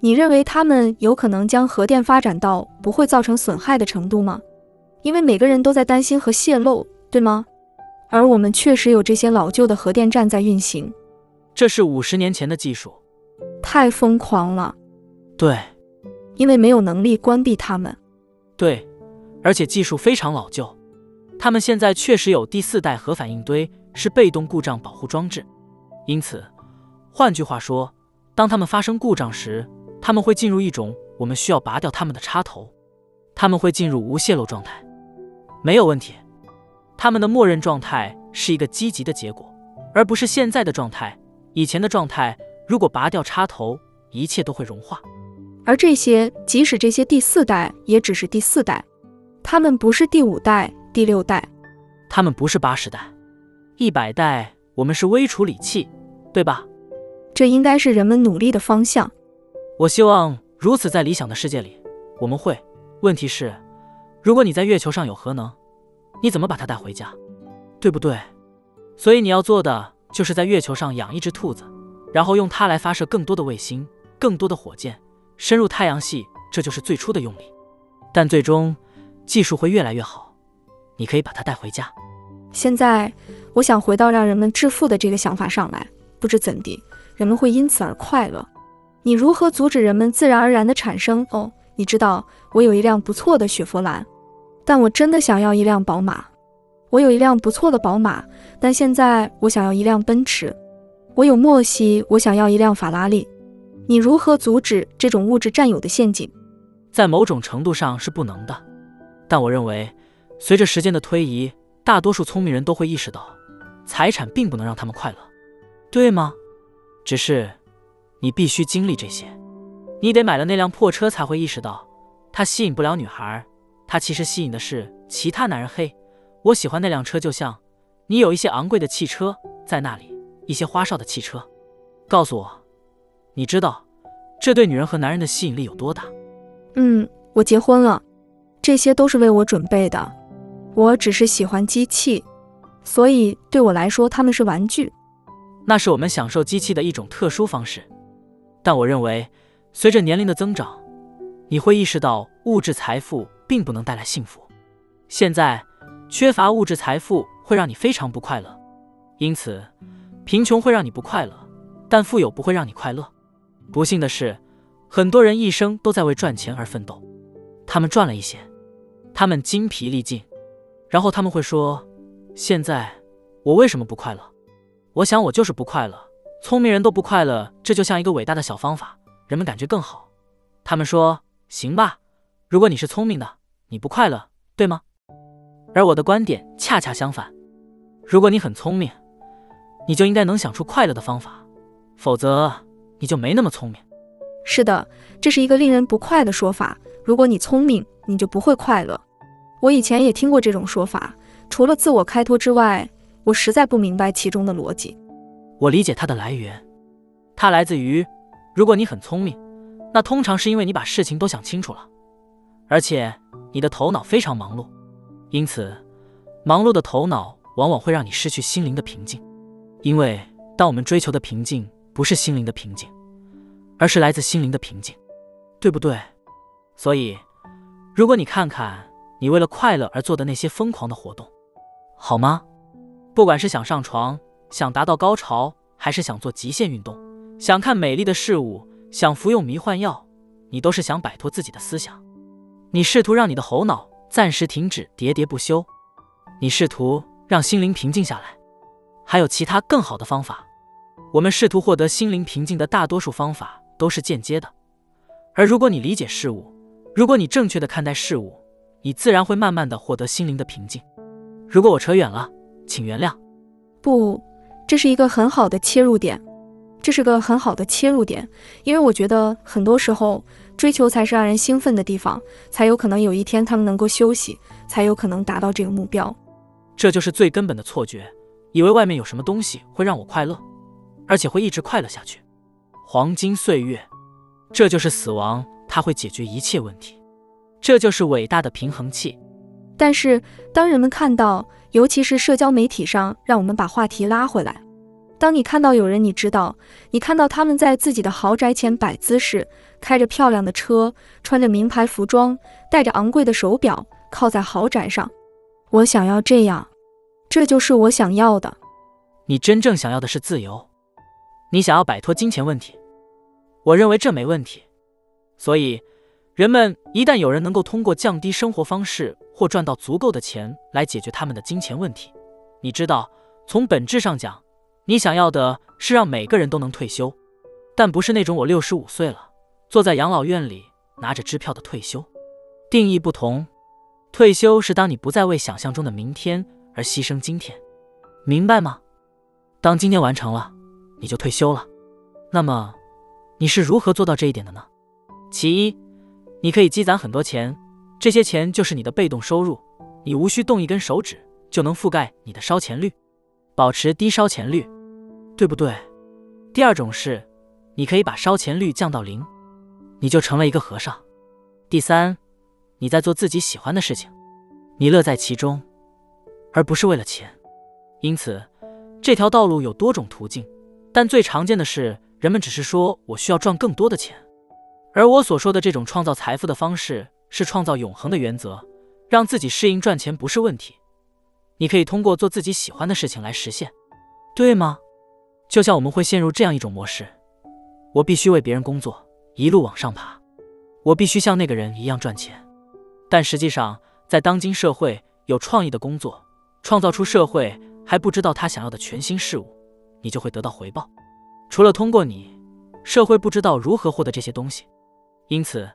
Speaker 2: 你认为他们有可能将核电发展到不会造成损害的程度吗？因为每个人都在担心核泄漏，对吗？而我们确实有这些老旧的核电站在运行。
Speaker 3: 这是五十年前的技术，
Speaker 2: 太疯狂了。
Speaker 3: 对，
Speaker 2: 因为没有能力关闭它们。
Speaker 3: 对，而且技术非常老旧。他们现在确实有第四代核反应堆，是被动故障保护装置。因此，换句话说，当他们发生故障时，他们会进入一种我们需要拔掉他们的插头，他们会进入无泄漏状态，没有问题。他们的默认状态是一个积极的结果，而不是现在的状态。以前的状态，如果拔掉插头，一切都会融化。
Speaker 2: 而这些，即使这些第四代，也只是第四代，他们不是第五代。第六代，
Speaker 3: 他们不是八十代、一百代，我们是微处理器，对吧？
Speaker 2: 这应该是人们努力的方向。
Speaker 3: 我希望如此，在理想的世界里，我们会。问题是，如果你在月球上有核能，你怎么把它带回家？对不对？所以你要做的就是在月球上养一只兔子，然后用它来发射更多的卫星、更多的火箭，深入太阳系。这就是最初的用力。但最终，技术会越来越好。你可以把它带回家。
Speaker 2: 现在，我想回到让人们致富的这个想法上来。不知怎地，人们会因此而快乐。你如何阻止人们自然而然的产生？哦，你知道，我有一辆不错的雪佛兰，但我真的想要一辆宝马。我有一辆不错的宝马，但现在我想要一辆奔驰。我有莫西，我想要一辆法拉利。你如何阻止这种物质占有的陷阱？
Speaker 3: 在某种程度上是不能的，但我认为。随着时间的推移，大多数聪明人都会意识到，财产并不能让他们快乐，对吗？只是，你必须经历这些，你得买了那辆破车才会意识到，它吸引不了女孩，它其实吸引的是其他男人。嘿，我喜欢那辆车，就像你有一些昂贵的汽车在那里，一些花哨的汽车。告诉我，你知道这对女人和男人的吸引力有多大？
Speaker 2: 嗯，我结婚了，这些都是为我准备的。我只是喜欢机器，所以对我来说，他们是玩具。
Speaker 3: 那是我们享受机器的一种特殊方式。但我认为，随着年龄的增长，你会意识到物质财富并不能带来幸福。现在，缺乏物质财富会让你非常不快乐。因此，贫穷会让你不快乐，但富有不会让你快乐。不幸的是，很多人一生都在为赚钱而奋斗。他们赚了一些，他们精疲力尽。然后他们会说：“现在我为什么不快乐？”我想我就是不快乐。聪明人都不快乐，这就像一个伟大的小方法，人们感觉更好。他们说：“行吧，如果你是聪明的，你不快乐，对吗？”而我的观点恰恰相反：如果你很聪明，你就应该能想出快乐的方法，否则你就没那么聪明。
Speaker 2: 是的，这是一个令人不快的说法。如果你聪明，你就不会快乐。我以前也听过这种说法，除了自我开脱之外，我实在不明白其中的逻辑。
Speaker 3: 我理解它的来源，它来自于：如果你很聪明，那通常是因为你把事情都想清楚了，而且你的头脑非常忙碌。因此，忙碌的头脑往往会让你失去心灵的平静。因为当我们追求的平静不是心灵的平静，而是来自心灵的平静，对不对？所以，如果你看看你为了快乐而做的那些疯狂的活动，好吗？不管是想上床、想达到高潮，还是想做极限运动、想看美丽的事物、想服用迷幻药，你都是想摆脱自己的思想。你试图让你的猴脑暂时停止喋喋不休，你试图让心灵平静下来。还有其他更好的方法。我们试图获得心灵平静的大多数方法都是间接的。而如果你理解事物，如果你正确的看待事物，你自然会慢慢的获得心灵的平静。如果我扯远了，请原谅。
Speaker 2: 不，这是一个很好的切入点，这是个很好的切入点，因为我觉得很多时候追求才是让人兴奋的地方，才有可能有一天他们能够休息，才有可能达到这个目标。
Speaker 3: 这就是最根本的错觉，以为外面有什么东西会让我快乐，而且会一直快乐下去。黄金岁月，这就是死亡，它会解决一切问题，这就是伟大的平衡器。
Speaker 2: 但是，当人们看到，尤其是社交媒体上，让我们把话题拉回来。当你看到有人，你知道，你看到他们在自己的豪宅前摆姿势，开着漂亮的车，穿着名牌服装，戴着昂贵的手表，靠在豪宅上。我想要这样，这就是我想要的。
Speaker 3: 你真正想要的是自由，你想要摆脱金钱问题。我认为这没问题，所以。人们一旦有人能够通过降低生活方式或赚到足够的钱来解决他们的金钱问题，你知道，从本质上讲，你想要的是让每个人都能退休，但不是那种我六十五岁了坐在养老院里拿着支票的退休。定义不同，退休是当你不再为想象中的明天而牺牲今天，明白吗？当今天完成了，你就退休了。那么，你是如何做到这一点的呢？其一。你可以积攒很多钱，这些钱就是你的被动收入，你无需动一根手指就能覆盖你的烧钱率，保持低烧钱率，对不对？第二种是，你可以把烧钱率降到零，你就成了一个和尚。第三，你在做自己喜欢的事情，你乐在其中，而不是为了钱。因此，这条道路有多种途径，但最常见的是人们只是说我需要赚更多的钱。而我所说的这种创造财富的方式，是创造永恒的原则，让自己适应赚钱不是问题。你可以通过做自己喜欢的事情来实现，对吗？就像我们会陷入这样一种模式：我必须为别人工作，一路往上爬，我必须像那个人一样赚钱。但实际上，在当今社会，有创意的工作，创造出社会还不知道他想要的全新事物，你就会得到回报。除了通过你，社会不知道如何获得这些东西。因此，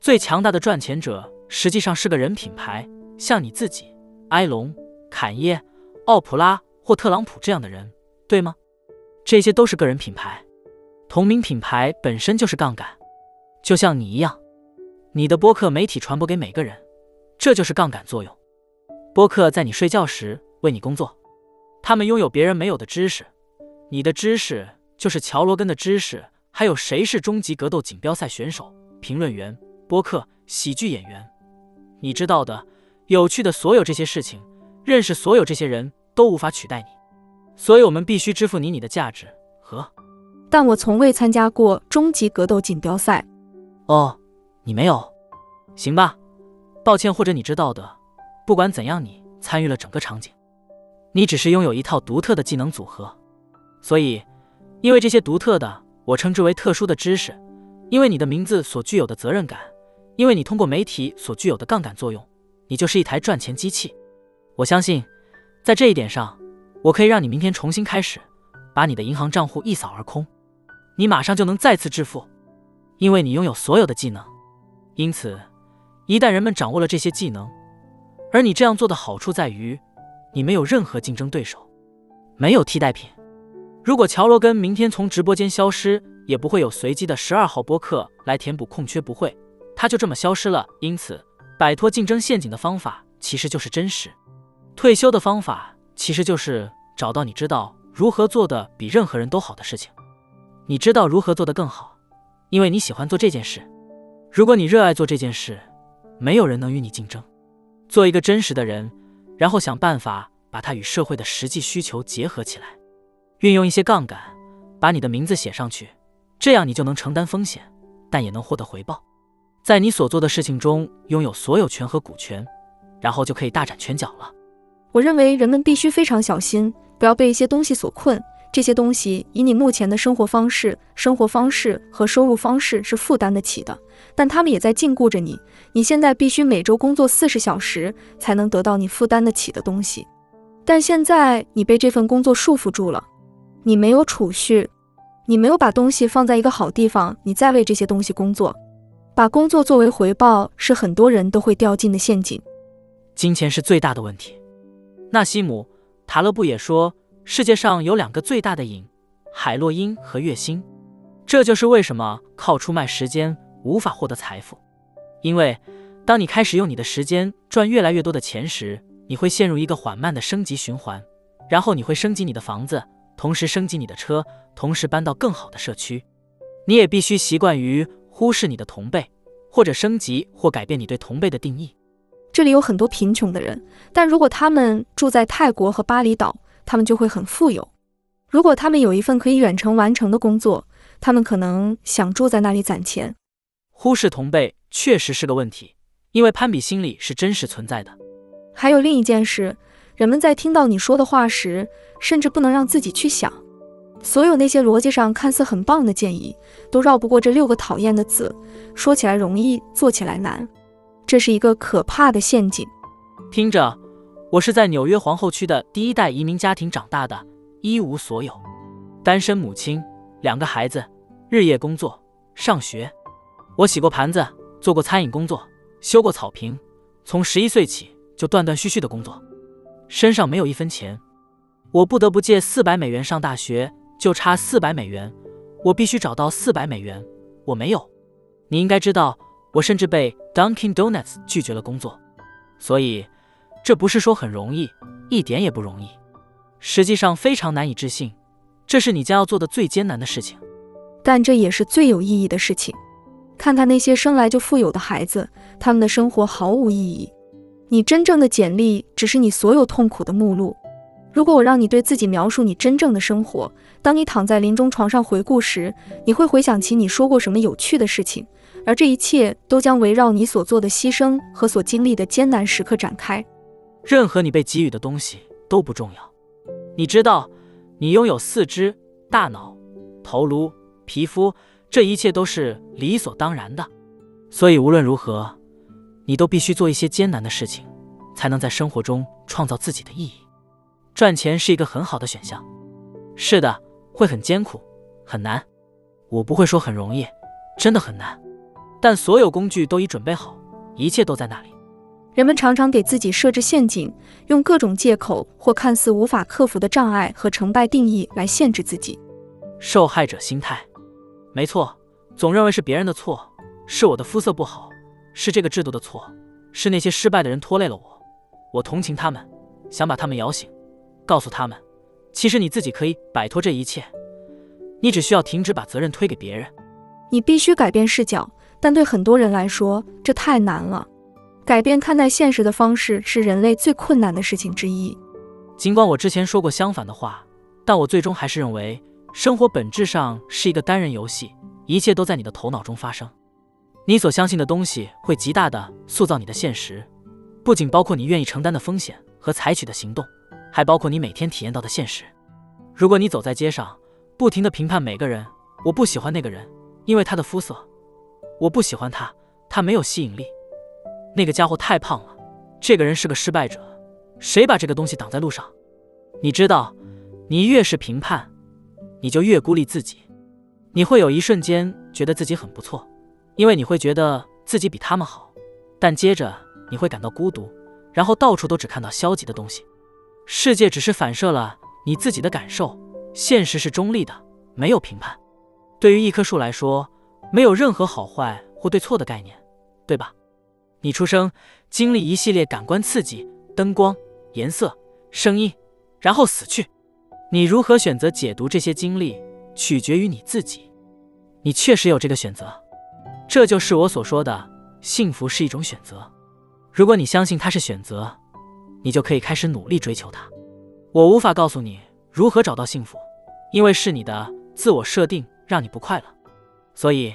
Speaker 3: 最强大的赚钱者实际上是个人品牌，像你自己、埃隆、坎耶、奥普拉或特朗普这样的人，对吗？这些都是个人品牌，同名品牌本身就是杠杆，就像你一样，你的播客媒体传播给每个人，这就是杠杆作用。播客在你睡觉时为你工作，他们拥有别人没有的知识，你的知识就是乔罗根的知识，还有谁是终极格斗锦标赛选手？评论员、播客、喜剧演员，你知道的、有趣的所有这些事情，认识所有这些人都无法取代你，所以我们必须支付你你的价值和。
Speaker 2: 但我从未参加过终极格斗锦标赛。
Speaker 3: 哦，你没有？行吧，抱歉。或者你知道的，不管怎样，你参与了整个场景，你只是拥有一套独特的技能组合，所以，因为这些独特的，我称之为特殊的知识。因为你的名字所具有的责任感，因为你通过媒体所具有的杠杆作用，你就是一台赚钱机器。我相信，在这一点上，我可以让你明天重新开始，把你的银行账户一扫而空，你马上就能再次致富，因为你拥有所有的技能。因此，一旦人们掌握了这些技能，而你这样做的好处在于，你没有任何竞争对手，没有替代品。如果乔罗根明天从直播间消失，也不会有随机的十二号播客来填补空缺，不会，他就这么消失了。因此，摆脱竞争陷阱的方法其实就是真实。退休的方法其实就是找到你知道如何做的比任何人都好的事情。你知道如何做得更好，因为你喜欢做这件事。如果你热爱做这件事，没有人能与你竞争。做一个真实的人，然后想办法把它与社会的实际需求结合起来，运用一些杠杆，把你的名字写上去。这样你就能承担风险，但也能获得回报。在你所做的事情中拥有所有权和股权，然后就可以大展拳脚了。
Speaker 2: 我认为人们必须非常小心，不要被一些东西所困。这些东西以你目前的生活方式、生活方式和收入方式是负担得起的，但他们也在禁锢着你。你现在必须每周工作四十小时，才能得到你负担得起的东西。但现在你被这份工作束缚住了，你没有储蓄，你没有把东西放在一个好地方，你在为这些东西工作，把工作作为回报是很多人都会掉进的陷阱。
Speaker 3: 金钱是最大的问题。纳西姆·塔勒布也说。世界上有两个最大的瘾，海洛因和月薪。这就是为什么靠出卖时间无法获得财富。因为当你开始用你的时间赚越来越多的钱时，你会陷入一个缓慢的升级循环。然后你会升级你的房子，同时升级你的车，同时搬到更好的社区。你也必须习惯于忽视你的同辈，或者升级或改变你对同辈的定义。
Speaker 2: 这里有很多贫穷的人，但如果他们住在泰国和巴厘岛。他们就会很富有。如果他们有一份可以远程完成的工作，他们可能想住在那里攒钱。
Speaker 3: 忽视同辈确实是个问题，因为攀比心理是真实存在的。
Speaker 2: 还有另一件事，人们在听到你说的话时，甚至不能让自己去想。所有那些逻辑上看似很棒的建议，都绕不过这六个讨厌的字。说起来容易，做起来难，这是一个可怕的陷阱。
Speaker 3: 听着。我是在纽约皇后区的第一代移民家庭长大的，一无所有，单身母亲，两个孩子，日夜工作上学。我洗过盘子，做过餐饮工作，修过草坪。从十一岁起就断断续续的工作，身上没有一分钱。我不得不借四百美元上大学，就差四百美元。我必须找到四百美元，我没有。你应该知道，我甚至被 Dunkin' Donuts 拒绝了工作，所以。这不是说很容易，一点也不容易，实际上非常难以置信。这是你将要做的最艰难的事情，
Speaker 2: 但这也是最有意义的事情。看看那些生来就富有的孩子，他们的生活毫无意义。你真正的简历只是你所有痛苦的目录。如果我让你对自己描述你真正的生活，当你躺在临终床上回顾时，你会回想起你说过什么有趣的事情，而这一切都将围绕你所做的牺牲和所经历的艰难时刻展开。
Speaker 3: 任何你被给予的东西都不重要。你知道，你拥有四肢、大脑、头颅、皮肤，这一切都是理所当然的。所以无论如何，你都必须做一些艰难的事情，才能在生活中创造自己的意义。赚钱是一个很好的选项。是的，会很艰苦，很难。我不会说很容易，真的很难。但所有工具都已准备好，一切都在那里。
Speaker 2: 人们常常给自己设置陷阱，用各种借口或看似无法克服的障碍和成败定义来限制自己。
Speaker 3: 受害者心态，没错，总认为是别人的错，是我的肤色不好，是这个制度的错，是那些失败的人拖累了我。我同情他们，想把他们摇醒，告诉他们，其实你自己可以摆脱这一切，你只需要停止把责任推给别人。
Speaker 2: 你必须改变视角，但对很多人来说，这太难了。改变看待现实的方式是人类最困难的事情之一。
Speaker 3: 尽管我之前说过相反的话，但我最终还是认为，生活本质上是一个单人游戏，一切都在你的头脑中发生。你所相信的东西会极大的塑造你的现实，不仅包括你愿意承担的风险和采取的行动，还包括你每天体验到的现实。如果你走在街上，不停的评判每个人，我不喜欢那个人，因为他的肤色，我不喜欢他，他没有吸引力。那个家伙太胖了，这个人是个失败者。谁把这个东西挡在路上？你知道，你越是评判，你就越孤立自己。你会有一瞬间觉得自己很不错，因为你会觉得自己比他们好。但接着你会感到孤独，然后到处都只看到消极的东西。世界只是反射了你自己的感受，现实是中立的，没有评判。对于一棵树来说，没有任何好坏或对错的概念，对吧？你出生，经历一系列感官刺激，灯光、颜色、声音，然后死去。你如何选择解读这些经历，取决于你自己。你确实有这个选择，这就是我所说的幸福是一种选择。如果你相信它是选择，你就可以开始努力追求它。我无法告诉你如何找到幸福，因为是你的自我设定让你不快乐，所以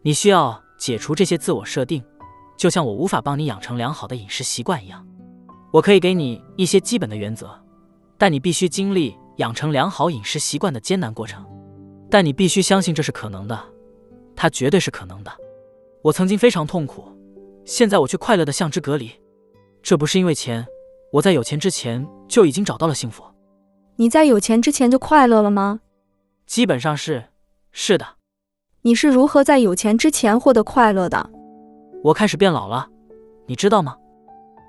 Speaker 3: 你需要解除这些自我设定，就像我无法帮你养成良好的饮食习惯一样。我可以给你一些基本的原则，但你必须经历养成良好饮食习惯的艰难过程。但你必须相信这是可能的，它绝对是可能的。我曾经非常痛苦，现在我却快乐的像只蛤蜊。这不是因为钱，我在有钱之前就已经找到了幸福。
Speaker 2: 你在有钱之前就快乐了吗？
Speaker 3: 基本上是，是的。
Speaker 2: 你是如何在有钱之前获得快乐的？
Speaker 3: 我开始变老了，你知道吗？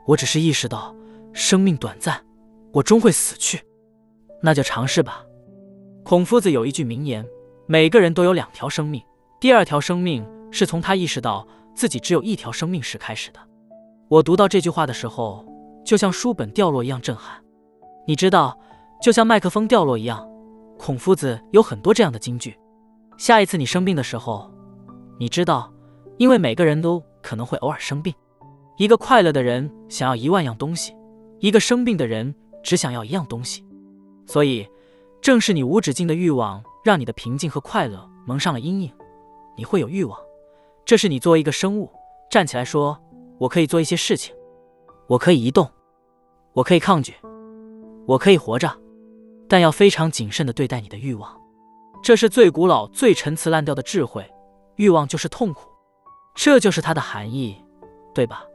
Speaker 3: 我只是意识到生命短暂，我终会死去。那就尝试吧。孔夫子有一句名言：每个人都有两条生命，第二条生命是从他意识到自己只有一条生命时开始的。我读到这句话的时候，就像书本掉落一样震撼。你知道，就像麦克风掉落一样，孔夫子有很多这样的金句。下一次你生病的时候，你知道，因为每个人都可能会偶尔生病。一个快乐的人想要一万样东西，一个生病的人只想要一样东西。所以。正是你无止境的欲望，让你的平静和快乐蒙上了阴影。你会有欲望，这是你作为一个生物站起来说：“我可以做一些事情，我可以移动，我可以抗拒，我可以活着。”但要非常谨慎的对待你的欲望。这是最古老、最陈词滥调的智慧。欲望就是痛苦，这就是它的含义，对吧？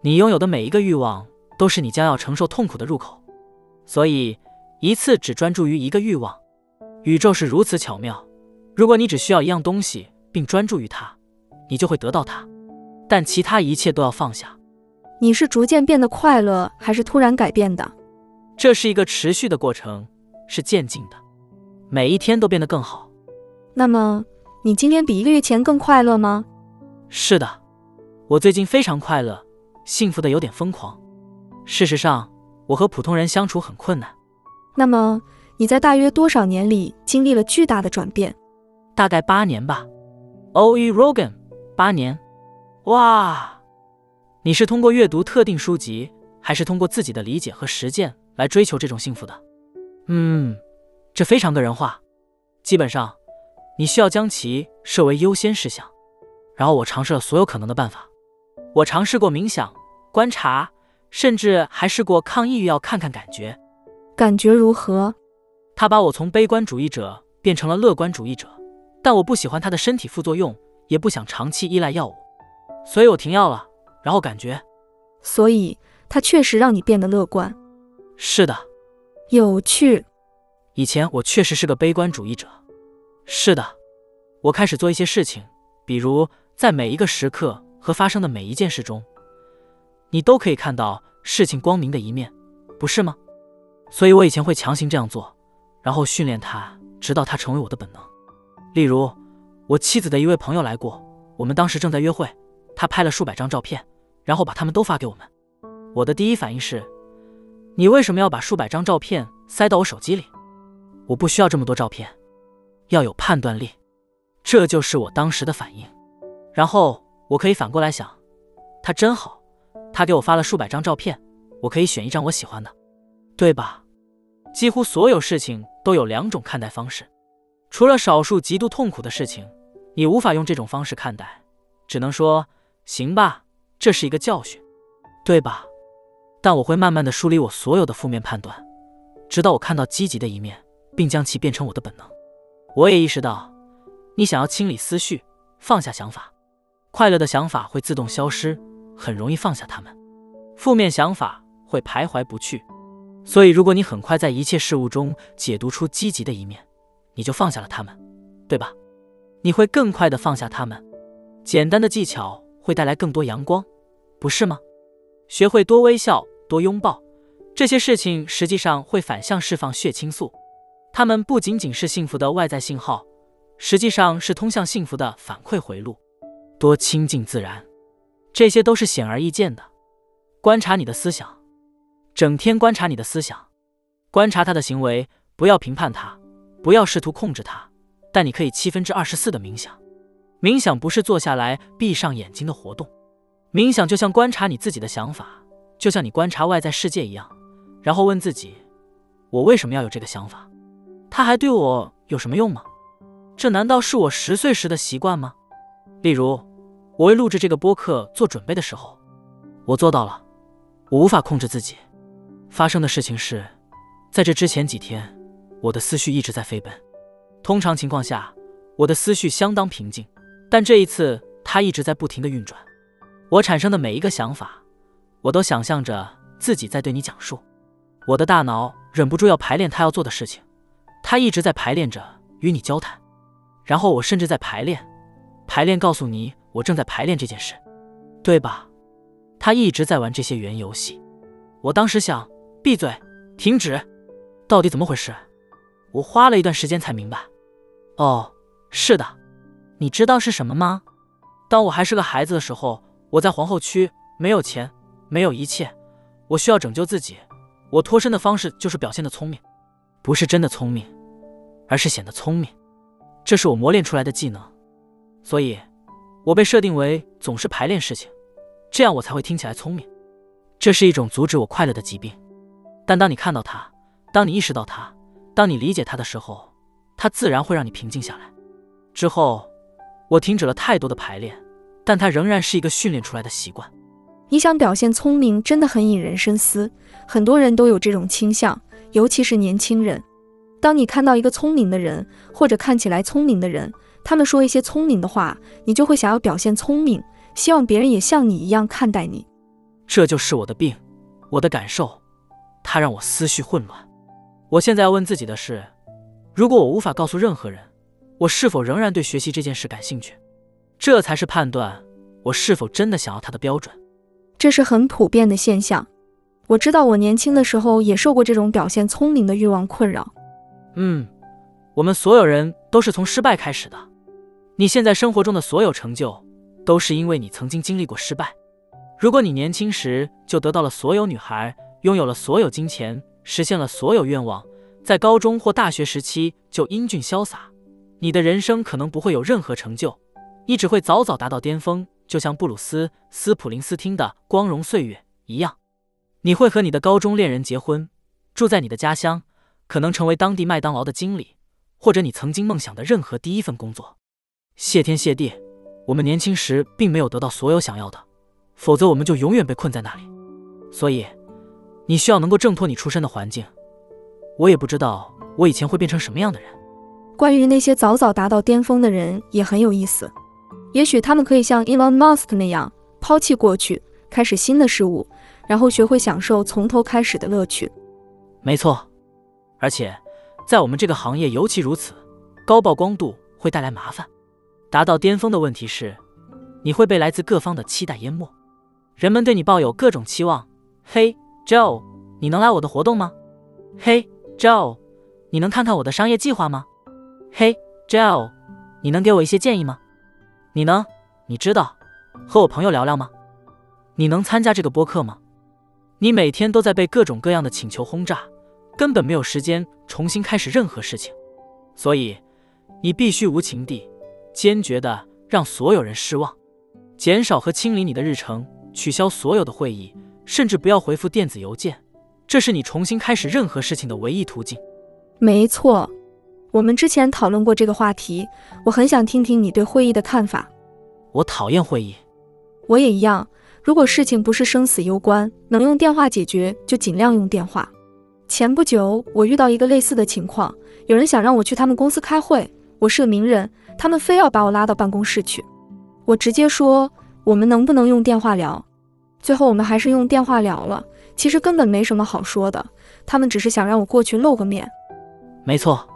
Speaker 3: 你拥有的每一个欲望，都是你将要承受痛苦的入口。所以。一次只专注于一个欲望，宇宙是如此巧妙。如果你只需要一样东西并专注于它，你就会得到它。但其他一切都要放下。
Speaker 2: 你是逐渐变得快乐，还是突然改变的？
Speaker 3: 这是一个持续的过程，是渐进的，每一天都变得更好。
Speaker 2: 那么，你今天比一个月前更快乐吗？
Speaker 3: 是的，我最近非常快乐，幸福的有点疯狂。事实上，我和普通人相处很困难。
Speaker 2: 那么你在大约多少年里经历了巨大的转变？
Speaker 3: 大概八年吧。O. E. Rogan，八年。哇！你是通过阅读特定书籍，还是通过自己的理解和实践来追求这种幸福的？嗯，这非常个人化。基本上，你需要将其设为优先事项。然后我尝试了所有可能的办法。我尝试过冥想、观察，甚至还试过抗抑郁药，看看感觉。
Speaker 2: 感觉如何？
Speaker 3: 他把我从悲观主义者变成了乐观主义者，但我不喜欢它的身体副作用，也不想长期依赖药物，所以我停药了。然后感觉，
Speaker 2: 所以它确实让你变得乐观。
Speaker 3: 是的，
Speaker 2: 有趣。
Speaker 3: 以前我确实是个悲观主义者。是的，我开始做一些事情，比如在每一个时刻和发生的每一件事中，你都可以看到事情光明的一面，不是吗？所以我以前会强行这样做，然后训练它，直到它成为我的本能。例如，我妻子的一位朋友来过，我们当时正在约会，他拍了数百张照片，然后把他们都发给我们。我的第一反应是：你为什么要把数百张照片塞到我手机里？我不需要这么多照片，要有判断力。这就是我当时的反应。然后我可以反过来想，他真好，他给我发了数百张照片，我可以选一张我喜欢的，对吧？几乎所有事情都有两种看待方式，除了少数极度痛苦的事情，你无法用这种方式看待，只能说行吧，这是一个教训，对吧？但我会慢慢的梳理我所有的负面判断，直到我看到积极的一面，并将其变成我的本能。我也意识到，你想要清理思绪，放下想法，快乐的想法会自动消失，很容易放下它们，负面想法会徘徊不去。所以，如果你很快在一切事物中解读出积极的一面，你就放下了他们，对吧？你会更快的放下他们。简单的技巧会带来更多阳光，不是吗？学会多微笑、多拥抱，这些事情实际上会反向释放血清素。它们不仅仅是幸福的外在信号，实际上是通向幸福的反馈回路。多亲近自然，这些都是显而易见的。观察你的思想。整天观察你的思想，观察他的行为，不要评判他，不要试图控制他，但你可以七分之二十四的冥想。冥想不是坐下来闭上眼睛的活动，冥想就像观察你自己的想法，就像你观察外在世界一样，然后问自己：我为什么要有这个想法？它还对我有什么用吗？这难道是我十岁时的习惯吗？例如，我为录制这个播客做准备的时候，我做到了。我无法控制自己。发生的事情是，在这之前几天，我的思绪一直在飞奔。通常情况下，我的思绪相当平静，但这一次，它一直在不停的运转。我产生的每一个想法，我都想象着自己在对你讲述。我的大脑忍不住要排练他要做的事情，他一直在排练着与你交谈。然后我甚至在排练，排练告诉你我正在排练这件事，对吧？他一直在玩这些原游戏。我当时想，闭嘴，停止，到底怎么回事？我花了一段时间才明白。哦，是的，你知道是什么吗？当我还是个孩子的时候，我在皇后区，没有钱，没有一切，我需要拯救自己。我脱身的方式就是表现的聪明，不是真的聪明，而是显得聪明。这是我磨练出来的技能，所以，我被设定为总是排练事情，这样我才会听起来聪明。这是一种阻止我快乐的疾病。但当你看到它，当你意识到它，当你理解他的时候，他自然会让你平静下来。之后，我停止了太多的排练，但它仍然是一个训练出来的习惯。
Speaker 2: 你想表现聪明，真的很引人深思。很多人都有这种倾向，尤其是年轻人。当你看到一个聪明的人，或者看起来聪明的人，他们说一些聪明的话，你就会想要表现聪明，希望别人也像你一样看待你。
Speaker 3: 这就是我的病，我的感受，它让我思绪混乱。我现在要问自己的是：如果我无法告诉任何人，我是否仍然对学习这件事感兴趣？这才是判断我是否真的想要它的标准。
Speaker 2: 这是很普遍的现象。我知道我年轻的时候也受过这种表现聪明的欲望困扰。
Speaker 3: 嗯，我们所有人都是从失败开始的。你现在生活中的所有成就，都是因为你曾经经历过失败。如果你年轻时就得到了所有女孩，拥有了所有金钱，实现了所有愿望，在高中或大学时期就英俊潇洒，你的人生可能不会有任何成就，你只会早早达到巅峰，就像布鲁斯·斯普林斯汀的《光荣岁月》一样。你会和你的高中恋人结婚，住在你的家乡。可能成为当地麦当劳的经理，或者你曾经梦想的任何第一份工作。谢天谢地，我们年轻时并没有得到所有想要的，否则我们就永远被困在那里。所以，你需要能够挣脱你出身的环境。我也不知道我以前会变成什么样的人。
Speaker 2: 关于那些早早达到巅峰的人也很有意思，也许他们可以像 Elon Musk 那样抛弃过去，开始新的事物，然后学会享受从头开始的乐趣。
Speaker 3: 没错。而且，在我们这个行业尤其如此，高曝光度会带来麻烦。达到巅峰的问题是，你会被来自各方的期待淹没。人们对你抱有各种期望。嘿，Joe，你能来我的活动吗？嘿，Joe，你能看看我的商业计划吗？嘿，Joe，你能给我一些建议吗？你能？你知道和我朋友聊聊吗？你能参加这个播客吗？你每天都在被各种各样的请求轰炸。根本没有时间重新开始任何事情，所以你必须无情地、坚决地让所有人失望，减少和清理你的日程，取消所有的会议，甚至不要回复电子邮件。这是你重新开始任何事情的唯一途径。
Speaker 2: 没错，我们之前讨论过这个话题，我很想听听你对会议的看法。
Speaker 3: 我讨厌会议，
Speaker 2: 我也一样。如果事情不是生死攸关，能用电话解决就尽量用电话。前不久，我遇到一个类似的情况，有人想让我去他们公司开会，我是个名人，他们非要把我拉到办公室去。我直接说，我们能不能用电话聊？最后我们还是用电话聊了。其实根本没什么好说的，他们只是想让我过去露个面。
Speaker 3: 没错，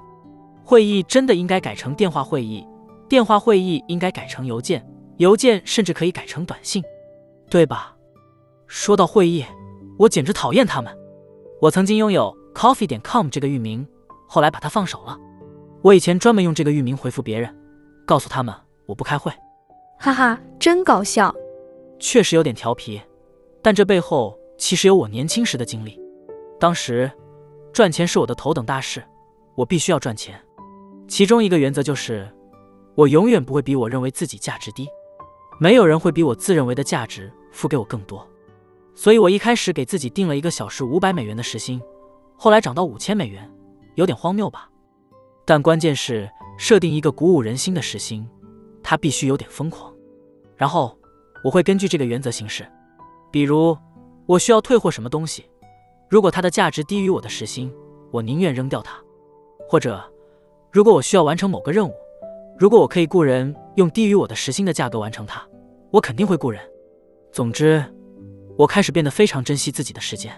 Speaker 3: 会议真的应该改成电话会议，电话会议应该改成邮件，邮件甚至可以改成短信，对吧？说到会议，我简直讨厌他们。我曾经拥有 coffee 点 com 这个域名，后来把它放手了。我以前专门用这个域名回复别人，告诉他们我不开会。
Speaker 2: 哈哈，真搞笑。
Speaker 3: 确实有点调皮，但这背后其实有我年轻时的经历。当时赚钱是我的头等大事，我必须要赚钱。其中一个原则就是，我永远不会比我认为自己价值低。没有人会比我自认为的价值付给我更多。所以，我一开始给自己定了一个小时五百美元的时薪，后来涨到五千美元，有点荒谬吧？但关键是设定一个鼓舞人心的时薪，它必须有点疯狂。然后我会根据这个原则行事。比如，我需要退货什么东西，如果它的价值低于我的时薪，我宁愿扔掉它；或者，如果我需要完成某个任务，如果我可以雇人用低于我的时薪的价格完成它，我肯定会雇人。总之，我开始变得非常珍惜自己的时间。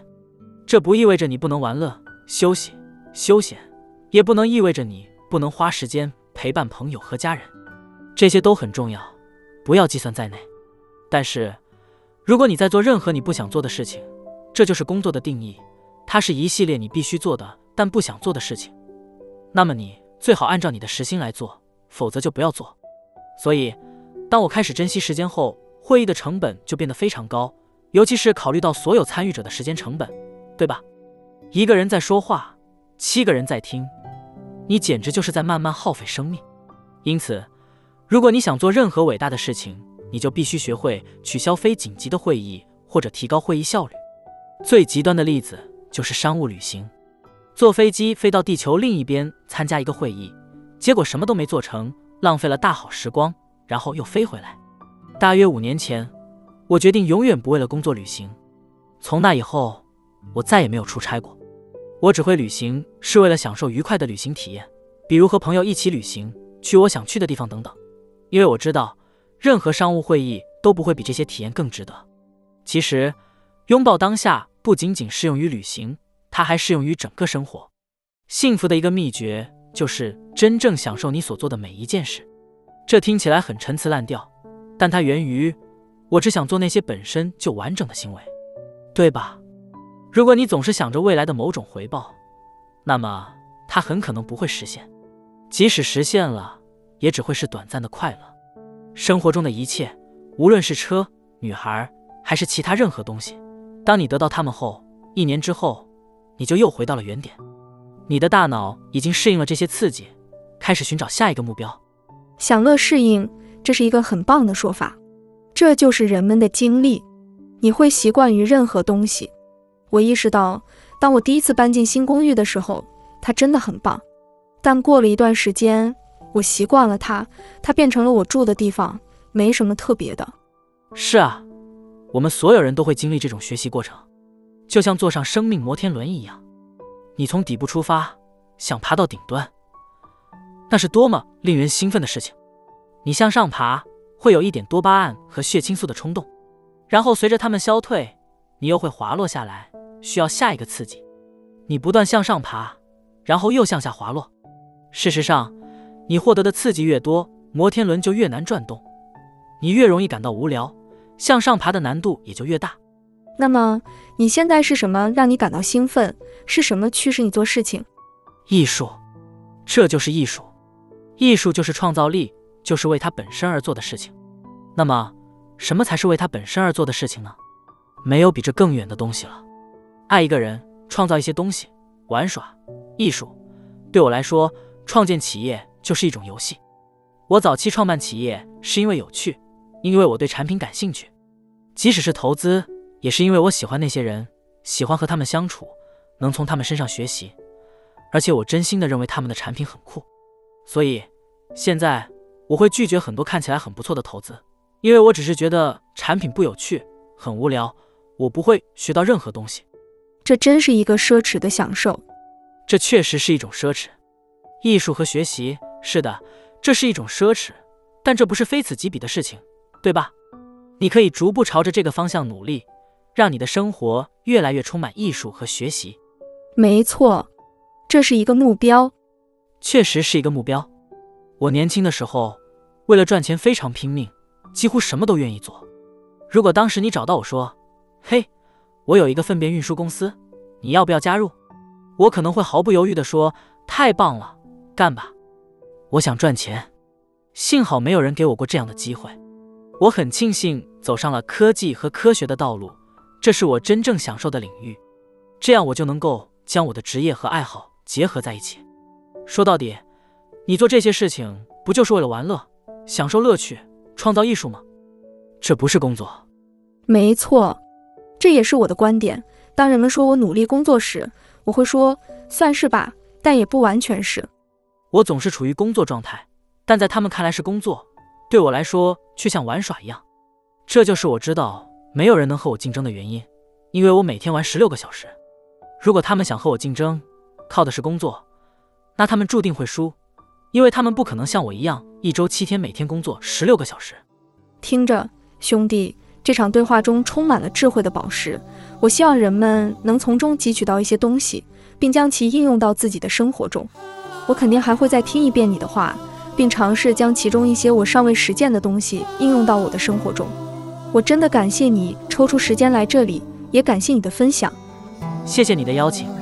Speaker 3: 这不意味着你不能玩乐、休息、休闲，也不能意味着你不能花时间陪伴朋友和家人，这些都很重要，不要计算在内。但是，如果你在做任何你不想做的事情，这就是工作的定义，它是一系列你必须做的但不想做的事情，那么你最好按照你的时薪来做，否则就不要做。所以，当我开始珍惜时间后，会议的成本就变得非常高，尤其是考虑到所有参与者的时间成本，对吧？一个人在说话，七个人在听，你简直就是在慢慢耗费生命。因此，如果你想做任何伟大的事情，你就必须学会取消非紧急的会议，或者提高会议效率。最极端的例子就是商务旅行，坐飞机飞到地球另一边参加一个会议，结果什么都没做成，浪费了大好时光，然后又飞回来。大约五年前，我决定永远不为了工作旅行。从那以后，我再也没有出差过。我只会旅行是为了享受愉快的旅行体验，比如和朋友一起旅行，去我想去的地方等等。因为我知道。任何商务会议都不会比这些体验更值得。其实，拥抱当下不仅仅适用于旅行，它还适用于整个生活。幸福的一个秘诀就是真正享受你所做的每一件事。这听起来很陈词滥调，但它源于我只想做那些本身就完整的行为，对吧？如果你总是想着未来的某种回报，那么它很可能不会实现。即使实现了，也只会是短暂的快乐。生活中的一切，无论是车、女孩，还是其他任何东西，当你得到它们后，一年之后，你就又回到了原点。你的大脑已经适应了这些刺激，开始寻找下一个目标。
Speaker 2: 享乐适应，这是一个很棒的说法。这就是人们的经历。你会习惯于任何东西。我意识到，当我第一次搬进新公寓的时候，它真的很棒。但过了一段时间，我习惯了它，它变成了我住的地方，没什么特别的。
Speaker 3: 是啊，我们所有人都会经历这种学习过程，就像坐上生命摩天轮一样。你从底部出发，想爬到顶端，那是多么令人兴奋的事情！你向上爬，会有一点多巴胺和血清素的冲动，然后随着它们消退，你又会滑落下来，需要下一个刺激。你不断向上爬，然后又向下滑落。事实上。你获得的刺激越多，摩天轮就越难转动，你越容易感到无聊，向上爬的难度也就越大。
Speaker 2: 那么你现在是什么让你感到兴奋？是什么驱使你做事情？
Speaker 3: 艺术，这就是艺术。艺术就是创造力，就是为它本身而做的事情。那么，什么才是为它本身而做的事情呢？没有比这更远的东西了。爱一个人，创造一些东西，玩耍，艺术。对我来说，创建企业。就是一种游戏。我早期创办企业是因为有趣，因为我对产品感兴趣；即使是投资，也是因为我喜欢那些人，喜欢和他们相处，能从他们身上学习，而且我真心的认为他们的产品很酷。所以现在我会拒绝很多看起来很不错的投资，因为我只是觉得产品不有趣，很无聊，我不会学到任何东西。
Speaker 2: 这真是一个奢侈的享受。
Speaker 3: 这确实是一种奢侈，艺术和学习。是的，这是一种奢侈，但这不是非此即彼的事情，对吧？你可以逐步朝着这个方向努力，让你的生活越来越充满艺术和学习。
Speaker 2: 没错，这是一个目标，
Speaker 3: 确实是一个目标。我年轻的时候，为了赚钱非常拼命，几乎什么都愿意做。如果当时你找到我说：“嘿，我有一个粪便运输公司，你要不要加入？”我可能会毫不犹豫地说：“太棒了，干吧。”我想赚钱，幸好没有人给我过这样的机会。我很庆幸走上了科技和科学的道路，这是我真正享受的领域。这样我就能够将我的职业和爱好结合在一起。说到底，你做这些事情不就是为了玩乐、享受乐趣、创造艺术吗？这不是工作。
Speaker 2: 没错，这也是我的观点。当人们说我努力工作时，我会说算是吧，但也不完全是。
Speaker 3: 我总是处于工作状态，但在他们看来是工作，对我来说却像玩耍一样。这就是我知道没有人能和我竞争的原因，因为我每天玩十六个小时。如果他们想和我竞争，靠的是工作，那他们注定会输，因为他们不可能像我一样一周七天每天工作十六个小时。
Speaker 2: 听着，兄弟，这场对话中充满了智慧的宝石，我希望人们能从中汲取到一些东西，并将其应用到自己的生活中。我肯定还会再听一遍你的话，并尝试将其中一些我尚未实践的东西应用到我的生活中。我真的感谢你抽出时间来这里，也感谢你的分享。
Speaker 3: 谢谢你的邀请。